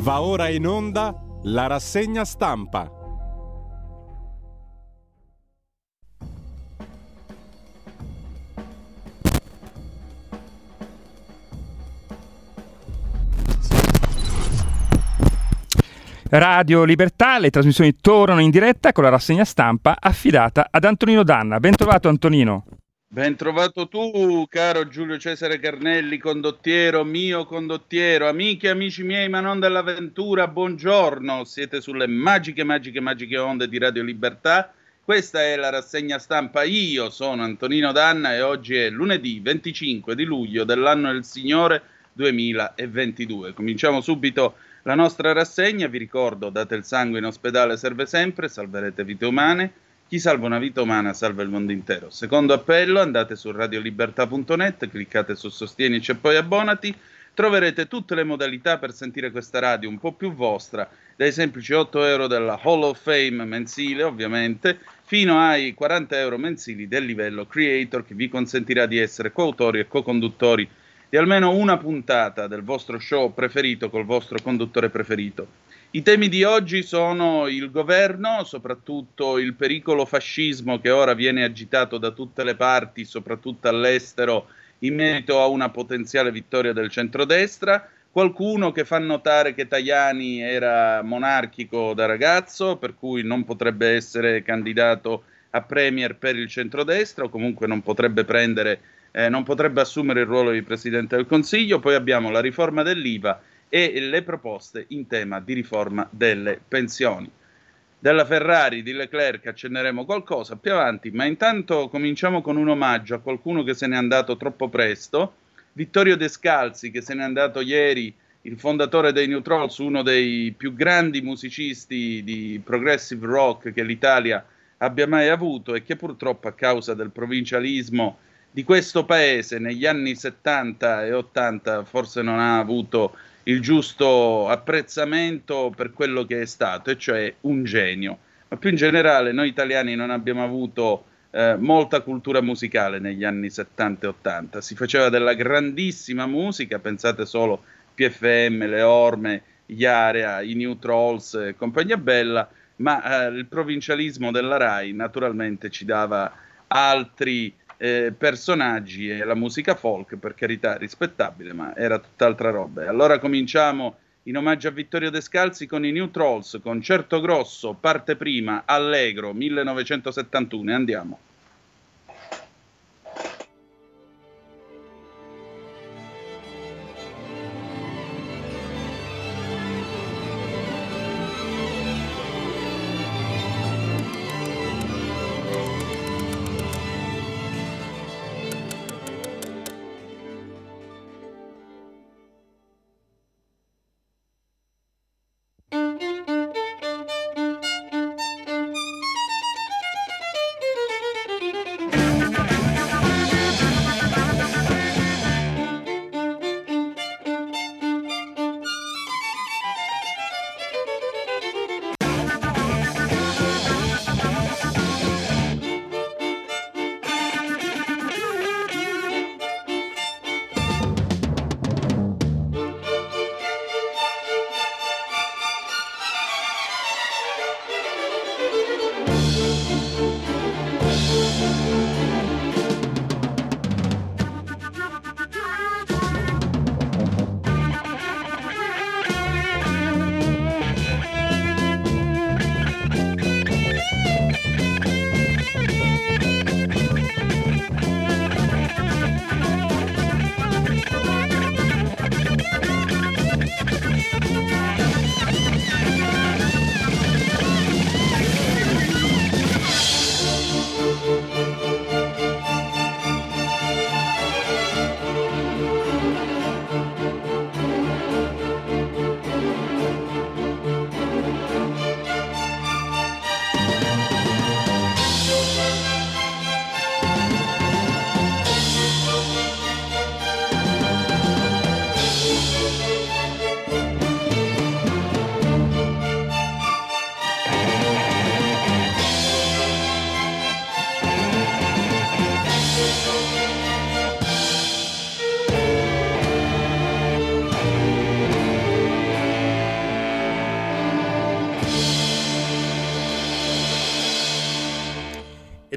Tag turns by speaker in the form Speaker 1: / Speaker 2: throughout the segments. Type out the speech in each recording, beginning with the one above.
Speaker 1: Va ora in onda la rassegna stampa.
Speaker 2: Radio Libertà, le trasmissioni tornano in diretta con la rassegna stampa affidata ad Antonino Danna. Ben trovato Antonino.
Speaker 3: Ben trovato tu, caro Giulio Cesare Carnelli, condottiero, mio condottiero, amiche e amici miei, ma non dell'avventura, buongiorno. Siete sulle magiche, magiche, magiche onde di Radio Libertà. Questa è la rassegna stampa. Io sono Antonino Danna e oggi è lunedì 25 di luglio dell'anno del Signore 2022. Cominciamo subito la nostra rassegna. Vi ricordo, date il sangue in ospedale serve sempre, salverete vite umane. Chi salva una vita umana salva il mondo intero. Secondo appello, andate su radiolibertà.net, cliccate su Sostienici e poi abbonati. Troverete tutte le modalità per sentire questa radio un po' più vostra, dai semplici 8 euro della Hall of Fame mensile, ovviamente, fino ai 40 euro mensili del livello Creator, che vi consentirà di essere coautori e co-conduttori di almeno una puntata del vostro show preferito col vostro conduttore preferito. I temi di oggi sono il governo, soprattutto il pericolo fascismo che ora viene agitato da tutte le parti, soprattutto all'estero, in merito a una potenziale vittoria del centrodestra, qualcuno che fa notare che Tajani era monarchico da ragazzo, per cui non potrebbe essere candidato a premier per il centrodestra o comunque non potrebbe prendere eh, non potrebbe assumere il ruolo di Presidente del Consiglio, poi abbiamo la riforma dell'IVA e le proposte in tema di riforma delle pensioni. Della Ferrari, di Leclerc accenneremo qualcosa più avanti, ma intanto cominciamo con un omaggio a qualcuno che se n'è andato troppo presto, Vittorio Descalzi che se n'è andato ieri, il fondatore dei New Trolls, uno dei più grandi musicisti di progressive rock che l'Italia abbia mai avuto e che purtroppo a causa del provincialismo di questo paese negli anni 70 e 80 forse non ha avuto il giusto apprezzamento per quello che è stato, e cioè un genio. Ma più in generale noi italiani non abbiamo avuto eh, molta cultura musicale negli anni 70 e 80. Si faceva della grandissima musica, pensate solo PFM, Le Orme, gli Area, i New Trolls e compagnia bella, ma eh, il provincialismo della RAI naturalmente ci dava altri eh, personaggi e la musica folk, per carità, rispettabile, ma era tutt'altra roba. Allora cominciamo in omaggio a Vittorio Descalzi con i New Trolls, concerto grosso, parte prima, Allegro, 1971, andiamo.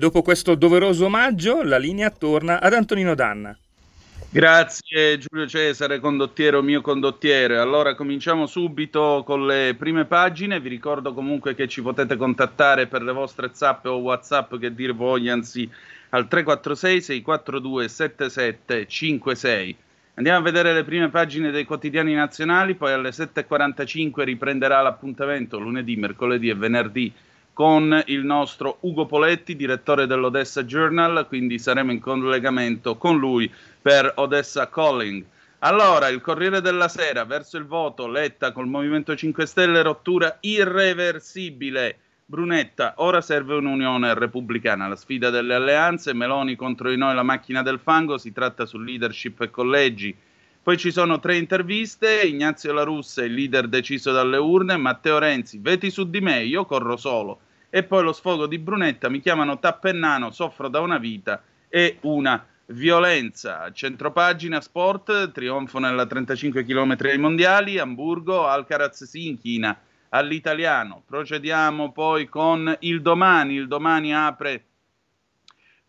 Speaker 2: Dopo questo doveroso omaggio, la linea torna ad Antonino Danna.
Speaker 3: Grazie Giulio Cesare, condottiero mio condottiere. Allora cominciamo subito con le prime pagine. Vi ricordo comunque che ci potete contattare per le vostre zappe o WhatsApp che dir vogliansi al 346 642 7756. Andiamo a vedere le prime pagine dei quotidiani nazionali, poi alle 7.45 riprenderà l'appuntamento lunedì, mercoledì e venerdì con il nostro Ugo Poletti, direttore dell'Odessa Journal, quindi saremo in collegamento con lui per Odessa Calling. Allora, il Corriere della Sera verso il voto, Letta col Movimento 5 Stelle, rottura irreversibile. Brunetta, ora serve un'unione repubblicana, la sfida delle alleanze, Meloni contro di noi la macchina del fango, si tratta su leadership e collegi. Poi ci sono tre interviste, Ignazio La Russa, il leader deciso dalle urne, Matteo Renzi, veti su di me, io corro solo. E poi lo sfogo di Brunetta, mi chiamano tappennano, soffro da una vita e una violenza. Centropagina sport, trionfo nella 35 km ai mondiali, Hamburgo, Alcaraz si inchina all'italiano. Procediamo poi con il domani, il domani apre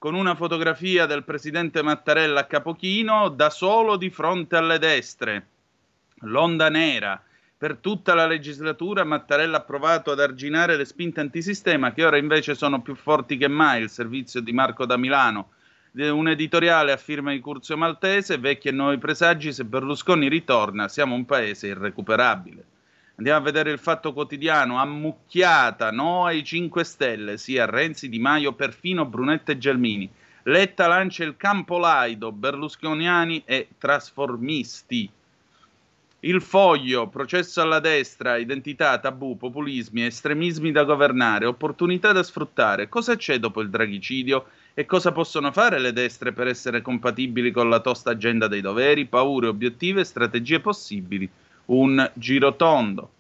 Speaker 3: con una fotografia del presidente Mattarella a Capochino da solo di fronte alle destre. L'onda nera. Per tutta la legislatura Mattarella ha provato ad arginare le spinte antisistema che ora invece sono più forti che mai, il servizio di Marco da Milano. Un editoriale a firma di Curzio Maltese, vecchi e nuovi presagi, se Berlusconi ritorna siamo un paese irrecuperabile. Andiamo a vedere il fatto quotidiano, ammucchiata, no ai 5 Stelle, sia Renzi, Di Maio, perfino Brunetta e Gelmini. Letta lancia il campo laido, berlusconiani e trasformisti. Il foglio, processo alla destra, identità, tabù, populismi, estremismi da governare, opportunità da sfruttare. Cosa c'è dopo il draghicidio? E cosa possono fare le destre per essere compatibili con la tosta agenda dei doveri, paure, obiettivi e strategie possibili? Un girotondo.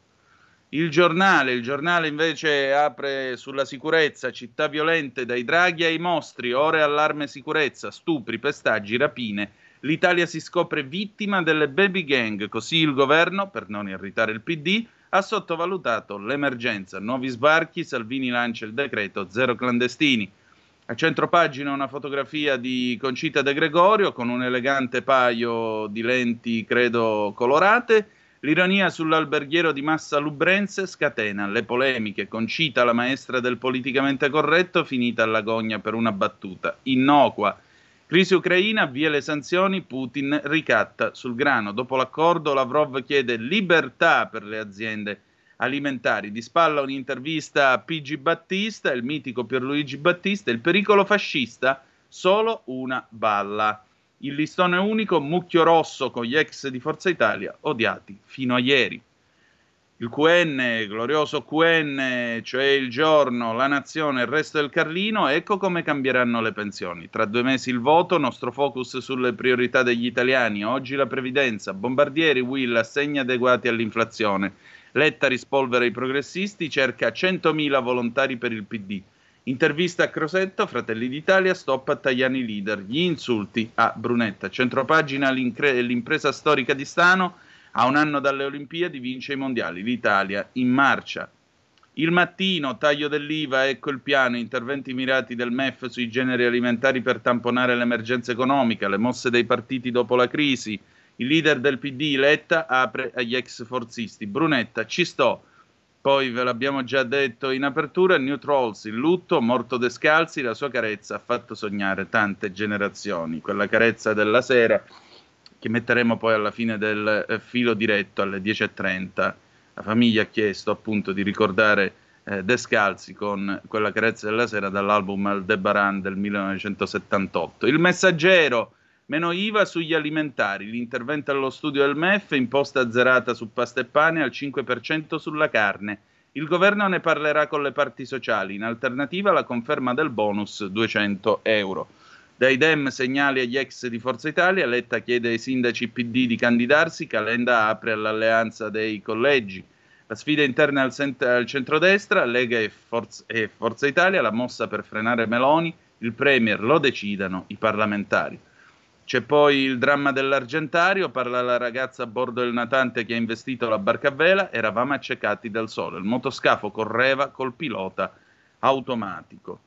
Speaker 3: Il giornale, il giornale invece apre sulla sicurezza, città violente dai draghi ai mostri, ore allarme sicurezza, stupri, pestaggi, rapine. L'Italia si scopre vittima delle baby gang, così il governo, per non irritare il PD, ha sottovalutato l'emergenza. Nuovi sbarchi, Salvini lancia il decreto zero clandestini. A centropagina una fotografia di Concita De Gregorio con un elegante paio di lenti, credo, colorate L'ironia sull'alberghiero di Massa Lubrense scatena le polemiche. Concita, la maestra del politicamente corretto, finita alla gogna per una battuta innocua. Crisi ucraina, via le sanzioni, Putin ricatta sul grano. Dopo l'accordo Lavrov chiede libertà per le aziende alimentari. Di spalla un'intervista a PG Battista, il mitico Pierluigi Battista, il pericolo fascista, solo una balla il listone unico mucchio rosso con gli ex di Forza Italia odiati fino a ieri. Il QN, glorioso QN, cioè il giorno, la nazione, il resto del Carlino, ecco come cambieranno le pensioni. Tra due mesi il voto, nostro focus sulle priorità degli italiani. Oggi la previdenza, bombardieri, Will, assegni adeguati all'inflazione. Letta rispolvere i progressisti, cerca 100.000 volontari per il PD. Intervista a Crosetto, Fratelli d'Italia, stop a Tajani leader, gli insulti a Brunetta. Centropagina l'impresa storica di Stano, a un anno dalle Olimpiadi vince i mondiali, l'Italia in marcia. Il mattino, taglio dell'IVA, ecco il piano, interventi mirati del MEF sui generi alimentari per tamponare l'emergenza economica, le mosse dei partiti dopo la crisi. Il leader del PD, Letta, apre agli ex forzisti. Brunetta, ci sto poi ve l'abbiamo già detto in apertura, New Trolls, il lutto, morto Descalzi, la sua carezza ha fatto sognare tante generazioni. Quella carezza della sera che metteremo poi alla fine del eh, filo diretto alle 10.30. La famiglia ha chiesto appunto di ricordare eh, Descalzi con quella carezza della sera dall'album Aldebaran del 1978. Il messaggero Meno IVA sugli alimentari, l'intervento allo studio del MEF, imposta azzerata su pasta e pane al 5% sulla carne. Il governo ne parlerà con le parti sociali, in alternativa la conferma del bonus 200 euro. Dai Dem segnali agli ex di Forza Italia, Letta chiede ai sindaci PD di candidarsi, Calenda apre all'alleanza dei collegi. La sfida interna al, cent- al centrodestra, Lega e Forza-, e Forza Italia, la mossa per frenare Meloni, il Premier lo decidano i parlamentari. C'è poi il dramma dell'Argentario, parla la ragazza a bordo del natante che ha investito la barca a vela, eravamo accecati dal sole, il motoscafo correva col pilota automatico.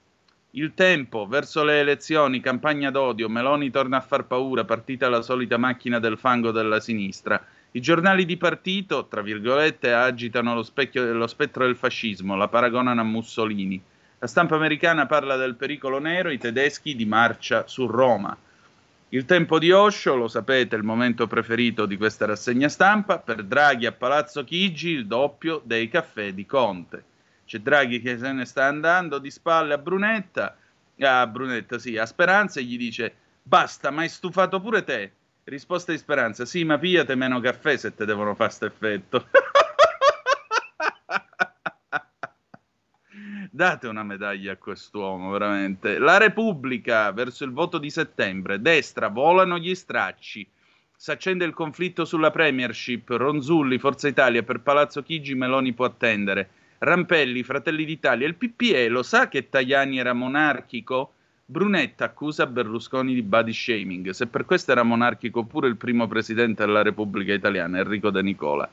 Speaker 3: Il tempo, verso le elezioni, campagna d'odio, Meloni torna a far paura, partita la solita macchina del fango della sinistra. I giornali di partito, tra virgolette, agitano lo, specchio, lo spettro del fascismo, la paragonano a Mussolini. La stampa americana parla del pericolo nero, i tedeschi di marcia su Roma. Il tempo di Osho, lo sapete, è il momento preferito di questa rassegna stampa, per Draghi a Palazzo Chigi il doppio dei caffè di Conte. C'è Draghi che se ne sta andando di spalle a Brunetta, a Brunetta sì, a Speranza e gli dice basta, ma hai stufato pure te. Risposta di Speranza, sì, ma pigliate meno caffè se te devono fare questo effetto. Date una medaglia a quest'uomo, veramente. La Repubblica, verso il voto di settembre, destra, volano gli stracci. S'accende il conflitto sulla Premiership, Ronzulli, Forza Italia, per Palazzo Chigi Meloni può attendere. Rampelli, Fratelli d'Italia, il PPE lo sa che Tajani era monarchico? Brunetta accusa Berlusconi di body shaming. Se per questo era monarchico pure il primo presidente della Repubblica Italiana, Enrico De Nicola.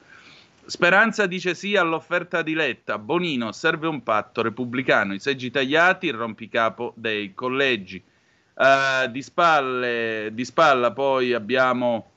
Speaker 3: Speranza dice sì all'offerta di Letta. Bonino, serve un patto repubblicano. I seggi tagliati, il rompicapo dei collegi. Uh, di, spalle, di spalla poi abbiamo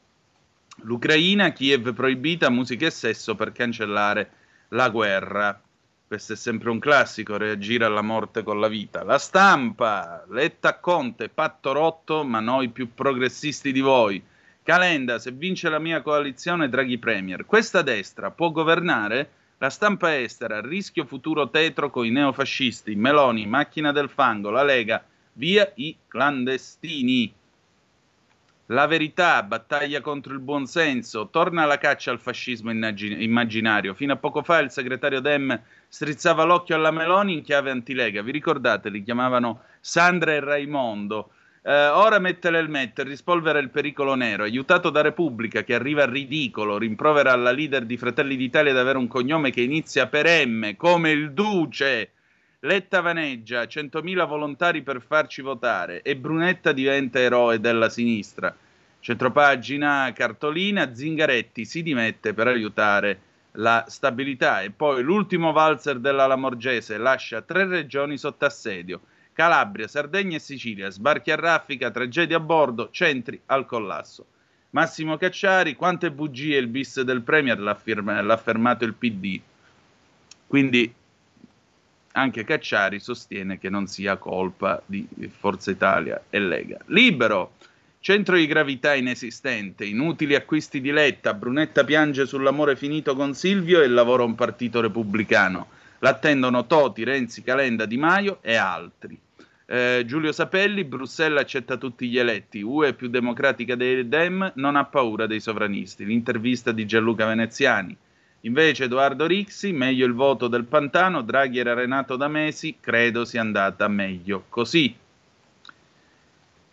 Speaker 3: l'Ucraina, Kiev proibita, musica e sesso per cancellare la guerra. Questo è sempre un classico, reagire alla morte con la vita. La stampa, Letta Conte, patto rotto, ma noi più progressisti di voi. Calenda, se vince la mia coalizione, Draghi Premier. Questa destra può governare? La stampa estera, rischio futuro tetro con i neofascisti, Meloni, macchina del fango, la Lega, via i clandestini. La verità, battaglia contro il buonsenso, torna alla caccia al fascismo immaginario. Fino a poco fa il segretario Dem strizzava l'occhio alla Meloni in chiave antilega. Vi ricordate? Li chiamavano Sandra e Raimondo. Eh, ora mette l'elmetto e rispolvera il pericolo nero. Aiutato da Repubblica, che arriva a ridicolo, rimprovera alla leader di Fratelli d'Italia di avere un cognome che inizia per M, come il Duce. Letta vaneggia, 100.000 volontari per farci votare e Brunetta diventa eroe della sinistra. Centropagina cartolina, Zingaretti si dimette per aiutare la stabilità e poi l'ultimo valzer della Lamorgese lascia tre regioni sotto assedio. Calabria, Sardegna e Sicilia, sbarchi a raffica, tragedia a bordo, centri al collasso. Massimo Cacciari, quante bugie il bis del Premier l'ha, firma, l'ha affermato il PD. Quindi anche Cacciari sostiene che non sia colpa di Forza Italia e Lega. Libero, centro di gravità inesistente, inutili acquisti di Letta, Brunetta piange sull'amore finito con Silvio e lavora un partito repubblicano. L'attendono Toti, Renzi, Calenda, Di Maio e altri. Eh, Giulio Sapelli, Bruxelles accetta tutti gli eletti, UE più democratica dei Dem, non ha paura dei sovranisti. L'intervista di Gianluca Veneziani. Invece Edoardo Rixi, meglio il voto del Pantano, Draghi era renato da mesi, credo sia andata meglio così.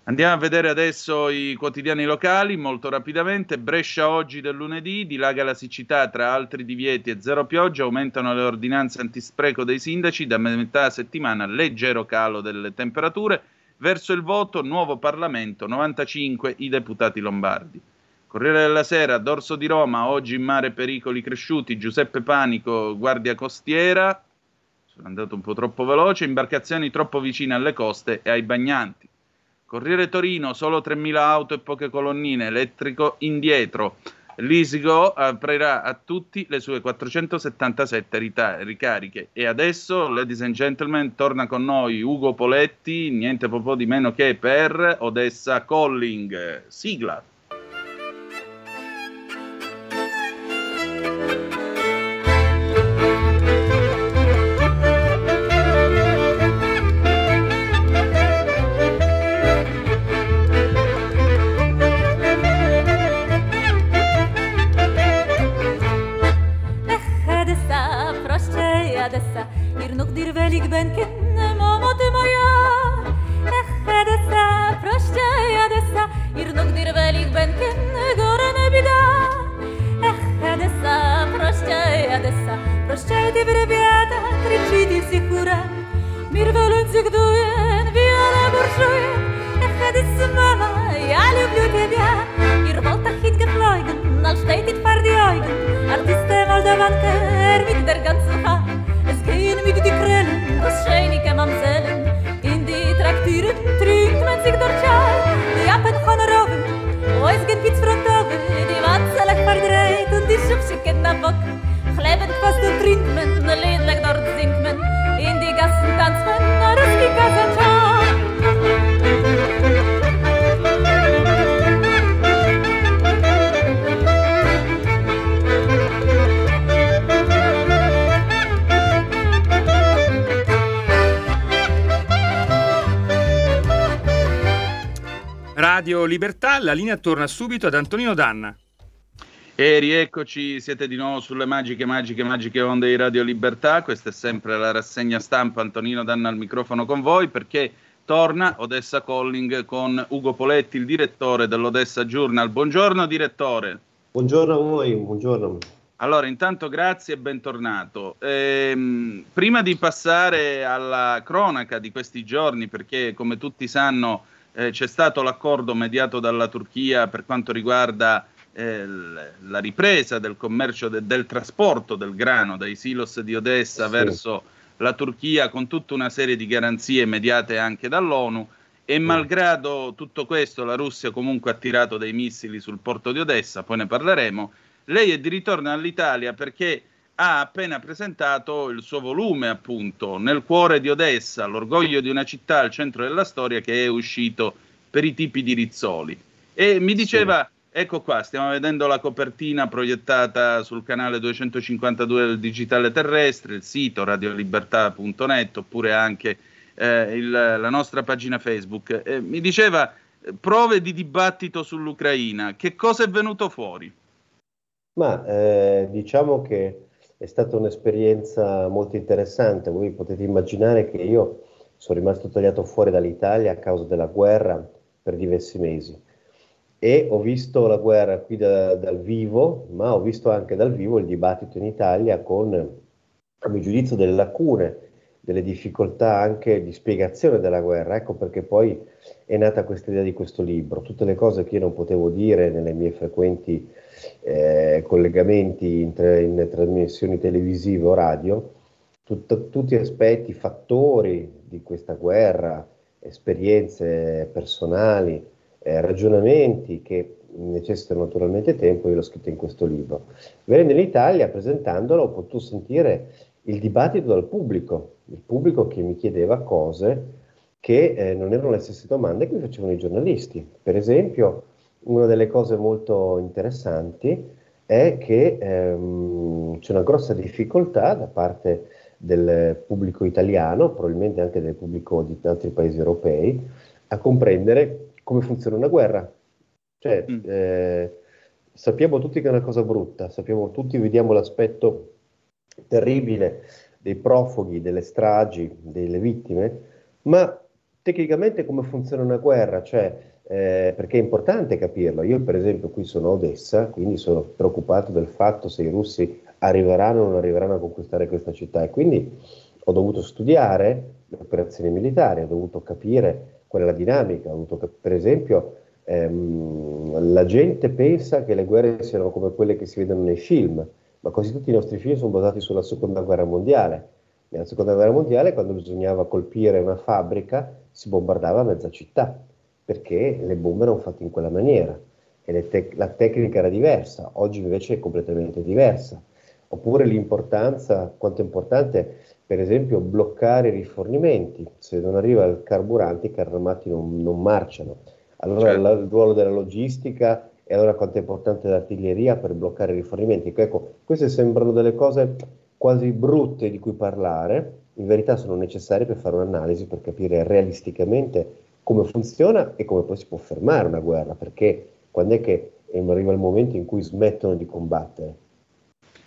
Speaker 3: Andiamo a vedere adesso i quotidiani locali molto rapidamente. Brescia oggi del lunedì, dilaga la siccità tra altri divieti e zero pioggia, aumentano le ordinanze antispreco dei sindaci, da metà settimana leggero calo delle temperature, verso il voto nuovo Parlamento, 95 i deputati lombardi. Corriere della Sera, Dorso di Roma, oggi in mare pericoli cresciuti, Giuseppe Panico, guardia costiera, sono andato un po' troppo veloce, imbarcazioni troppo vicine alle coste e ai bagnanti. Corriere Torino, solo 3.000 auto e poche colonnine, elettrico indietro. L'Isigo aprirà a tutti le sue 477 rita- ricariche. E adesso, ladies and gentlemen, torna con noi Ugo Poletti, niente po' di meno che per Odessa Calling. Sigla.
Speaker 2: La linea torna subito ad Antonino Danna.
Speaker 3: E rieccoci, siete di nuovo sulle magiche, magiche, magiche onde di Radio Libertà. Questa è sempre la rassegna stampa. Antonino Danna al microfono con voi perché torna Odessa Calling con Ugo Poletti, il direttore dell'Odessa Journal. Buongiorno direttore.
Speaker 4: Buongiorno a voi, buongiorno.
Speaker 3: Allora, intanto grazie e bentornato. Ehm, prima di passare alla cronaca di questi giorni, perché come tutti sanno eh, c'è stato l'accordo mediato dalla Turchia per quanto riguarda eh, la ripresa del commercio de- del trasporto del grano dai silos di Odessa sì. verso la Turchia con tutta una serie di garanzie mediate anche dall'ONU. E malgrado tutto questo la Russia comunque ha tirato dei missili sul porto di Odessa, poi ne parleremo, lei è di ritorno all'Italia perché ha appena presentato il suo volume, appunto, Nel cuore di Odessa, l'orgoglio di una città al centro della storia che è uscito per i tipi di Rizzoli. E mi diceva, sì. ecco qua, stiamo vedendo la copertina proiettata sul canale 252 del Digitale Terrestre, il sito radiolibertà.net, oppure anche eh, il, la nostra pagina Facebook. Eh, mi diceva, prove di dibattito sull'Ucraina, che cosa è venuto fuori?
Speaker 4: Ma eh, diciamo che è stata un'esperienza molto interessante. Voi potete immaginare che io sono rimasto tagliato fuori dall'Italia a causa della guerra per diversi mesi e ho visto la guerra qui da, dal vivo, ma ho visto anche dal vivo il dibattito in Italia con, a mio giudizio, delle lacune, delle difficoltà anche di spiegazione della guerra. Ecco perché poi è nata questa idea di questo libro. Tutte le cose che io non potevo dire nelle mie frequenti eh, collegamenti in, in, trasmissioni televisive o radio, tut, tutti aspetti, fattori di questa guerra, esperienze personali, eh, ragionamenti che necessitano naturalmente tempo, io l'ho scritto in questo libro. Venendo in Italia, presentandolo, ho potuto sentire il dibattito dal pubblico, il pubblico che mi chiedeva cose che eh, non erano le stesse domande che mi facevano i giornalisti. Per esempio, una delle cose molto interessanti è che ehm, c'è una grossa difficoltà da parte del pubblico italiano, probabilmente anche del pubblico di altri paesi europei, a comprendere come funziona una guerra. Cioè, mm. eh, sappiamo tutti che è una cosa brutta, sappiamo tutti, vediamo l'aspetto terribile dei profughi, delle stragi, delle vittime, ma tecnicamente come funziona una guerra? Cioè, eh, perché è importante capirlo. Io per esempio qui sono a Odessa, quindi sono preoccupato del fatto se i russi arriveranno o non arriveranno a conquistare questa città e quindi ho dovuto studiare le operazioni militari, ho dovuto capire qual è la dinamica, cap- per esempio ehm, la gente pensa che le guerre siano come quelle che si vedono nei film, ma quasi tutti i nostri film sono basati sulla seconda guerra mondiale. Nella seconda guerra mondiale, quando bisognava colpire una fabbrica, si bombardava mezza città perché le bombe erano fatte in quella maniera e te- la tecnica era diversa, oggi invece è completamente diversa. Oppure l'importanza, quanto è importante per esempio bloccare i rifornimenti, se non arriva il carburante i carri armati non, non marciano. Allora certo. la, il ruolo della logistica e allora quanto è importante l'artiglieria per bloccare i rifornimenti. Ecco, queste sembrano delle cose quasi brutte di cui parlare, in verità sono necessarie per fare un'analisi, per capire realisticamente come funziona e come poi si può fermare una guerra, perché quando è che arriva il momento in cui smettono di combattere?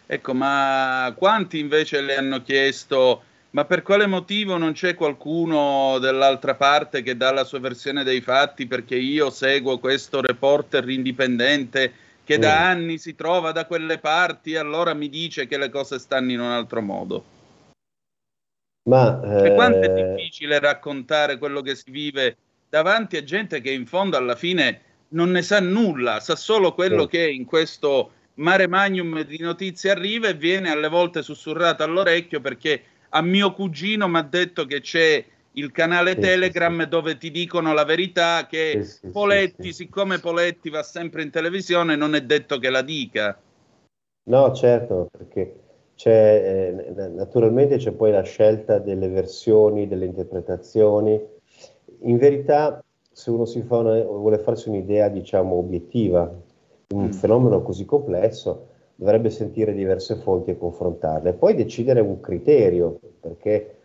Speaker 3: Ecco, ma quanti invece le hanno chiesto, ma per quale motivo non c'è qualcuno dall'altra parte che dà la sua versione dei fatti? Perché io seguo questo reporter indipendente che da mm. anni si trova da quelle parti e allora mi dice che le cose stanno in un altro modo. Ma eh... quanto è difficile raccontare quello che si vive davanti a gente che in fondo alla fine non ne sa nulla, sa solo quello sì. che in questo mare magnum di notizie arriva e viene alle volte sussurrato all'orecchio perché a mio cugino mi ha detto che c'è il canale sì, Telegram sì, dove ti dicono la verità che Poletti, siccome Poletti va sempre in televisione, non è detto che la dica.
Speaker 4: No, certo, perché c'è, eh, naturalmente c'è poi la scelta delle versioni, delle interpretazioni in verità, se uno una, vuole farsi un'idea, diciamo, obiettiva, un mm. fenomeno così complesso, dovrebbe sentire diverse fonti e confrontarle, poi decidere un criterio, perché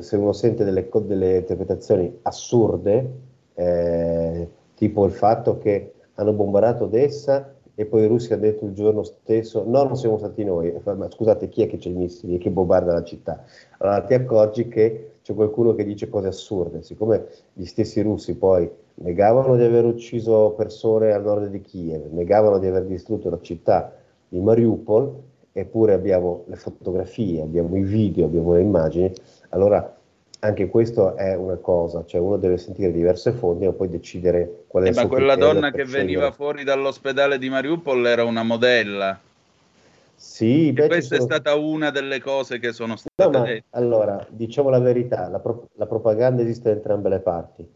Speaker 4: se uno sente delle, delle interpretazioni assurde, eh, tipo il fatto che hanno bombardato Odessa e poi i russi hanno detto il giorno stesso no, non siamo stati noi, ma scusate chi è che c'è i missili e che bombarda la città? Allora ti accorgi che c'è qualcuno che dice cose assurde, siccome gli stessi russi poi negavano di aver ucciso persone al nord di Kiev, negavano di aver distrutto la città di Mariupol, eppure abbiamo le fotografie, abbiamo i video, abbiamo le immagini, allora anche questo è una cosa, cioè uno deve sentire diverse fonti e poi decidere qual è
Speaker 3: Eh,
Speaker 4: il
Speaker 3: ma
Speaker 4: suo
Speaker 3: quella
Speaker 4: criterio
Speaker 3: donna che veniva fuori dall'ospedale di Mariupol era una modella.
Speaker 4: Sì, beh,
Speaker 3: questa è
Speaker 4: sono-
Speaker 3: stata una delle cose che sono
Speaker 4: No,
Speaker 3: state
Speaker 4: ma
Speaker 3: dette.
Speaker 4: allora, diciamo la verità, la, pro- la propaganda esiste da entrambe le parti.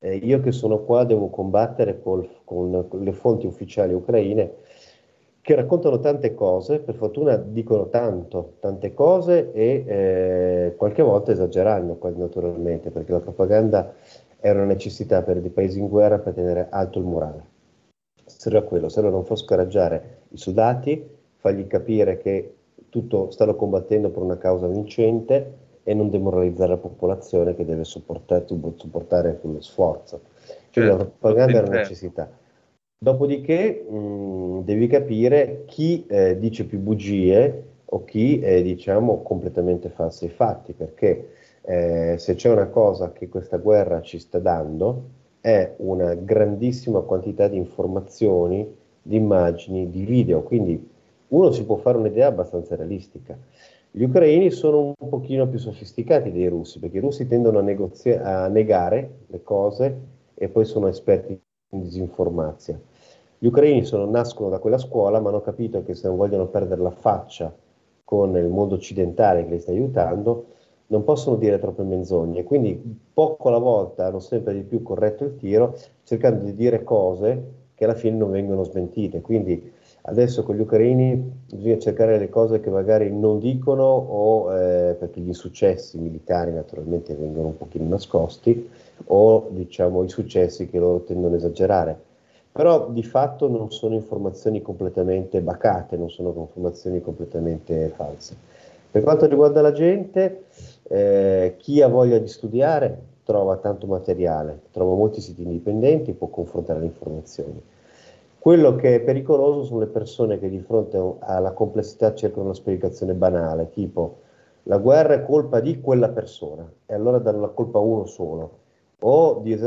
Speaker 4: Eh, io che sono qua devo combattere col- con, con le fonti ufficiali ucraine che raccontano tante cose, per fortuna dicono tanto, tante cose e eh, qualche volta esagerando, naturalmente, perché la propaganda è una necessità per dei paesi in guerra per tenere alto il morale. Serve a quello, serve a non far scoraggiare i soldati, fargli capire che tutto stanno combattendo per una causa vincente e non demoralizzare la popolazione che deve supportare, supportare quello sforzo. Quindi
Speaker 3: Certo,
Speaker 4: la propaganda è una necessità. Dopodiché mh, devi capire chi eh, dice più bugie o chi è diciamo completamente falsa ai fatti, perché eh, se c'è una cosa che questa guerra ci sta dando è una grandissima quantità di informazioni, di immagini, di video, quindi uno si può fare un'idea abbastanza realistica. Gli ucraini sono un pochino più sofisticati dei russi, perché i russi tendono a, negozia- a negare le cose e poi sono esperti in disinformazione. Gli ucraini sono- nascono da quella scuola, ma hanno capito che se non vogliono perdere la faccia con il mondo occidentale che li sta aiutando, non possono dire troppe menzogne. Quindi poco alla volta hanno sempre di più corretto il tiro, cercando di dire cose che alla fine non vengono smentite. Quindi adesso con gli ucraini bisogna cercare le cose che magari non dicono o eh, perché gli insuccessi militari naturalmente vengono un pochino nascosti o diciamo i successi che loro tendono a esagerare. Però di fatto non sono informazioni completamente bacate, non sono informazioni completamente false. Per quanto riguarda la gente, eh, chi ha voglia di studiare trova tanto materiale, trova molti siti indipendenti, può confrontare le informazioni. Quello che è pericoloso sono le persone che di fronte alla complessità cercano una spiegazione banale, tipo la guerra è colpa di quella persona, e allora danno la colpa a uno solo. O di,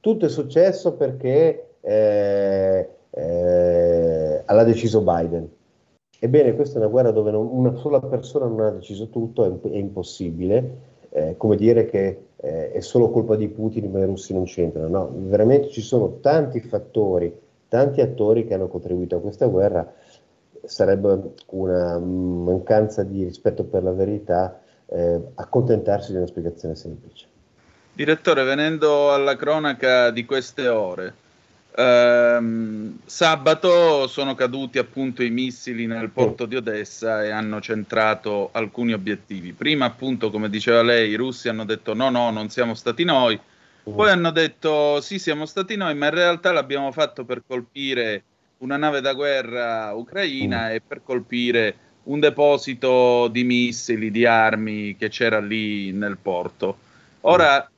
Speaker 4: tutto è successo perché eh, eh, l'ha deciso Biden. Ebbene, questa è una guerra dove non, una sola persona non ha deciso tutto, è, è impossibile. Eh, come dire che eh, è solo colpa di Putin, ma i russi non c'entrano. No, veramente ci sono tanti fattori, tanti attori che hanno contribuito a questa guerra. Sarebbe una mancanza di rispetto per la verità eh, accontentarsi di una spiegazione semplice.
Speaker 3: Direttore, venendo alla cronaca di queste ore, ehm, sabato sono caduti appunto i missili nel porto di Odessa e hanno centrato alcuni obiettivi. Prima appunto, come diceva lei, i russi hanno detto no, no, non siamo stati noi. Poi hanno detto sì, siamo stati noi, ma in realtà l'abbiamo fatto per colpire una nave da guerra ucraina e per colpire un deposito di missili, di armi che c'era lì nel porto. Ora,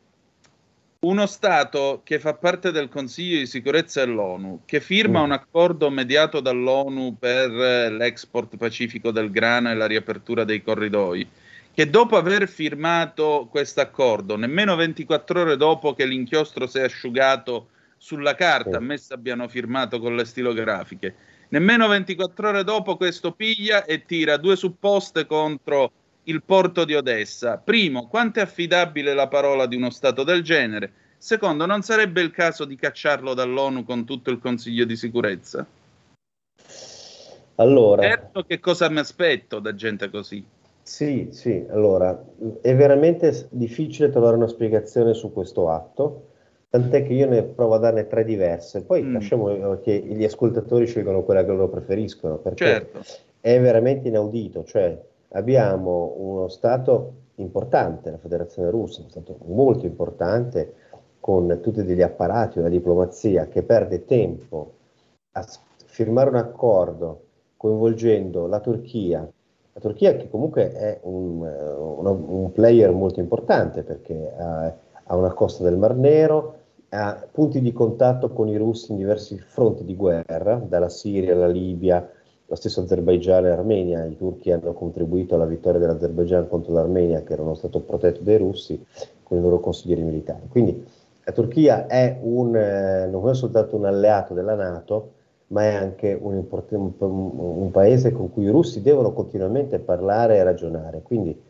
Speaker 3: uno Stato che fa parte del Consiglio di sicurezza dell'ONU, che firma un accordo mediato dall'ONU per l'export pacifico del grano e la riapertura dei corridoi, che dopo aver firmato questo accordo, nemmeno 24 ore dopo che l'inchiostro si è asciugato sulla carta, ammesso abbiano firmato con le stilografiche, nemmeno 24 ore dopo questo piglia e tira due supposte contro il porto di Odessa. Primo, quanto è affidabile la parola di uno Stato del genere? Secondo, non sarebbe il caso di cacciarlo dall'ONU con tutto il Consiglio di sicurezza?
Speaker 4: Allora,
Speaker 3: Certo, che cosa mi aspetto da gente così?
Speaker 4: Sì, sì, allora è veramente difficile trovare una spiegazione su questo atto, tant'è che io ne provo a darne tre diverse, poi
Speaker 3: Mm.
Speaker 4: lasciamo che gli ascoltatori scelgano quella che loro preferiscono, perché
Speaker 3: Certo.
Speaker 4: è veramente inaudito, cioè abbiamo uno Stato importante, la Federazione Russa, uno Stato molto importante, con tutti degli apparati, una diplomazia che perde tempo a firmare un accordo coinvolgendo la Turchia, la Turchia che comunque è un, eh, uno- un player molto importante perché ha, ha una costa del Mar Nero, ha punti di contatto con i russi in diversi fronti di guerra, dalla Siria alla Libia, lo stesso Azerbaigian e Armenia. I turchi hanno contribuito alla vittoria dell'Azerbaigian contro l'Armenia, che era uno stato protetto dai russi, con i loro consiglieri militari. Quindi la Turchia è un, eh, non è soltanto un alleato della Nato, ma è anche un, un, un, paese con cui i russi devono continuamente parlare e ragionare. Quindi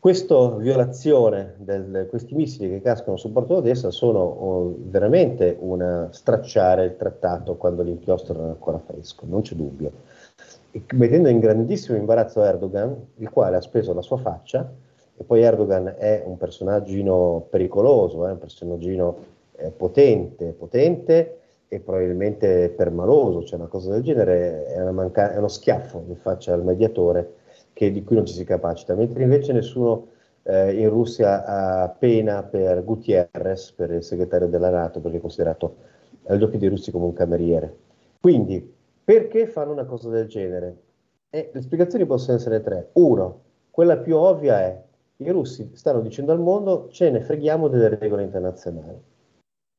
Speaker 4: questa violazione di questi missili che cascano sul porto d'Odessa sono oh, veramente una stracciare il trattato quando l'inchiostro era ancora fresco, non c'è dubbio. E mettendo in grandissimo imbarazzo Erdogan, il quale ha speso la sua faccia, e poi Erdogan è un personaggino pericoloso, è un personaggino eh, potente, potente e probabilmente permaloso, cioè una cosa del genere è, manca- è uno schiaffo in faccia al mediatore che, di cui non ci si capacita, mentre invece nessuno eh, in Russia ha pena per Gutierrez, per il segretario della Nato, perché è considerato agli occhi dei russi come un cameriere. Quindi, perché fanno una cosa del genere? Eh, le spiegazioni possono essere tre. Uno, quella più ovvia è i russi stanno dicendo al mondo ce ne freghiamo delle regole internazionali.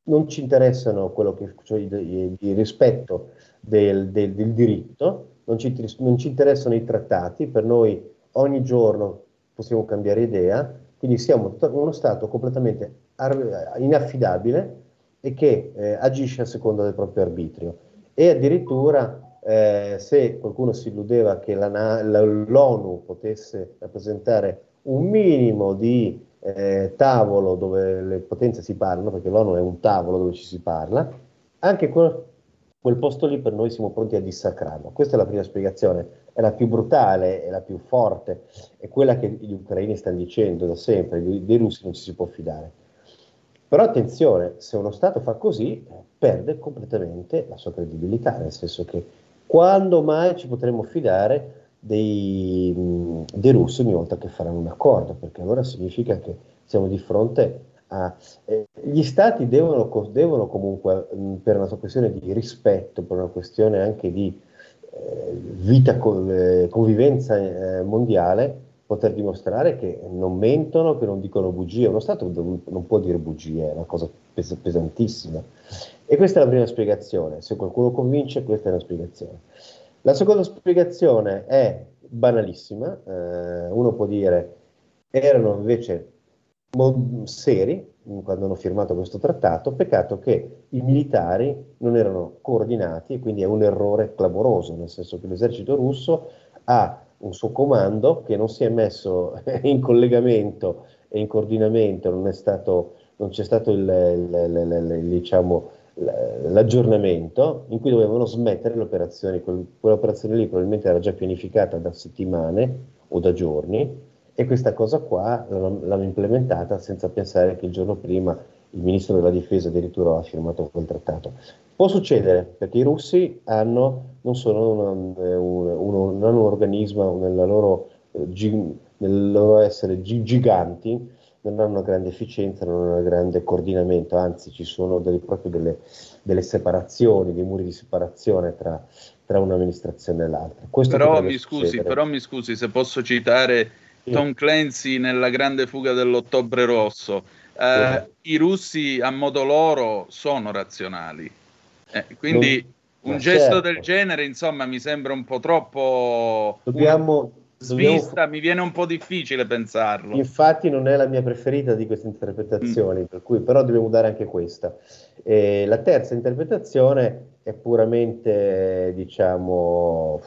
Speaker 4: Non ci interessano quello che, cioè il, il rispetto del, del, del diritto, non ci, non ci interessano i trattati, per noi ogni giorno possiamo cambiare idea, quindi siamo uno Stato completamente inaffidabile e che eh, agisce a seconda del proprio arbitrio. E addirittura eh, se qualcuno si illudeva che l'ONU potesse rappresentare un minimo di eh, tavolo dove le potenze si parlano, perché l'ONU è un tavolo dove ci si parla, anche quel, quel posto lì per noi siamo pronti a dissacrarlo. Questa è la prima spiegazione, è la più brutale, è la più forte, è quella che gli ucraini stanno dicendo da sempre, dei, russi non ci si può fidare. Però attenzione, se uno Stato fa così, perde completamente la sua credibilità, nel senso che quando mai ci potremo fidare dei, dei russi ogni volta che faranno un accordo, perché allora significa che siamo di fronte Ah, eh, gli stati devono, devono comunque, mh, per una questione di rispetto, per una questione anche di eh, vita, co- eh, convivenza eh, mondiale, poter dimostrare che non mentono, che non dicono bugie. Uno Stato non può dire bugie, è una cosa pes- pesantissima. E questa è la prima spiegazione. Se qualcuno convince, questa è una spiegazione. La seconda spiegazione è banalissima. Eh, uno può dire erano invece seri quando hanno firmato questo trattato, peccato che i militari non erano coordinati e quindi è un errore clamoroso, nel senso che l'esercito russo ha un suo comando che non si è messo in collegamento e in coordinamento, non, stato, non c'è stato il, il, il, diciamo, l'aggiornamento in cui dovevano smettere le operazioni, quell'operazione lì probabilmente era già pianificata da settimane o da giorni e questa cosa qua l'hanno implementata senza pensare che il giorno prima il ministro della difesa addirittura aveva firmato quel trattato. Può succedere perché i russi hanno, non sono un, un, un, un organismo nella loro, eh, nel loro essere giganti, non hanno una grande efficienza, non hanno un grande coordinamento, anzi ci sono delle, proprio delle, delle separazioni, dei muri di separazione tra, tra un'amministrazione e l'altra.
Speaker 3: Però mi, scusi, però mi scusi se posso citare Tom Clancy nella grande fuga dell'ottobre rosso. Eh, I russi a modo loro sono razionali. Eh, quindi non, un gesto certo. del genere, insomma, mi sembra un po' troppo
Speaker 4: dobbiamo,
Speaker 3: svista, dobbiamo... mi viene un po' difficile pensarlo.
Speaker 4: Infatti non è la mia preferita di queste interpretazioni, mm. per cui però dobbiamo dare anche questa. E la terza interpretazione è puramente, diciamo,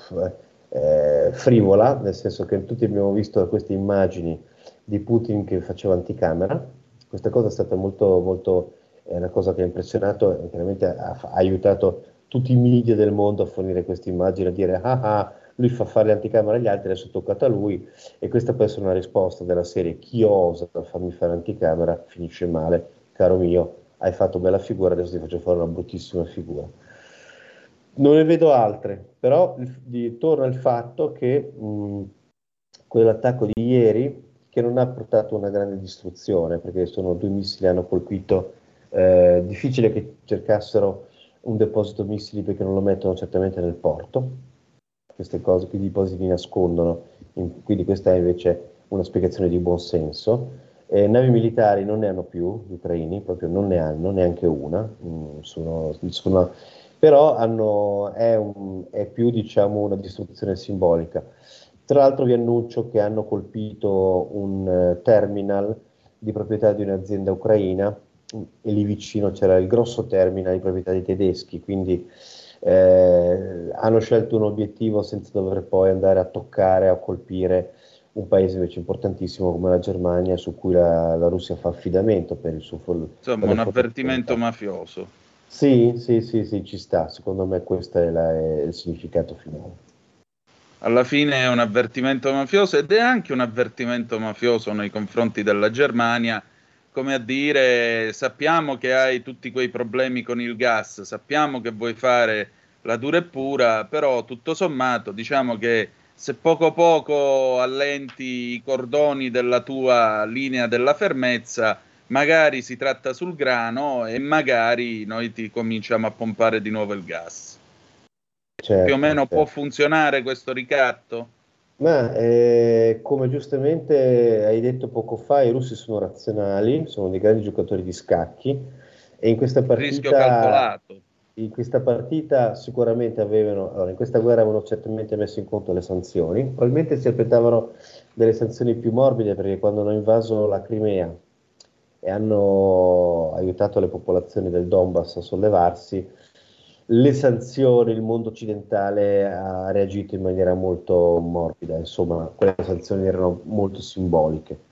Speaker 4: eh, frivola, nel senso che tutti abbiamo visto queste immagini di Putin che faceva anticamera. Questa cosa è stata molto, molto è una cosa che ha impressionato e chiaramente ha, ha, aiutato tutti i media del mondo a fornire queste immagini, a dire ah ah, lui fa fare l'anticamera agli altri, adesso è toccato a lui e questa può essere una risposta della serie. Chi osa farmi fare l'anticamera finisce male, caro mio, hai fatto bella figura, adesso ti faccio fare una bruttissima figura. Non ne vedo altre, però di, torna il fatto che mh, quell'attacco di ieri, che non ha portato una grande distruzione, perché sono due missili hanno colpito, eh, difficile che cercassero un deposito missili perché non lo mettono certamente nel porto, queste cose, che i depositi nascondono, in, quindi questa è invece una spiegazione di buon senso. Eh, navi militari non ne hanno più gli ucraini, proprio non ne hanno neanche una, mm, sono, sono, però hanno, è, un, è, più diciamo, una distruzione simbolica. Tra l'altro vi annuncio che hanno colpito un uh, terminal di proprietà di un'azienda ucraina e lì vicino c'era il grosso terminal di proprietà dei tedeschi, quindi eh, hanno scelto un obiettivo senza dover poi andare a toccare, a colpire un paese invece importantissimo come la Germania su cui la, la Russia fa affidamento per il suo
Speaker 3: Insomma, un avvertimento mafioso.
Speaker 4: Sì, sì, sì, sì, ci sta. Secondo me questo è, la, è il significato finale.
Speaker 3: Alla fine è un avvertimento mafioso ed è anche un avvertimento mafioso nei confronti della Germania, come a dire sappiamo che hai tutti quei problemi con il gas, sappiamo che vuoi fare la dura e pura, però tutto sommato diciamo che se poco poco allenti i cordoni della tua linea della fermezza, magari si tratta sul grano e magari noi ti cominciamo a pompare di nuovo il gas. Certo, Più o meno certo. può funzionare questo ricatto?
Speaker 4: Ma eh, come giustamente hai detto poco fa, i russi sono razionali, sono dei grandi giocatori di scacchi e in questa partita...
Speaker 3: Rischio calcolato.
Speaker 4: in questa partita sicuramente avevano, allora in questa guerra avevano certamente messo in conto le sanzioni, probabilmente si aspettavano delle sanzioni più morbide perché quando hanno invaso la Crimea e hanno aiutato le popolazioni del Donbass a sollevarsi, le sanzioni, il mondo occidentale ha reagito in maniera molto morbida, insomma quelle sanzioni erano molto simboliche.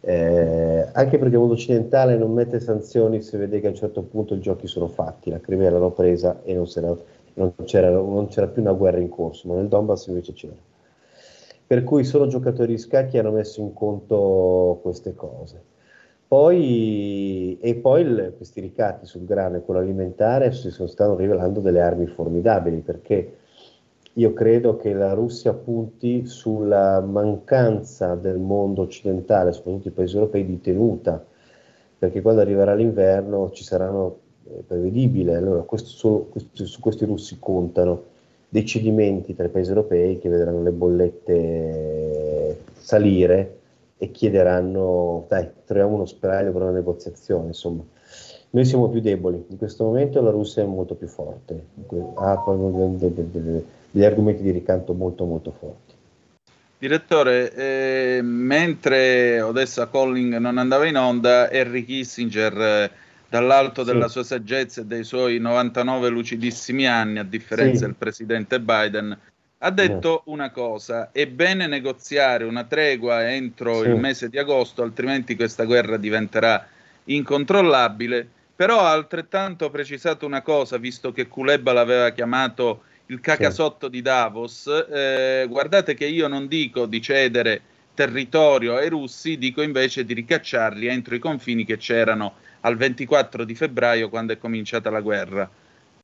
Speaker 4: Eh, anche perché il mondo occidentale non mette sanzioni se vede che a un certo punto i giochi sono fatti, la Crimea l'hanno presa e non, non, c'era, non, c'era, più una guerra in corso, ma nel Donbass invece c'era. Per cui sono giocatori di scacchi hanno messo in conto queste cose. Poi, e poi il, questi ricatti sul grano e quello alimentare si sono, stanno rivelando delle armi formidabili perché io credo che la Russia punti sulla mancanza del mondo occidentale, soprattutto i paesi europei, di tenuta, perché quando arriverà l'inverno ci saranno, è eh, prevedibile, allora questo, questo, su questi russi contano dei cedimenti tra i paesi europei che vedranno le bollette salire e chiederanno, dai, troviamo uno spiraglio per una negoziazione, insomma. Noi siamo più deboli, in questo momento la Russia è molto più forte, ha degli argomenti di ricanto molto molto forti.
Speaker 3: Direttore, eh, mentre Odessa Calling non andava in onda, Henry Kissinger, eh, dall'alto sì. della sua saggezza e dei suoi 99 lucidissimi anni, a differenza sì. del presidente Biden, ha detto sì. una cosa, è bene negoziare una tregua entro il mese di agosto, altrimenti questa guerra diventerà incontrollabile, però ha altrettanto precisato una cosa, visto che Kuleba l'aveva chiamato il cacasotto di Davos, eh, guardate che io non dico di cedere territorio ai russi, dico invece di ricacciarli entro i confini che c'erano al 24 di febbraio quando è cominciata la guerra.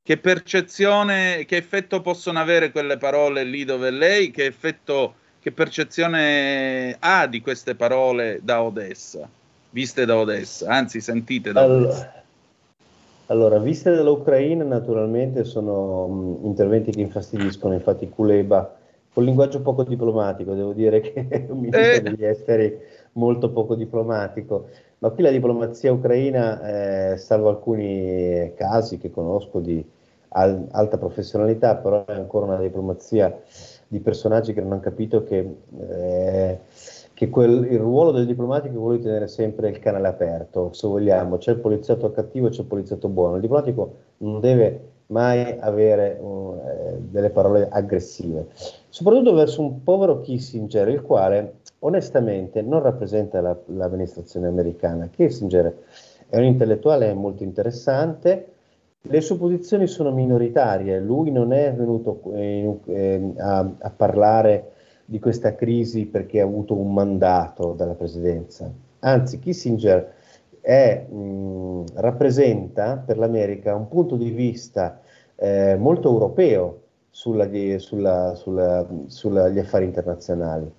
Speaker 3: Che percezione, che effetto possono avere quelle parole lì dove lei? Che effetto, che percezione ha di queste parole da Odessa, viste da Odessa, anzi sentite da allora, Odessa?
Speaker 4: Allora, viste dall'Ucraina naturalmente sono mh, interventi che infastidiscono, infatti Kuleba, con linguaggio poco diplomatico, devo dire che è un ministro eh. degli esteri molto poco diplomatico, ma qui la diplomazia ucraina, eh, salvo alcuni casi che conosco di al- alta professionalità, però è ancora una diplomazia di personaggi che non hanno capito che... Eh, che quel, il ruolo del diplomatico è quello di tenere sempre il canale aperto, se vogliamo, c'è il poliziotto cattivo e c'è il poliziotto buono, il diplomatico non deve mai avere uh, delle parole aggressive, soprattutto verso un povero Kissinger, il quale onestamente non rappresenta la, l'amministrazione americana. Kissinger è un intellettuale molto interessante, le sue posizioni sono minoritarie, lui non è venuto eh, eh, a, a parlare di questa crisi perché ha avuto un mandato dalla presidenza. Anzi, Kissinger è, mh, rappresenta per l'America un punto di vista eh, molto europeo sugli affari internazionali.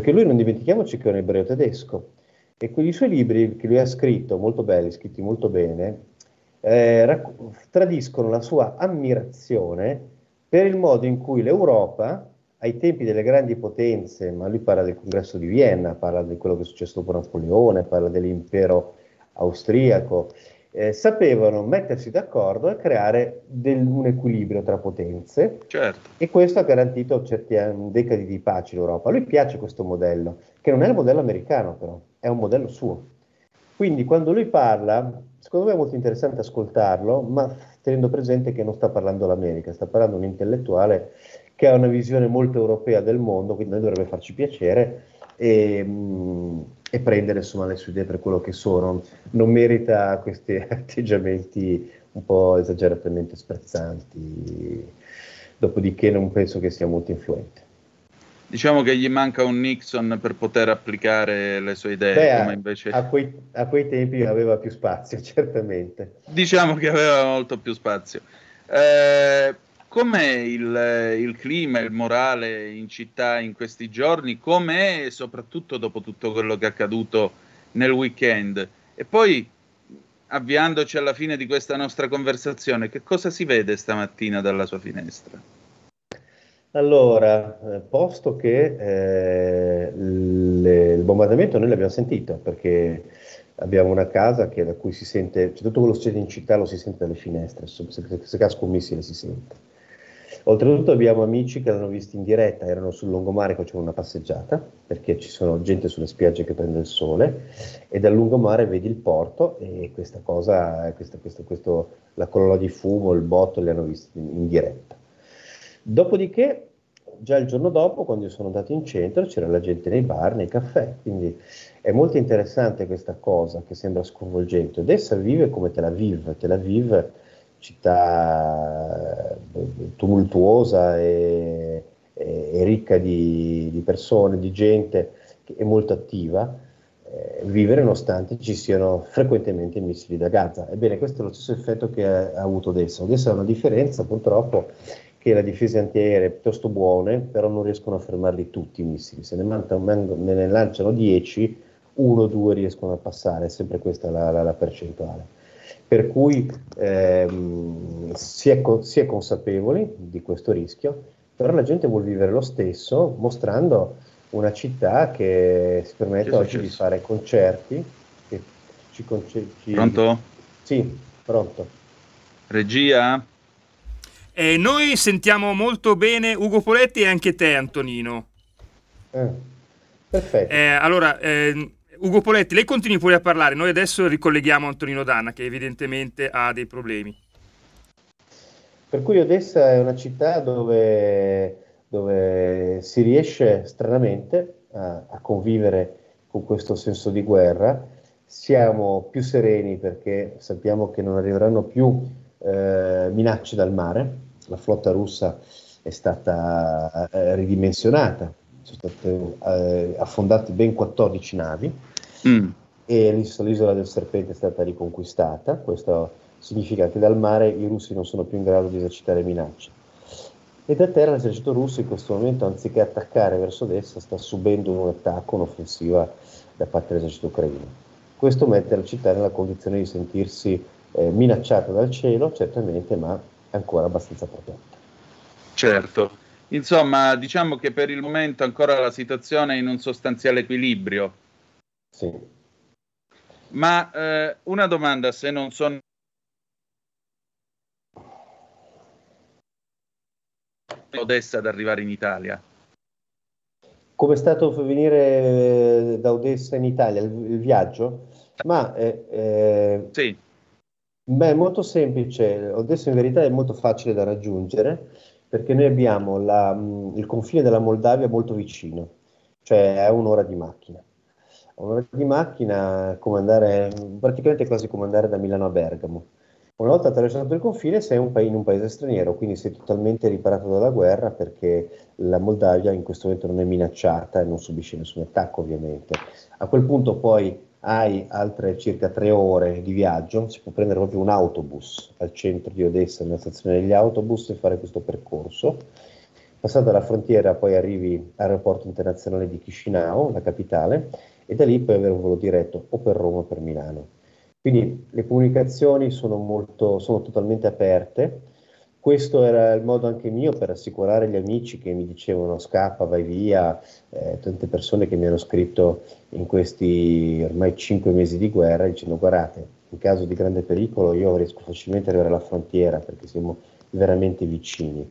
Speaker 4: Perché lui non dimentichiamoci che è un ebreo tedesco. E quei suoi libri che lui ha scritto, molto belli, scritti molto bene, eh, racc- tradiscono la sua ammirazione per il modo in cui l'Europa ai tempi delle grandi potenze, ma lui parla del congresso di Vienna, parla di quello che è successo dopo Napoleone, parla dell'impero austriaco, eh, sapevano mettersi d'accordo e creare del, un equilibrio tra potenze
Speaker 3: Certo.
Speaker 4: e questo ha garantito certi anni- decadi di pace in Europa. A lui piace questo modello, che non è il modello americano però, è un modello suo. Quindi quando lui parla, secondo me è molto interessante ascoltarlo, ma tenendo presente che non sta parlando l'America, sta parlando un intellettuale che ha una visione molto europea del mondo, quindi noi dovrebbe farci piacere e, mh, e prendere insomma le sue idee per quello che sono. Non merita questi atteggiamenti un po' esageratamente sprezzanti, dopodiché non penso che sia molto influente.
Speaker 3: Diciamo che gli manca un Nixon per poter applicare le sue idee,
Speaker 4: Beh, a,
Speaker 3: invece...
Speaker 4: a quei, a quei tempi aveva più spazio, certamente.
Speaker 3: Diciamo che aveva molto più spazio. Eh, com'è il, il clima, il morale in città in questi giorni? Com'è soprattutto dopo tutto quello che è accaduto nel weekend? E poi, avviandoci alla fine di questa nostra conversazione, che cosa si vede stamattina dalla sua finestra?
Speaker 4: Allora, eh, posto che eh, le- il bombardamento noi l'abbiamo sentito perché abbiamo una casa che, da cui si sente, cioè tutto quello che succede in città lo si sente dalle finestre, se, se, se casca un missile si sente. Oltretutto abbiamo amici che l'hanno visto in diretta, erano sul lungomare facevano una passeggiata, perché ci sono gente sulle spiagge che prende il sole e dal lungomare vedi il porto e questa cosa, questa- questo- questo- la colonna di fumo, il botto li hanno visti in, in diretta. Dopodiché, già il giorno dopo, quando sono andato in centro, c'era la gente nei bar, nei caffè, quindi è molto interessante questa cosa che sembra sconvolgente. Odessa vive come Tel Aviv, Tel Aviv, città eh, tumultuosa e, e- e ricca di, di persone, di gente, che è molto attiva, eh, vivere nonostante ci siano frequentemente missili da Gaza. Ebbene, questo è lo stesso effetto che ha, ha avuto Odessa. Odessa ha una differenza purtroppo che le difese antiaeree piuttosto buone, però non riescono a fermarli tutti i missili. Se ne, mantano- man- ne lanciano 10, uno o due riescono a passare, è sempre questa la, la- la percentuale. Per cui ehm, si, è, co- si è consapevoli di questo rischio, però la gente vuole vivere lo stesso, mostrando una città che si permette oggi di fare concerti. Che ci conce- ci-
Speaker 3: Pronto?
Speaker 4: Sì, pronto.
Speaker 3: Regia?
Speaker 2: E noi sentiamo molto bene Ugo Poletti e anche te, Antonino.
Speaker 4: Eh, perfetto.
Speaker 2: Eh, allora, ehm, Ugo Poletti, lei continui pure a parlare. Noi adesso ricolleghiamo Antonino Danna, che evidentemente ha dei problemi.
Speaker 4: Per cui Odessa è una città dove, dove si riesce stranamente a, a convivere con questo senso di guerra. Siamo più sereni perché sappiamo che non arriveranno più eh, minacce dal mare. La flotta russa è stata eh, ridimensionata, sono state eh, affondate ben 14 navi
Speaker 3: Mm.
Speaker 4: e l'is- l'isola del serpente è stata riconquistata. Questo significa che dal mare i russi non sono più in grado di esercitare minacce. E da terra l'esercito russo in questo momento, anziché attaccare verso destra, sta subendo un attacco, un'offensiva da parte dell'esercito ucraino. Questo mette la città nella condizione di sentirsi eh, minacciata dal cielo, certamente, ma ancora abbastanza protetta.
Speaker 3: Certo. Insomma, diciamo che per il momento ancora la situazione è in un sostanziale equilibrio.
Speaker 4: Sì.
Speaker 3: Ma eh, una domanda, se non sono Odessa ad arrivare in Italia.
Speaker 4: Come è stato venire eh, da Odessa in Italia il, il viaggio? Ma eh, eh,
Speaker 3: Sì,
Speaker 4: Beh, è molto semplice, Odessa in verità è molto facile da raggiungere perché noi abbiamo la- mh, il confine della Moldavia molto vicino, cioè è un'ora di macchina. Un'ora di macchina come andare, praticamente quasi come andare da Milano a Bergamo. Una volta attraversato il confine sei un pa- in un paese straniero, quindi sei totalmente riparato dalla guerra perché la Moldavia in questo momento non è minacciata e non subisce nessun attacco ovviamente. A quel punto poi hai altre circa tre ore di viaggio, si può prendere proprio un autobus al centro di Odessa, nella stazione degli autobus e fare questo percorso. Passata la frontiera poi arrivi all'aeroporto internazionale di Chisinau, la capitale, e da lì puoi avere un volo diretto o per Roma o per Milano. Quindi le comunicazioni sono, molto, sono totalmente aperte questo era il modo anche mio per assicurare gli amici che mi dicevano scappa, vai via, eh, tante persone che mi hanno scritto in questi ormai cinque mesi di guerra dicendo guardate, in caso di grande pericolo io riesco facilmente ad arrivare alla frontiera perché siamo veramente vicini.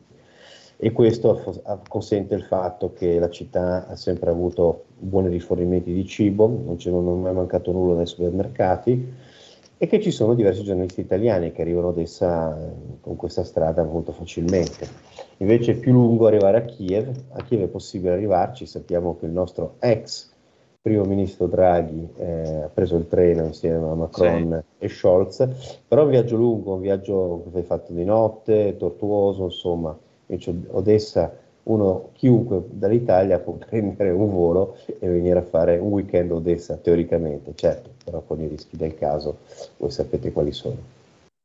Speaker 4: E questo consente il fatto che la città ha sempre avuto buoni rifornimenti di cibo, non c'è mai mancato nulla nei supermercati e che ci sono diversi giornalisti italiani che arrivano essa con questa strada molto facilmente. Invece è più lungo arrivare a Kiev, a Kiev è possibile arrivarci, sappiamo che il nostro ex primo ministro Draghi eh, ha preso il treno insieme a Macron sì. e Scholz, però è un viaggio lungo, un viaggio che è fatto di notte, tortuoso, insomma, invece Odessa uno, chiunque dall'Italia può prendere un volo e venire a fare un weekend a Odessa, teoricamente, certo, però con i rischi del caso, voi sapete quali sono.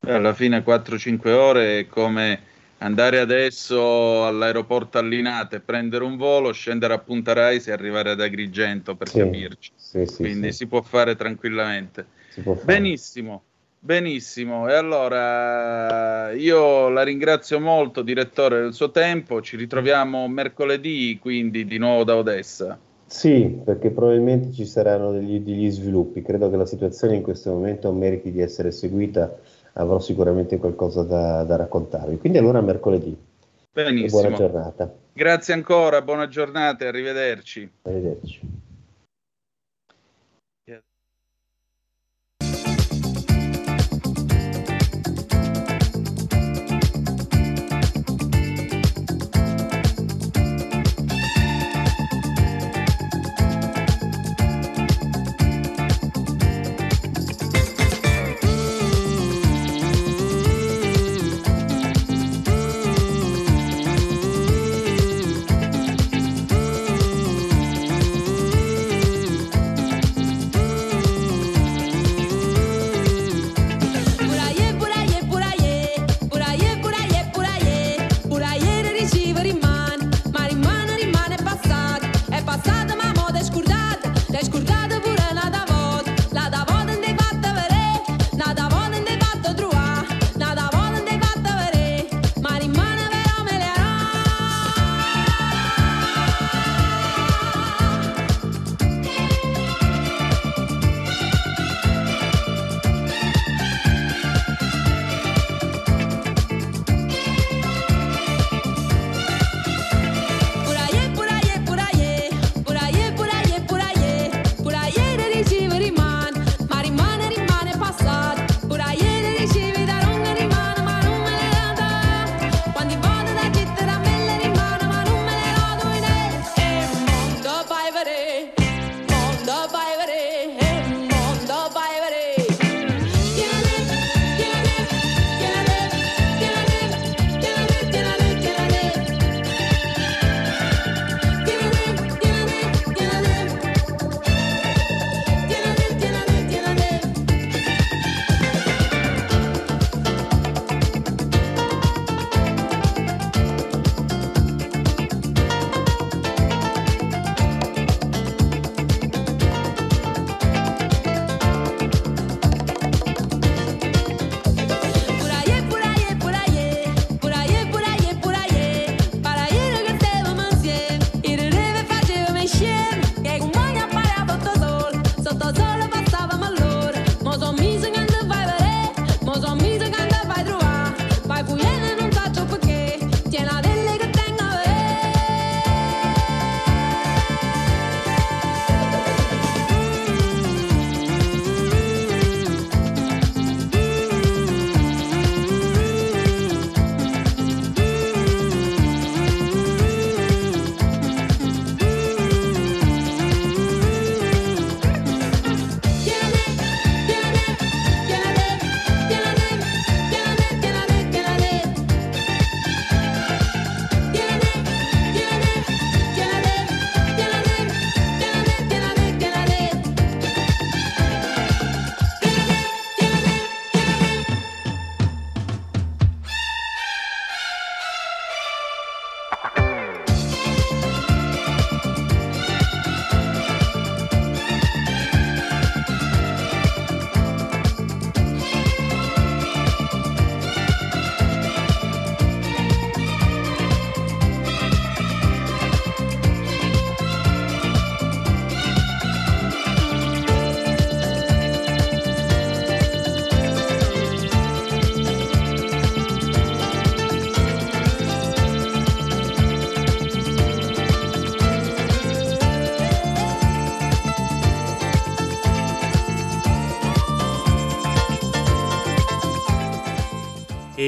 Speaker 3: Alla fine 4-5 ore è come andare adesso all'aeroporto a Linate, prendere un volo, scendere a Punta Raisi e arrivare ad Agrigento per sì, capirci. Sì, sì, Quindi si può fare tranquillamente. Può fare. Benissimo. Benissimo, e allora io la ringrazio molto, direttore, del suo tempo. Ci ritroviamo mercoledì, quindi di nuovo da Odessa.
Speaker 4: Sì, perché probabilmente ci saranno degli, degli sviluppi. Credo che la situazione in questo momento meriti di essere seguita. Avrò sicuramente qualcosa da, da raccontarvi. Quindi allora mercoledì.
Speaker 3: Benissimo.
Speaker 4: buona giornata.
Speaker 3: Grazie ancora, buona giornata e arrivederci.
Speaker 4: Arrivederci.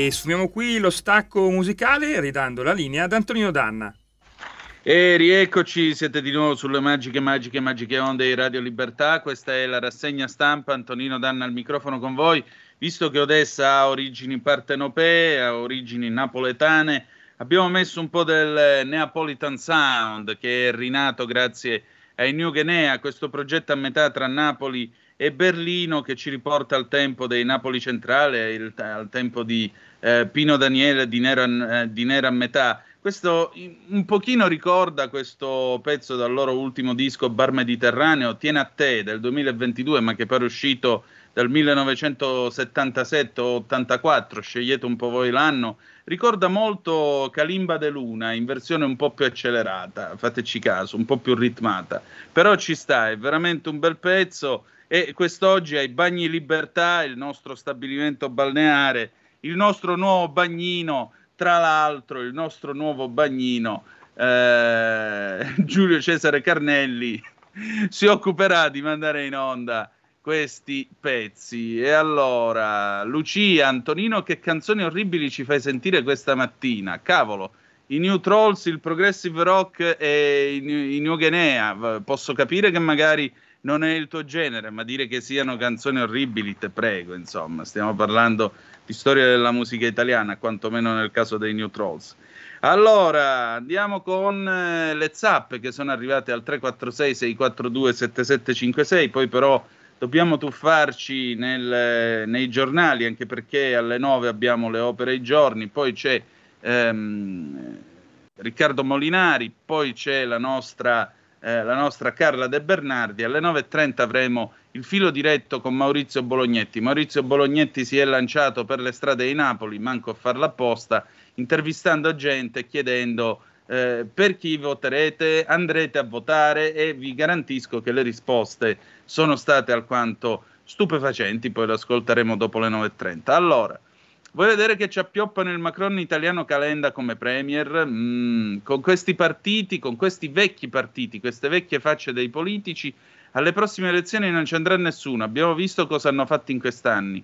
Speaker 2: E sfumiamo qui lo stacco musicale ridando la linea ad Antonino Danna.
Speaker 3: E rieccoci, siete di nuovo sulle magiche, magiche, magiche onde di Radio Libertà. Questa è la rassegna stampa. Antonino Danna al microfono con voi. Visto che Odessa ha origini partenopee, ha origini napoletane, abbiamo messo un po' del Neapolitan Sound che è rinato grazie ai New Guinea, questo progetto a metà tra Napoli e Berlino che ci riporta al tempo dei Napoli Centrale, al tempo di eh, Pino Daniele di Nero, eh, di Nero a metà. Questo un pochino ricorda questo pezzo dal loro ultimo disco Bar Mediterraneo, Tiene a te del 2022, ma che è uscito dal 1977-84, scegliete un po' voi l'anno. Ricorda molto Kalimba de Luna in versione un po' più accelerata, fateci caso, un po' più ritmata. Però ci sta, è veramente un bel pezzo e quest'oggi ai Bagni Libertà, il nostro stabilimento balneare, il nostro nuovo bagnino tra l'altro, il nostro nuovo bagnino, eh, Giulio Cesare Carnelli, si occuperà di mandare in onda questi pezzi. E allora, Lucia, Antonino, che canzoni orribili ci fai sentire questa mattina? Cavolo, i New Trolls, il Progressive Rock e i New Guinea. Posso capire che magari non è il tuo genere, ma dire che siano canzoni orribili, te prego, insomma, stiamo parlando di storia della musica italiana, quantomeno nel caso dei New Trolls. Allora, andiamo con eh, le zappe che sono arrivate al 346 642 7756, poi però dobbiamo tuffarci nel, nei giornali, anche perché alle 9 abbiamo le opere ai giorni, poi c'è ehm, Riccardo Molinari, poi c'è la nostra eh, la nostra Carla De Bernardi. Alle 9.30 avremo il filo diretto con Maurizio Bolognetti. Maurizio Bolognetti si è lanciato per le strade di Napoli, manco a farla apposta, intervistando gente chiedendo eh, per chi voterete, andrete a votare e vi garantisco che le risposte sono state alquanto stupefacenti, poi le ascolteremo dopo le 9.30. Allora, Vuoi vedere che ci appioppano il Macron italiano Calenda come premier? Mm, con questi partiti, con questi vecchi partiti, queste vecchie facce dei politici, alle prossime elezioni non ci andrà nessuno. Abbiamo visto cosa hanno fatto in quest'anni.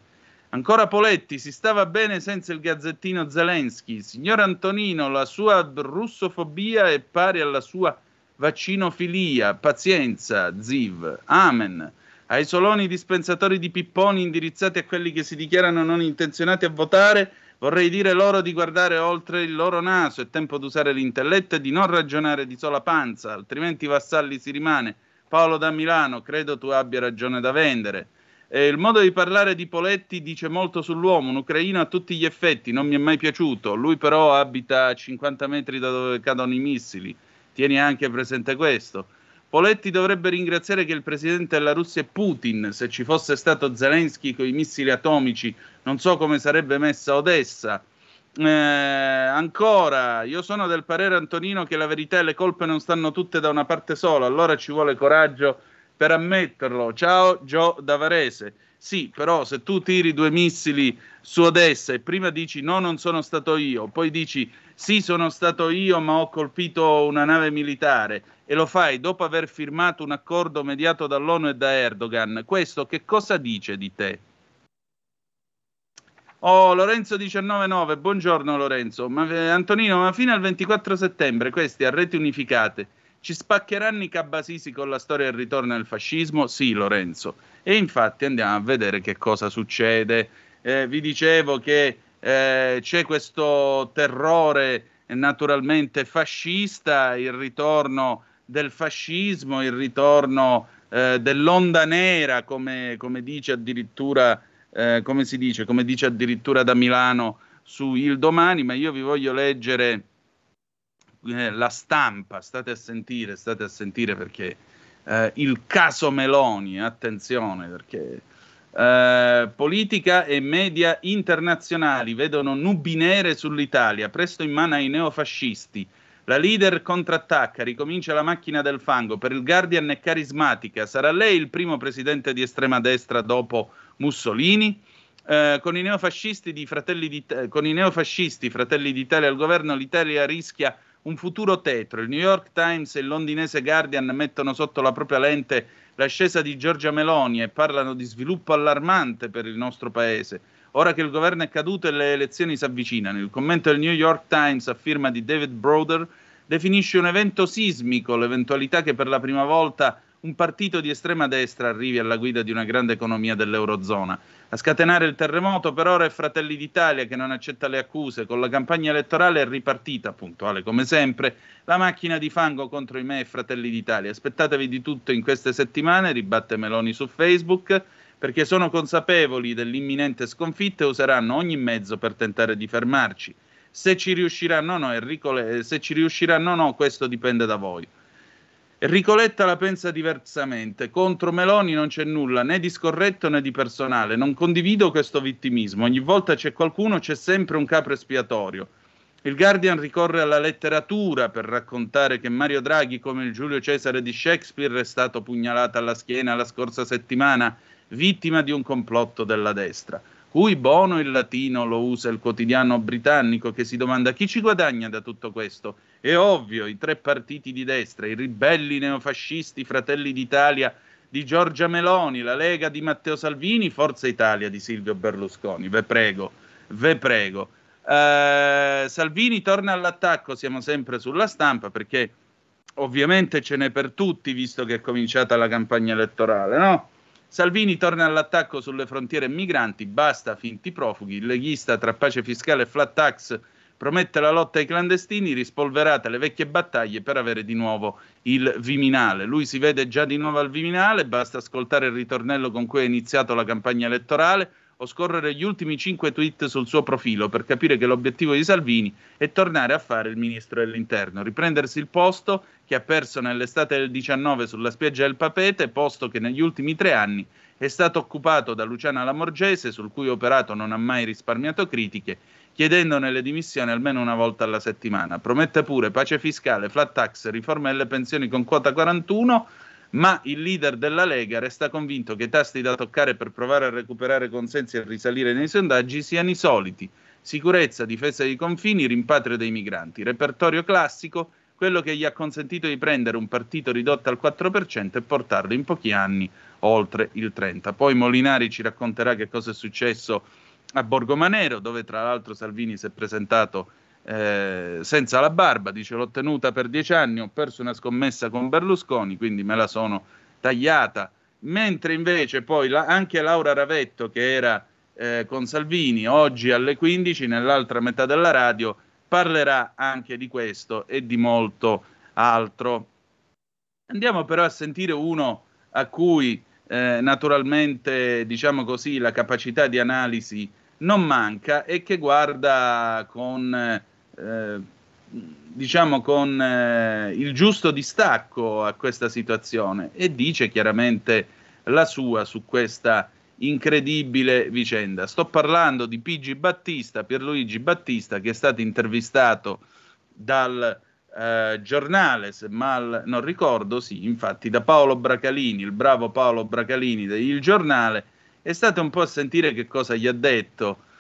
Speaker 3: Ancora Poletti, si stava bene senza il gazzettino Zelensky. Signor Antonino, la sua russofobia è pari alla sua vaccinofilia. Pazienza, Ziv. Amen ai soloni dispensatori di pipponi indirizzati a quelli che si dichiarano non intenzionati a votare, vorrei dire loro di guardare oltre il loro naso, è tempo di usare l'intelletto e di non ragionare di sola panza, altrimenti vassalli si rimane. Paolo da Milano, credo tu abbia ragione da vendere. Eh, il modo di parlare di Poletti dice molto sull'uomo, un ucraino a tutti gli effetti, non mi è mai piaciuto. Lui però abita a 50 metri da dove cadono i missili. Tieni anche presente questo. Poletti dovrebbe ringraziare che il presidente della Russia è Putin. Se ci fosse stato Zelensky con i missili atomici, non so come sarebbe messa Odessa. Eh, ancora, io sono del parere, Antonino, che la verità e le colpe non stanno tutte da una parte sola. Allora ci vuole coraggio per ammetterlo. Ciao, Gio Davarese. Sì, però se tu tiri due missili su Odessa e prima dici no, non sono stato io, poi dici sì, sono stato io, ma ho colpito una nave militare e lo fai dopo aver firmato un accordo mediato dall'ONU e da Erdogan, questo che cosa dice di te? Oh, Lorenzo 199, buongiorno Lorenzo. Ma, eh, Antonino, ma fino al 24 settembre questi a reti unificate ci spaccheranno i cabasisi con la storia del ritorno del fascismo? Sì, Lorenzo. E infatti andiamo a vedere che cosa succede. Eh, vi dicevo che eh, c'è questo terrore naturalmente fascista, il ritorno del fascismo, il ritorno eh, dell'onda nera, come, come, dice addirittura, eh, come si dice, come dice addirittura da Milano su Il Domani, ma io vi voglio leggere la stampa, state a sentire, state a sentire perché eh, il caso Meloni, attenzione perché eh, politica e media internazionali vedono nubi nere sull'Italia, presto in mano ai neofascisti. La leader contrattacca, ricomincia la macchina del fango. Per il Guardian è carismatica. Sarà lei il primo presidente di estrema destra dopo Mussolini? Eh, con i neofascisti Fratelli d'Italia al governo, l'Italia rischia un futuro tetro. Il New York Times e il londinese Guardian mettono sotto la propria lente l'ascesa di Giorgia Meloni e parlano di sviluppo allarmante per il nostro paese. ora che il governo è caduto e le elezioni si avvicinano. Il commento del New York Times a firma di David Broder definisce un evento sismico l'eventualità che per la prima volta un partito di estrema destra arrivi alla guida di una grande economia dell'Eurozona. A scatenare il terremoto per ora è Fratelli d'Italia che non accetta le accuse. Con la campagna elettorale è ripartita, puntuale come sempre, la macchina di fango contro i me e Fratelli d'Italia. Aspettatevi di tutto in queste settimane, ribatte Meloni su Facebook, perché sono consapevoli dell'imminente sconfitta e useranno ogni mezzo per tentare di fermarci. Se ci riusciranno o no, Enrico, se ci riusciranno o no, questo dipende da voi. Enrico Letta la pensa diversamente. Contro Meloni non c'è nulla né di scorretto né di personale. Non condivido questo vittimismo. Ogni volta c'è qualcuno, c'è sempre un capo espiatorio. Il Guardian ricorre alla letteratura per raccontare che Mario Draghi, come il Giulio Cesare di Shakespeare, è stato pugnalato alla schiena la scorsa settimana, vittima di un complotto della destra. Cui bono il latino lo usa il quotidiano britannico che si domanda chi ci guadagna da tutto questo è ovvio, i tre partiti di destra, i ribelli neofascisti Fratelli d'Italia di Giorgia Meloni, la Lega di Matteo Salvini, Forza Italia di Silvio Berlusconi. Ve prego, ve prego. Uh, Salvini torna all'attacco, siamo sempre sulla stampa perché ovviamente ce n'è per tutti visto che è cominciata la campagna elettorale, no? Salvini torna all'attacco sulle frontiere migranti, basta finti profughi, il leghista tra pace fiscale e flat tax promette la lotta ai clandestini, rispolverate le vecchie battaglie per avere di nuovo il Viminale. Lui si vede già di nuovo al Viminale, basta ascoltare il ritornello con cui è iniziato la campagna elettorale o scorrere gli ultimi cinque tweet sul suo profilo per capire che l'obiettivo di Salvini è tornare a fare il ministro dell'interno, riprendersi il posto che ha perso nell'estate del 19 sulla spiaggia del Papete, posto che negli ultimi tre anni è stato occupato da Luciana Lamorgese, sul cui operato non ha mai risparmiato critiche chiedendone le dimissioni almeno una volta alla settimana. Promette pure pace fiscale, flat tax, riforme delle pensioni con quota 41, ma il leader della Lega resta convinto che i tasti da toccare per provare a recuperare consensi e risalire nei sondaggi siano i soliti. Sicurezza, difesa dei confini, rimpatrio dei migranti. Repertorio classico, quello che gli ha consentito di prendere un partito ridotto al 4% e portarlo in pochi anni oltre il 30%. Poi Molinari ci racconterà che cosa è successo a Borgomanero, dove tra l'altro Salvini si è presentato eh, senza la barba, dice l'ho tenuta per dieci anni, ho perso una scommessa con Berlusconi, quindi me la sono tagliata. Mentre invece poi la, anche Laura Ravetto, che era eh, con Salvini, oggi alle 15, nell'altra metà della radio, parlerà anche di questo e di molto altro. Andiamo però a sentire uno a cui eh, naturalmente, diciamo così, la capacità di analisi non manca e che guarda con, eh, diciamo, con eh, il giusto distacco a questa situazione e dice chiaramente la sua su questa incredibile vicenda. Sto parlando di Pigi Battista, Pierluigi Battista, che è stato intervistato dal eh, giornale, se mal non ricordo, sì, infatti da Paolo Bracalini, il bravo Paolo Bracalini del giornale, è stato un po' a sentire che cosa gli ha detto.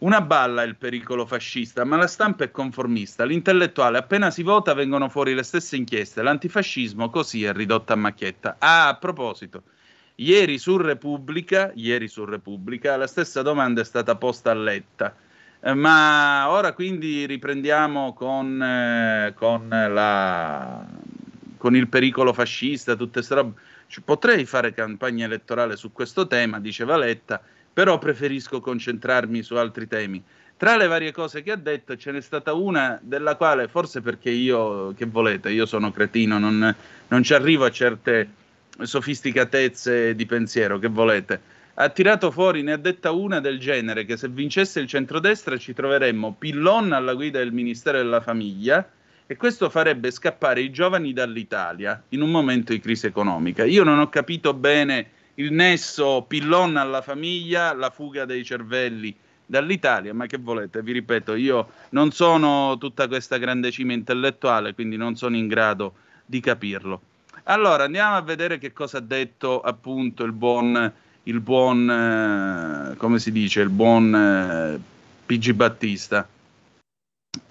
Speaker 3: Una balla è il pericolo fascista, ma la stampa è conformista. L'intellettuale, appena si vota, vengono fuori le stesse inchieste. L'antifascismo così è ridotto a macchietta. Ah, a proposito, ieri su Repubblica, ieri su Repubblica, la stessa domanda è stata posta a Letta. Eh, ma ora quindi riprendiamo con, eh, con, la, con il pericolo fascista, tutte queste robe potrei fare campagna elettorale su questo tema, dice Valetta, però preferisco concentrarmi su altri temi. Tra le varie cose che ha detto ce n'è stata una della quale, forse perché io, che volete, io sono cretino, non, non ci arrivo a certe sofisticatezze di pensiero, che volete. Ha tirato fuori, ne ha detta una del genere, che se vincesse il centrodestra ci troveremmo Pillon alla guida del Ministero della Famiglia, e questo farebbe scappare i giovani dall'Italia in un momento di crisi economica. Io non ho capito bene il nesso pillon alla famiglia, la fuga dei cervelli dall'Italia, ma che volete, vi ripeto, io non sono tutta questa grande cima intellettuale, quindi non sono in grado di capirlo. Allora, andiamo a vedere che cosa ha detto appunto il buon, il buon eh, come si dice, il buon eh, PG Battista.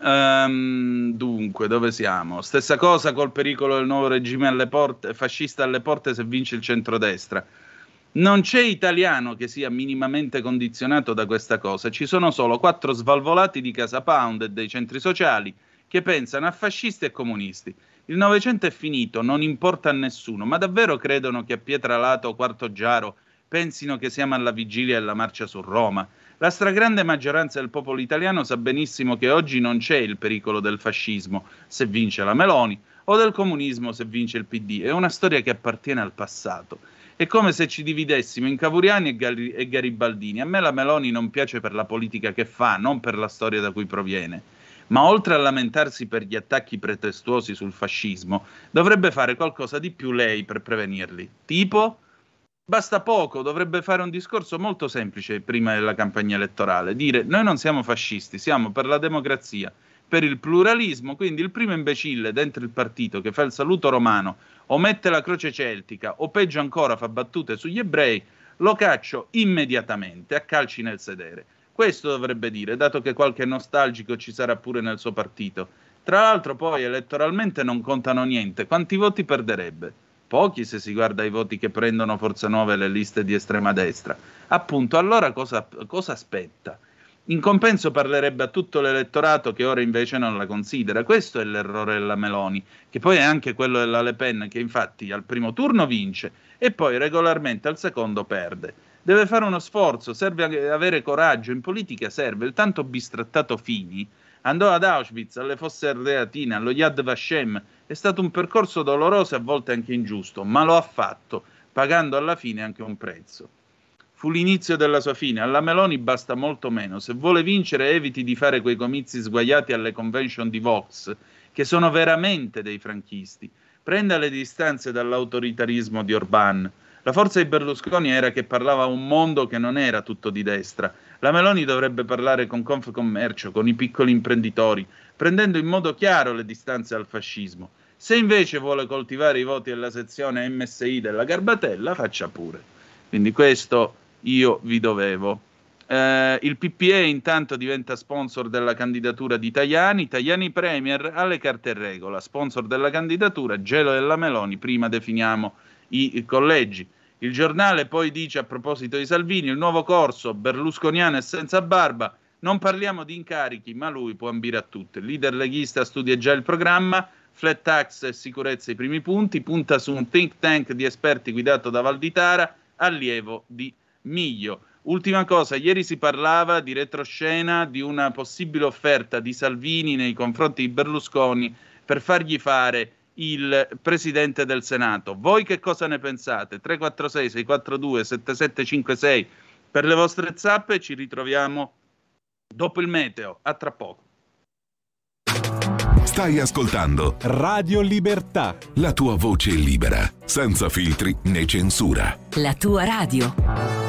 Speaker 3: Um, dunque, dove siamo? Stessa cosa col pericolo del nuovo regime alle porte, fascista alle porte se vince il centrodestra. Non c'è italiano che sia minimamente condizionato da questa cosa, ci sono solo quattro svalvolati di Casa Pound e dei centri sociali che pensano a fascisti e comunisti. Il Novecento è finito, non importa a nessuno, ma davvero credono che a Pietralato o Quarto Giaro pensino che siamo alla vigilia della marcia su Roma? La stragrande maggioranza del popolo italiano sa benissimo che oggi non c'è il pericolo del fascismo se vince la Meloni o del comunismo se vince il PD, è una storia che appartiene al passato. È come se ci dividessimo in Cavuriani e, Gal- e Garibaldini. A me la Meloni non piace per la politica che fa, non per la storia da cui proviene. Ma oltre a lamentarsi per gli attacchi pretestuosi sul fascismo, dovrebbe fare qualcosa di più lei per prevenirli. Tipo? Basta poco, dovrebbe fare un discorso molto semplice prima della campagna elettorale, dire noi non siamo fascisti, siamo per la democrazia, per il pluralismo, quindi il primo imbecille dentro il partito che fa il saluto romano o mette la croce celtica o peggio ancora fa battute sugli ebrei, lo caccio immediatamente a calci nel sedere. Questo dovrebbe dire, dato che qualche nostalgico ci sarà pure nel suo partito. Tra l'altro poi elettoralmente non contano niente, quanti voti perderebbe? Pochi se si guarda i voti che prendono Forza Nuova e le liste di estrema destra. Appunto, allora cosa, cosa aspetta? In compenso parlerebbe a tutto l'elettorato che ora invece non la considera. Questo è l'errore della Meloni, che poi è anche quello della Le Pen, che infatti al primo turno vince e poi regolarmente al secondo perde. Deve fare uno sforzo, serve avere coraggio. In politica serve il tanto bistrattato Fini. Andò ad Auschwitz, alle fosse ardeatine, allo Yad Vashem. È stato un percorso doloroso e a volte anche ingiusto, ma lo ha fatto, pagando alla fine anche un prezzo fu l'inizio della sua fine. Alla Meloni basta molto meno. Se vuole vincere, eviti di fare quei comizi sguaiati alle convention di Vox, che sono veramente dei franchisti. Prenda le distanze dall'autoritarismo di Orban. La forza di Berlusconi era che parlava a un mondo che non era tutto di destra. La Meloni dovrebbe parlare con Confcommercio, con i piccoli imprenditori, prendendo in modo chiaro le distanze al fascismo. Se invece vuole coltivare i voti della sezione MSI della Garbatella, faccia pure. Quindi questo io vi dovevo. Eh, il PPE intanto diventa sponsor della candidatura di Tajani, Tajani Premier alle carte in regola, sponsor della candidatura, Gelo della Meloni, prima definiamo i, i collegi. Il giornale poi dice a proposito di Salvini, il nuovo corso berlusconiano e senza barba, non parliamo di incarichi, ma lui può ambire a tutto. Il leader leghista studia già il programma, flat tax e sicurezza i primi punti, punta su un think tank di esperti guidato da Valditara, allievo di Miglio. Ultima cosa, ieri si parlava di retroscena di una possibile offerta di Salvini nei confronti di Berlusconi per fargli fare il presidente del Senato. Voi che cosa ne pensate? 346 642 7756 per le vostre zappe ci ritroviamo dopo il meteo. A tra poco.
Speaker 5: Stai ascoltando
Speaker 1: Radio Libertà.
Speaker 5: la tua voce libera, senza filtri né censura.
Speaker 6: La tua radio.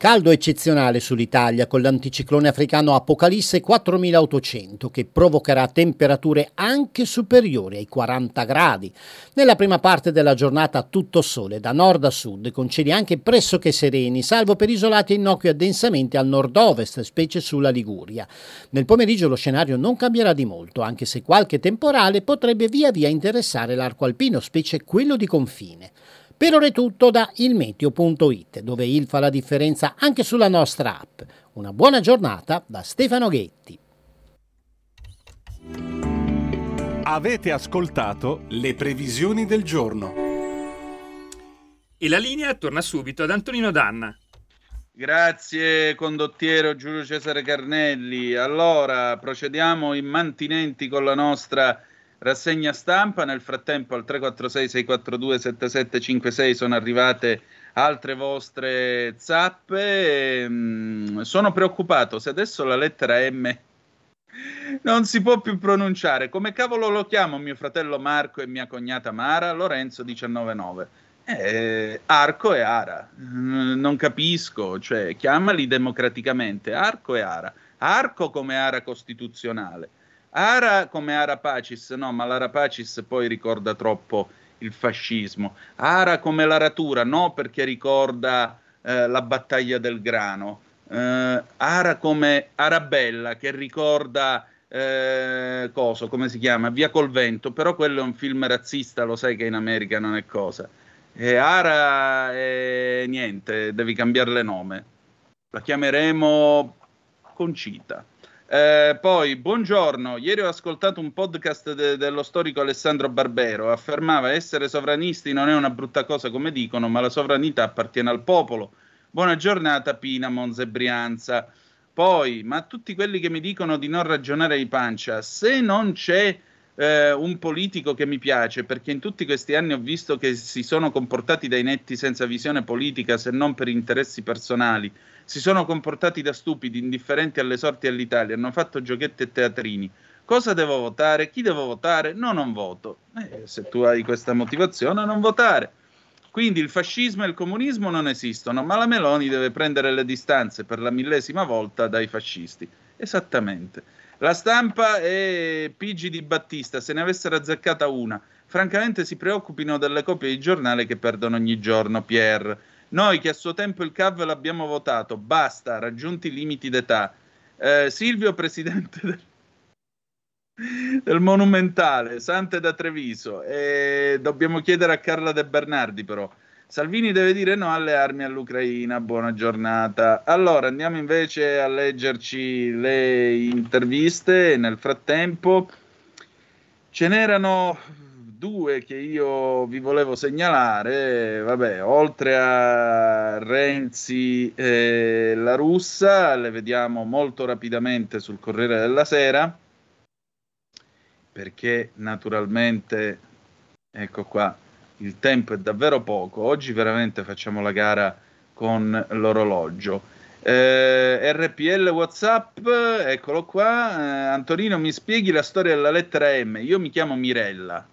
Speaker 7: Caldo eccezionale sull'Italia con l'anticiclone africano Apocalisse 4800 che provocherà temperature anche superiori ai 40 gradi. Nella prima parte della giornata tutto sole da nord a sud con cieli anche pressoché sereni, salvo per isolati innocui addensamenti al nord-ovest, specie sulla Liguria. Nel pomeriggio lo scenario non cambierà di molto, anche se qualche temporale potrebbe via via interessare l'arco alpino, specie quello di confine. Per ora è tutto da ilmeteo.it, dove il fa la differenza anche sulla nostra app. Una buona giornata da Stefano Ghetti.
Speaker 1: Avete ascoltato le previsioni del giorno.
Speaker 2: E la linea torna subito ad Antonino Danna.
Speaker 3: Grazie condottiero Giulio Cesare Carnelli. Allora, procediamo immantinenti con la nostra rassegna stampa. Nel frattempo al 346-642-7756 sono arrivate altre vostre zappe. Mm, sono preoccupato se adesso la lettera M non si può più pronunciare. Come cavolo lo chiamo mio fratello Marco e mia cognata Mara? Lorenzo 199. Eh, Arco e Ara. Mm, non capisco, cioè chiamali democraticamente Arco e Ara. Arco come Ara costituzionale Ara come Ara Pacis, no, ma l'Ara Pacis poi ricorda troppo il fascismo. Ara come l'aratura, no, perché ricorda eh, la battaglia del grano. eh, Ara come Arabella che ricorda eh, coso, come si chiama? Via col vento, però quello è un film razzista, lo sai che in America non è cosa. E Ara è niente, devi cambiarle nome. La chiameremo Concita. Eh, poi, buongiorno. Ieri ho ascoltato un podcast de- dello storico Alessandro Barbero. Affermava essere sovranisti non è una brutta cosa come dicono, ma la sovranità appartiene al popolo. Buona giornata, Pina Monza e Brianza. Poi, ma tutti quelli che mi dicono di non ragionare di pancia, se non c'è eh, un politico che mi piace, perché in tutti questi anni ho visto che si sono comportati dai netti senza visione politica, se non per interessi personali, si sono comportati da stupidi, indifferenti alle sorti dell'Italia, hanno fatto giochetti e teatrini. Cosa devo votare? Chi devo votare? No, non voto. Eh, se tu hai questa motivazione, non votare. Quindi il fascismo e il comunismo non esistono, ma la Meloni deve prendere le distanze per la millesima volta dai fascisti. Esattamente. La stampa e Pigi di Battista, se ne avessero azzeccata una, francamente si preoccupino delle copie di giornale che perdono ogni giorno, Pierre. Noi che a suo tempo il CAV l'abbiamo votato, basta, raggiunti i limiti d'età. Eh, Silvio, presidente del del Monumentale, Sante da Treviso. E dobbiamo chiedere a Carla De Bernardi, però. Salvini deve dire no alle armi all'Ucraina. Buona giornata. Allora andiamo invece a leggerci le interviste. Nel frattempo ce n'erano due che io vi volevo segnalare. Vabbè, oltre a Renzi e la russa, le vediamo molto rapidamente sul Corriere della Sera perché naturalmente, ecco qua, il tempo è davvero poco. Oggi veramente facciamo la gara con l'orologio. Eh, RPL WhatsApp, eccolo qua. Eh, Antonino, mi spieghi la storia della lettera M? Io mi chiamo Mirella.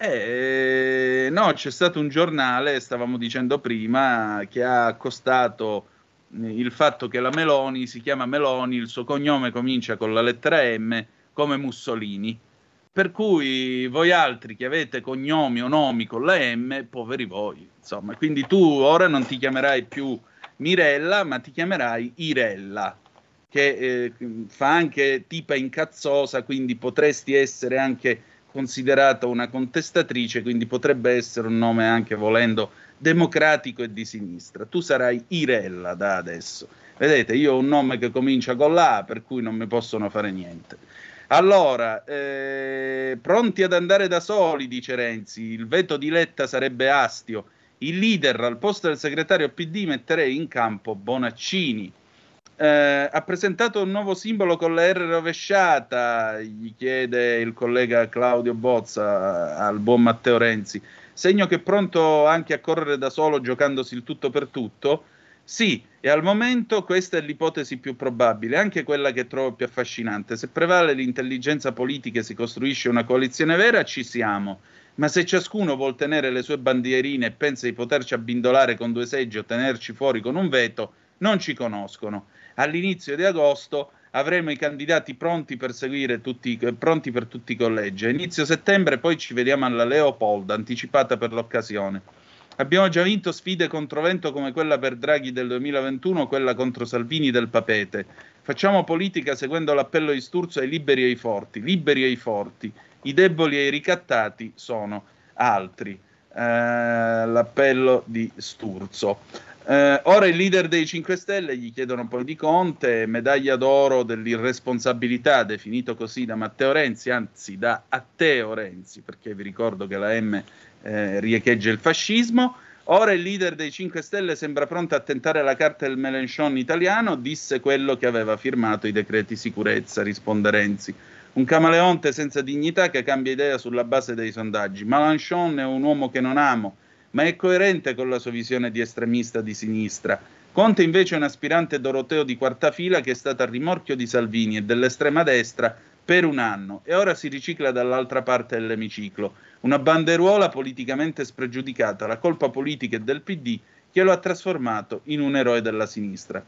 Speaker 3: Eh, no, c'è stato un giornale, stavamo dicendo prima, che ha accostato il fatto che la Meloni si chiama Meloni, il suo cognome comincia con la lettera M come Mussolini. Per cui voi altri che avete cognomi o nomi con la M, poveri voi, insomma. Quindi tu ora non ti chiamerai più Mirella, ma ti chiamerai Irella, che eh, fa anche tipa incazzosa, quindi potresti essere anche considerata una contestatrice, quindi potrebbe essere un nome anche volendo democratico e di sinistra. Tu sarai Irella da adesso. Vedete, io ho un nome che comincia con la per cui non mi possono fare niente. Allora, eh, pronti ad andare da soli, dice Renzi. Il veto di Letta sarebbe astio. Il leader al posto del segretario PD metterei in campo Bonaccini. Eh, ha presentato un nuovo simbolo con la R rovesciata, gli chiede il collega Claudio Bozza al buon Matteo Renzi. Segno che è pronto anche a correre da solo giocandosi il tutto per tutto. Sì, e al momento questa è l'ipotesi più probabile, anche quella che trovo più affascinante. Se prevale l'intelligenza politica e si costruisce una coalizione vera, ci siamo. Ma se ciascuno vuol tenere le sue bandierine e pensa di poterci abbindolare con due seggi o tenerci fuori con un veto, non ci conoscono. All'inizio di agosto avremo i candidati pronti per seguire tutti, pronti per tutti i collegi. A inizio settembre poi ci vediamo alla Leopolda, anticipata per l'occasione. Abbiamo già vinto sfide contro vento come quella per Draghi del 2021 o quella contro Salvini del Papete. Facciamo politica seguendo l'appello di Sturzo ai liberi e ai forti. Liberi e ai forti. I deboli e i ricattati sono altri. Eh, l'appello di Sturzo. Eh, ora il leader dei 5 Stelle gli chiedono poi di Conte, medaglia d'oro dell'irresponsabilità, definito così da Matteo Renzi, anzi da Atteo Renzi, perché vi ricordo che la M eh, riecheggia il fascismo. Ora il leader dei 5 Stelle sembra pronto a tentare la carta del Mélenchon italiano, disse quello che aveva firmato i decreti sicurezza, risponde Renzi. Un camaleonte senza dignità che cambia idea sulla base dei sondaggi. Mélenchon è un uomo che non amo, ma è coerente con la sua visione di estremista di sinistra. Conte invece è un aspirante Doroteo di quarta fila che è stato a rimorchio di Salvini e dell'estrema destra per un anno e ora si ricicla dall'altra parte dell'emiciclo. Una banderuola politicamente spregiudicata, la colpa politica è del PD che lo ha trasformato in un eroe della sinistra.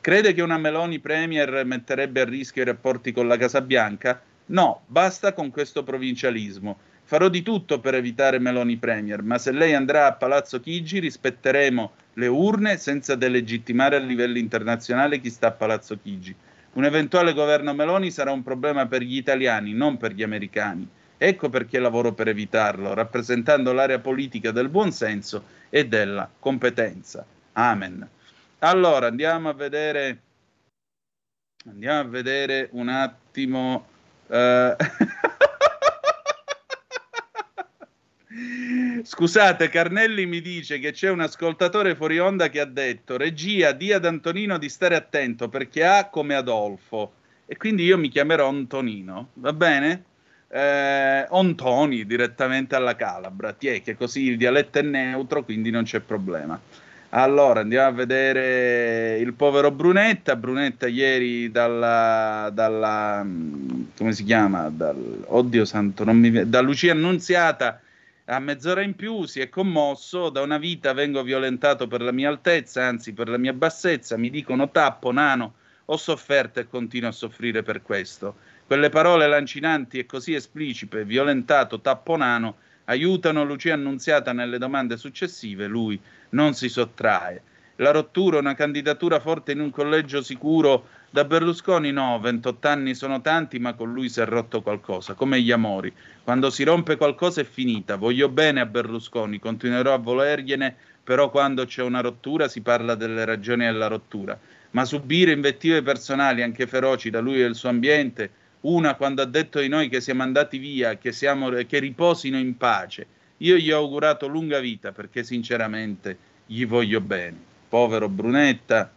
Speaker 3: Crede che una Meloni Premier metterebbe a rischio i rapporti con la Casa Bianca? No, basta con questo provincialismo. Farò di tutto per evitare Meloni Premier, ma se lei andrà a Palazzo Chigi rispetteremo le urne senza delegittimare a livello internazionale chi sta a Palazzo Chigi. Un eventuale governo Meloni sarà un problema per gli italiani, non per gli americani. Ecco perché lavoro per evitarlo, rappresentando l'area politica del buonsenso e della competenza. Amen. Allora, andiamo a vedere andiamo a vedere un attimo eh... Scusate, Carnelli mi dice che c'è un ascoltatore fuori onda che ha detto: Regia, di ad Antonino di stare attento perché ha come Adolfo. E quindi io mi chiamerò Antonino, va bene? Eh, Ontoni direttamente alla Calabra, tiè, che così il dialetto è neutro, quindi non c'è problema. Allora andiamo a vedere il povero Brunetta. Brunetta ieri dalla, dalla come si chiama? Dal, oddio santo, non mi, da Lucia Annunziata a mezz'ora in più si è commosso, da una vita vengo violentato per la mia altezza, anzi per la mia bassezza, mi dicono tappo, nano, ho sofferto e continuo a soffrire per questo. Quelle parole lancinanti e così esplicite, violentato, tappo, nano, aiutano Lucia Annunziata nelle domande successive, lui non si sottrae. La rottura, una candidatura forte in un collegio sicuro da Berlusconi no, 28 anni sono tanti, ma con lui si è rotto qualcosa, come gli amori. Quando si rompe qualcosa è finita. Voglio bene a Berlusconi, continuerò a volergliene, però quando c'è una rottura si parla delle ragioni della rottura. Ma subire invettive personali, anche feroci, da lui e il suo ambiente, una quando ha detto di noi che siamo andati via, che, siamo, che riposino in pace. Io gli ho augurato lunga vita perché sinceramente gli voglio bene. Povero Brunetta,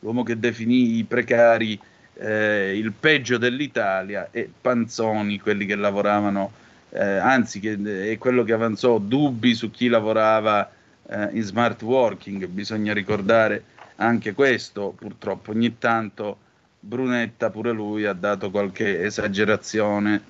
Speaker 3: l'uomo che definì i precari eh, il peggio dell'Italia e Panzoni, quelli che lavoravano, eh, anzi che, è quello che avanzò dubbi su chi lavorava eh, in smart working, bisogna ricordare anche questo, purtroppo ogni tanto Brunetta pure lui ha dato qualche esagerazione,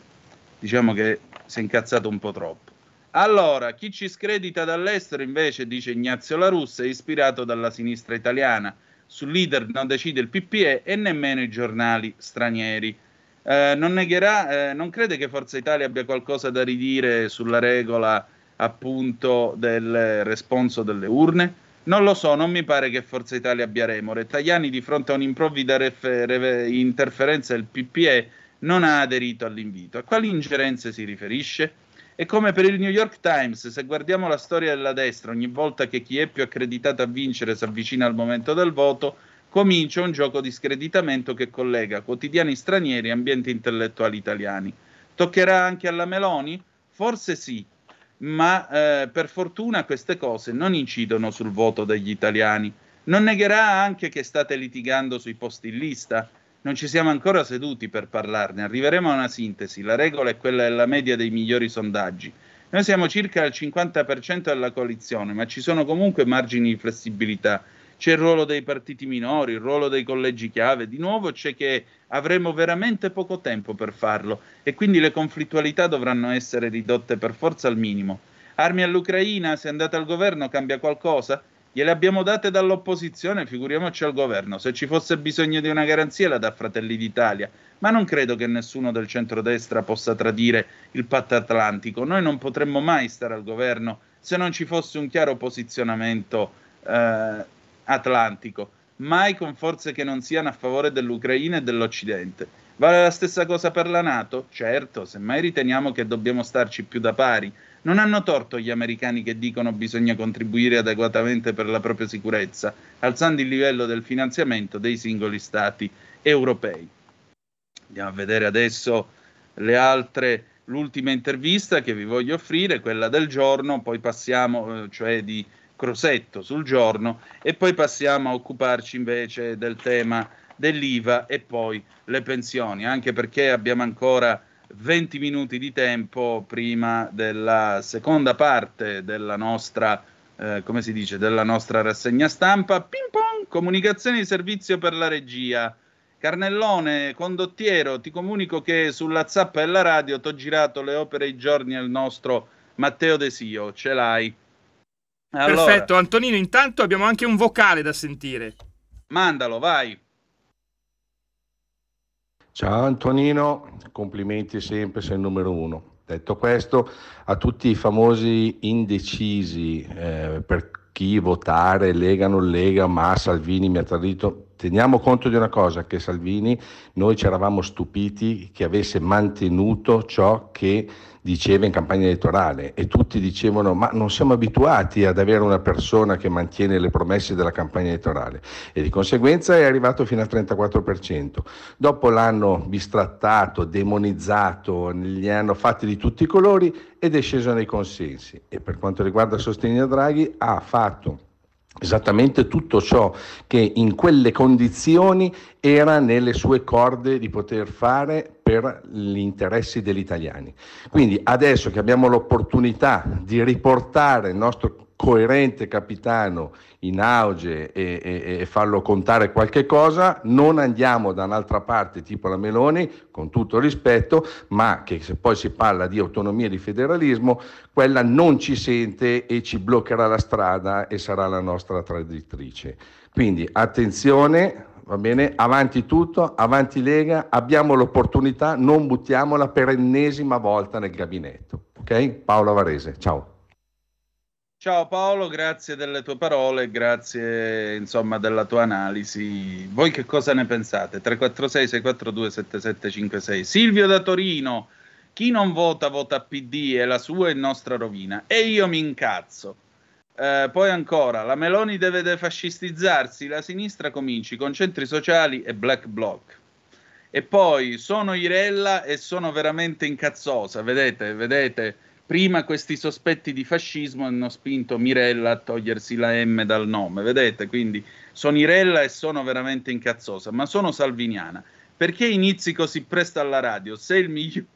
Speaker 3: diciamo che si è incazzato un po' troppo. Allora, chi ci scredita dall'estero invece, dice Ignazio La Russa, è ispirato dalla sinistra italiana sul leader non decide il PPE e nemmeno i giornali stranieri. Eh, non negherà, eh, non crede che Forza Italia abbia qualcosa da ridire sulla regola appunto del responso delle urne? Non lo so, non mi pare che Forza Italia abbia remore. Tajani di fronte a un'improvvida ref- re- interferenza del PPE non ha aderito all'invito. A quali ingerenze si riferisce? E come per il New York Times, se guardiamo la storia della destra, ogni volta che chi è più accreditato a vincere si avvicina al momento del voto, comincia un gioco di screditamento che collega quotidiani stranieri e ambienti intellettuali italiani. Toccherà anche alla Meloni? Forse sì, ma eh, per fortuna queste cose non incidono sul voto degli italiani. Non negherà anche che state litigando sui posti in lista? Non ci siamo ancora seduti per parlarne, arriveremo a una sintesi. La regola è quella della media dei migliori sondaggi. Noi siamo circa al 50% della coalizione, ma ci sono comunque margini di flessibilità. C'è il ruolo dei partiti minori, il ruolo dei collegi chiave. Di nuovo c'è che avremo veramente poco tempo per farlo e quindi le conflittualità dovranno essere ridotte per forza al minimo. Armi all'Ucraina, se andate al governo cambia qualcosa? Gliele abbiamo date dall'opposizione, figuriamoci al governo. Se ci fosse bisogno di una garanzia la dà Fratelli d'Italia, ma non credo che nessuno del centrodestra possa tradire il patto atlantico. Noi non potremmo mai stare al governo se non ci fosse un chiaro posizionamento eh, atlantico, mai con forze che non siano a favore dell'Ucraina e dell'Occidente. Vale la stessa cosa per la Nato? Certo, semmai riteniamo che dobbiamo starci più da pari, non hanno torto gli americani che dicono bisogna contribuire adeguatamente per la propria sicurezza, alzando il livello del finanziamento dei singoli stati europei. Andiamo a vedere adesso le altre, l'ultima intervista che vi voglio offrire, quella del giorno, poi passiamo, eh, cioè di Crosetto sul giorno, e poi passiamo a occuparci invece del tema dell'IVA e poi le pensioni, anche perché abbiamo ancora 20 minuti di tempo prima della seconda parte della nostra, eh, come si dice, della nostra rassegna stampa. Ping pong, comunicazioni di servizio per la regia. Carnellone, condottiero, ti comunico che sulla zappa della radio ti ho girato le opere i giorni al nostro Matteo Desio, ce l'hai.
Speaker 2: Allora, Perfetto, Antonino, intanto abbiamo anche un vocale da sentire.
Speaker 3: Mandalo, vai.
Speaker 8: Ciao Antonino, complimenti sempre, sei il numero uno. Detto questo, a tutti i famosi indecisi eh, per chi votare, Lega non Lega, ma Salvini mi ha tradito, teniamo conto di una cosa, che Salvini, noi ci eravamo stupiti che avesse mantenuto ciò che diceva in campagna elettorale e tutti dicevano ma non siamo abituati ad avere una persona che mantiene le promesse della campagna elettorale e di conseguenza è arrivato fino al 34%. Dopo l'hanno bistrattato, demonizzato, gli hanno fatti di tutti i colori ed è sceso nei consensi e per quanto riguarda sostegno a Draghi ha fatto esattamente tutto ciò che in quelle condizioni era nelle sue corde di poter fare per gli interessi degli italiani. Quindi adesso che abbiamo l'opportunità di riportare il nostro coerente capitano in auge e, e, e, farlo contare qualche cosa, non andiamo da un'altra parte tipo la Meloni, con tutto rispetto, ma che se poi si parla di autonomia e di federalismo, quella non ci sente e ci bloccherà la strada e sarà la nostra traditrice. Quindi attenzione, va bene? Avanti tutto, avanti Lega, abbiamo l'opportunità, non buttiamola per ennesima volta nel gabinetto. Ok? Paolo Varese, ciao.
Speaker 3: Ciao Paolo, grazie delle tue parole, grazie insomma della tua analisi. Voi che cosa ne pensate? 346 642 7756. Silvio da Torino, chi non vota vota PD, è la sua e nostra rovina. E io mi incazzo. Eh, poi ancora, la Meloni deve defascistizzarsi, la sinistra cominci con centri sociali e black bloc. E poi sono Irella e sono veramente incazzosa, vedete, vedete prima questi sospetti di fascismo hanno spinto Mirella a togliersi la M dal nome, vedete? Quindi sono Irella e sono veramente incazzosa, ma sono salviniana. Perché inizi così presto alla radio? Sei il migliore.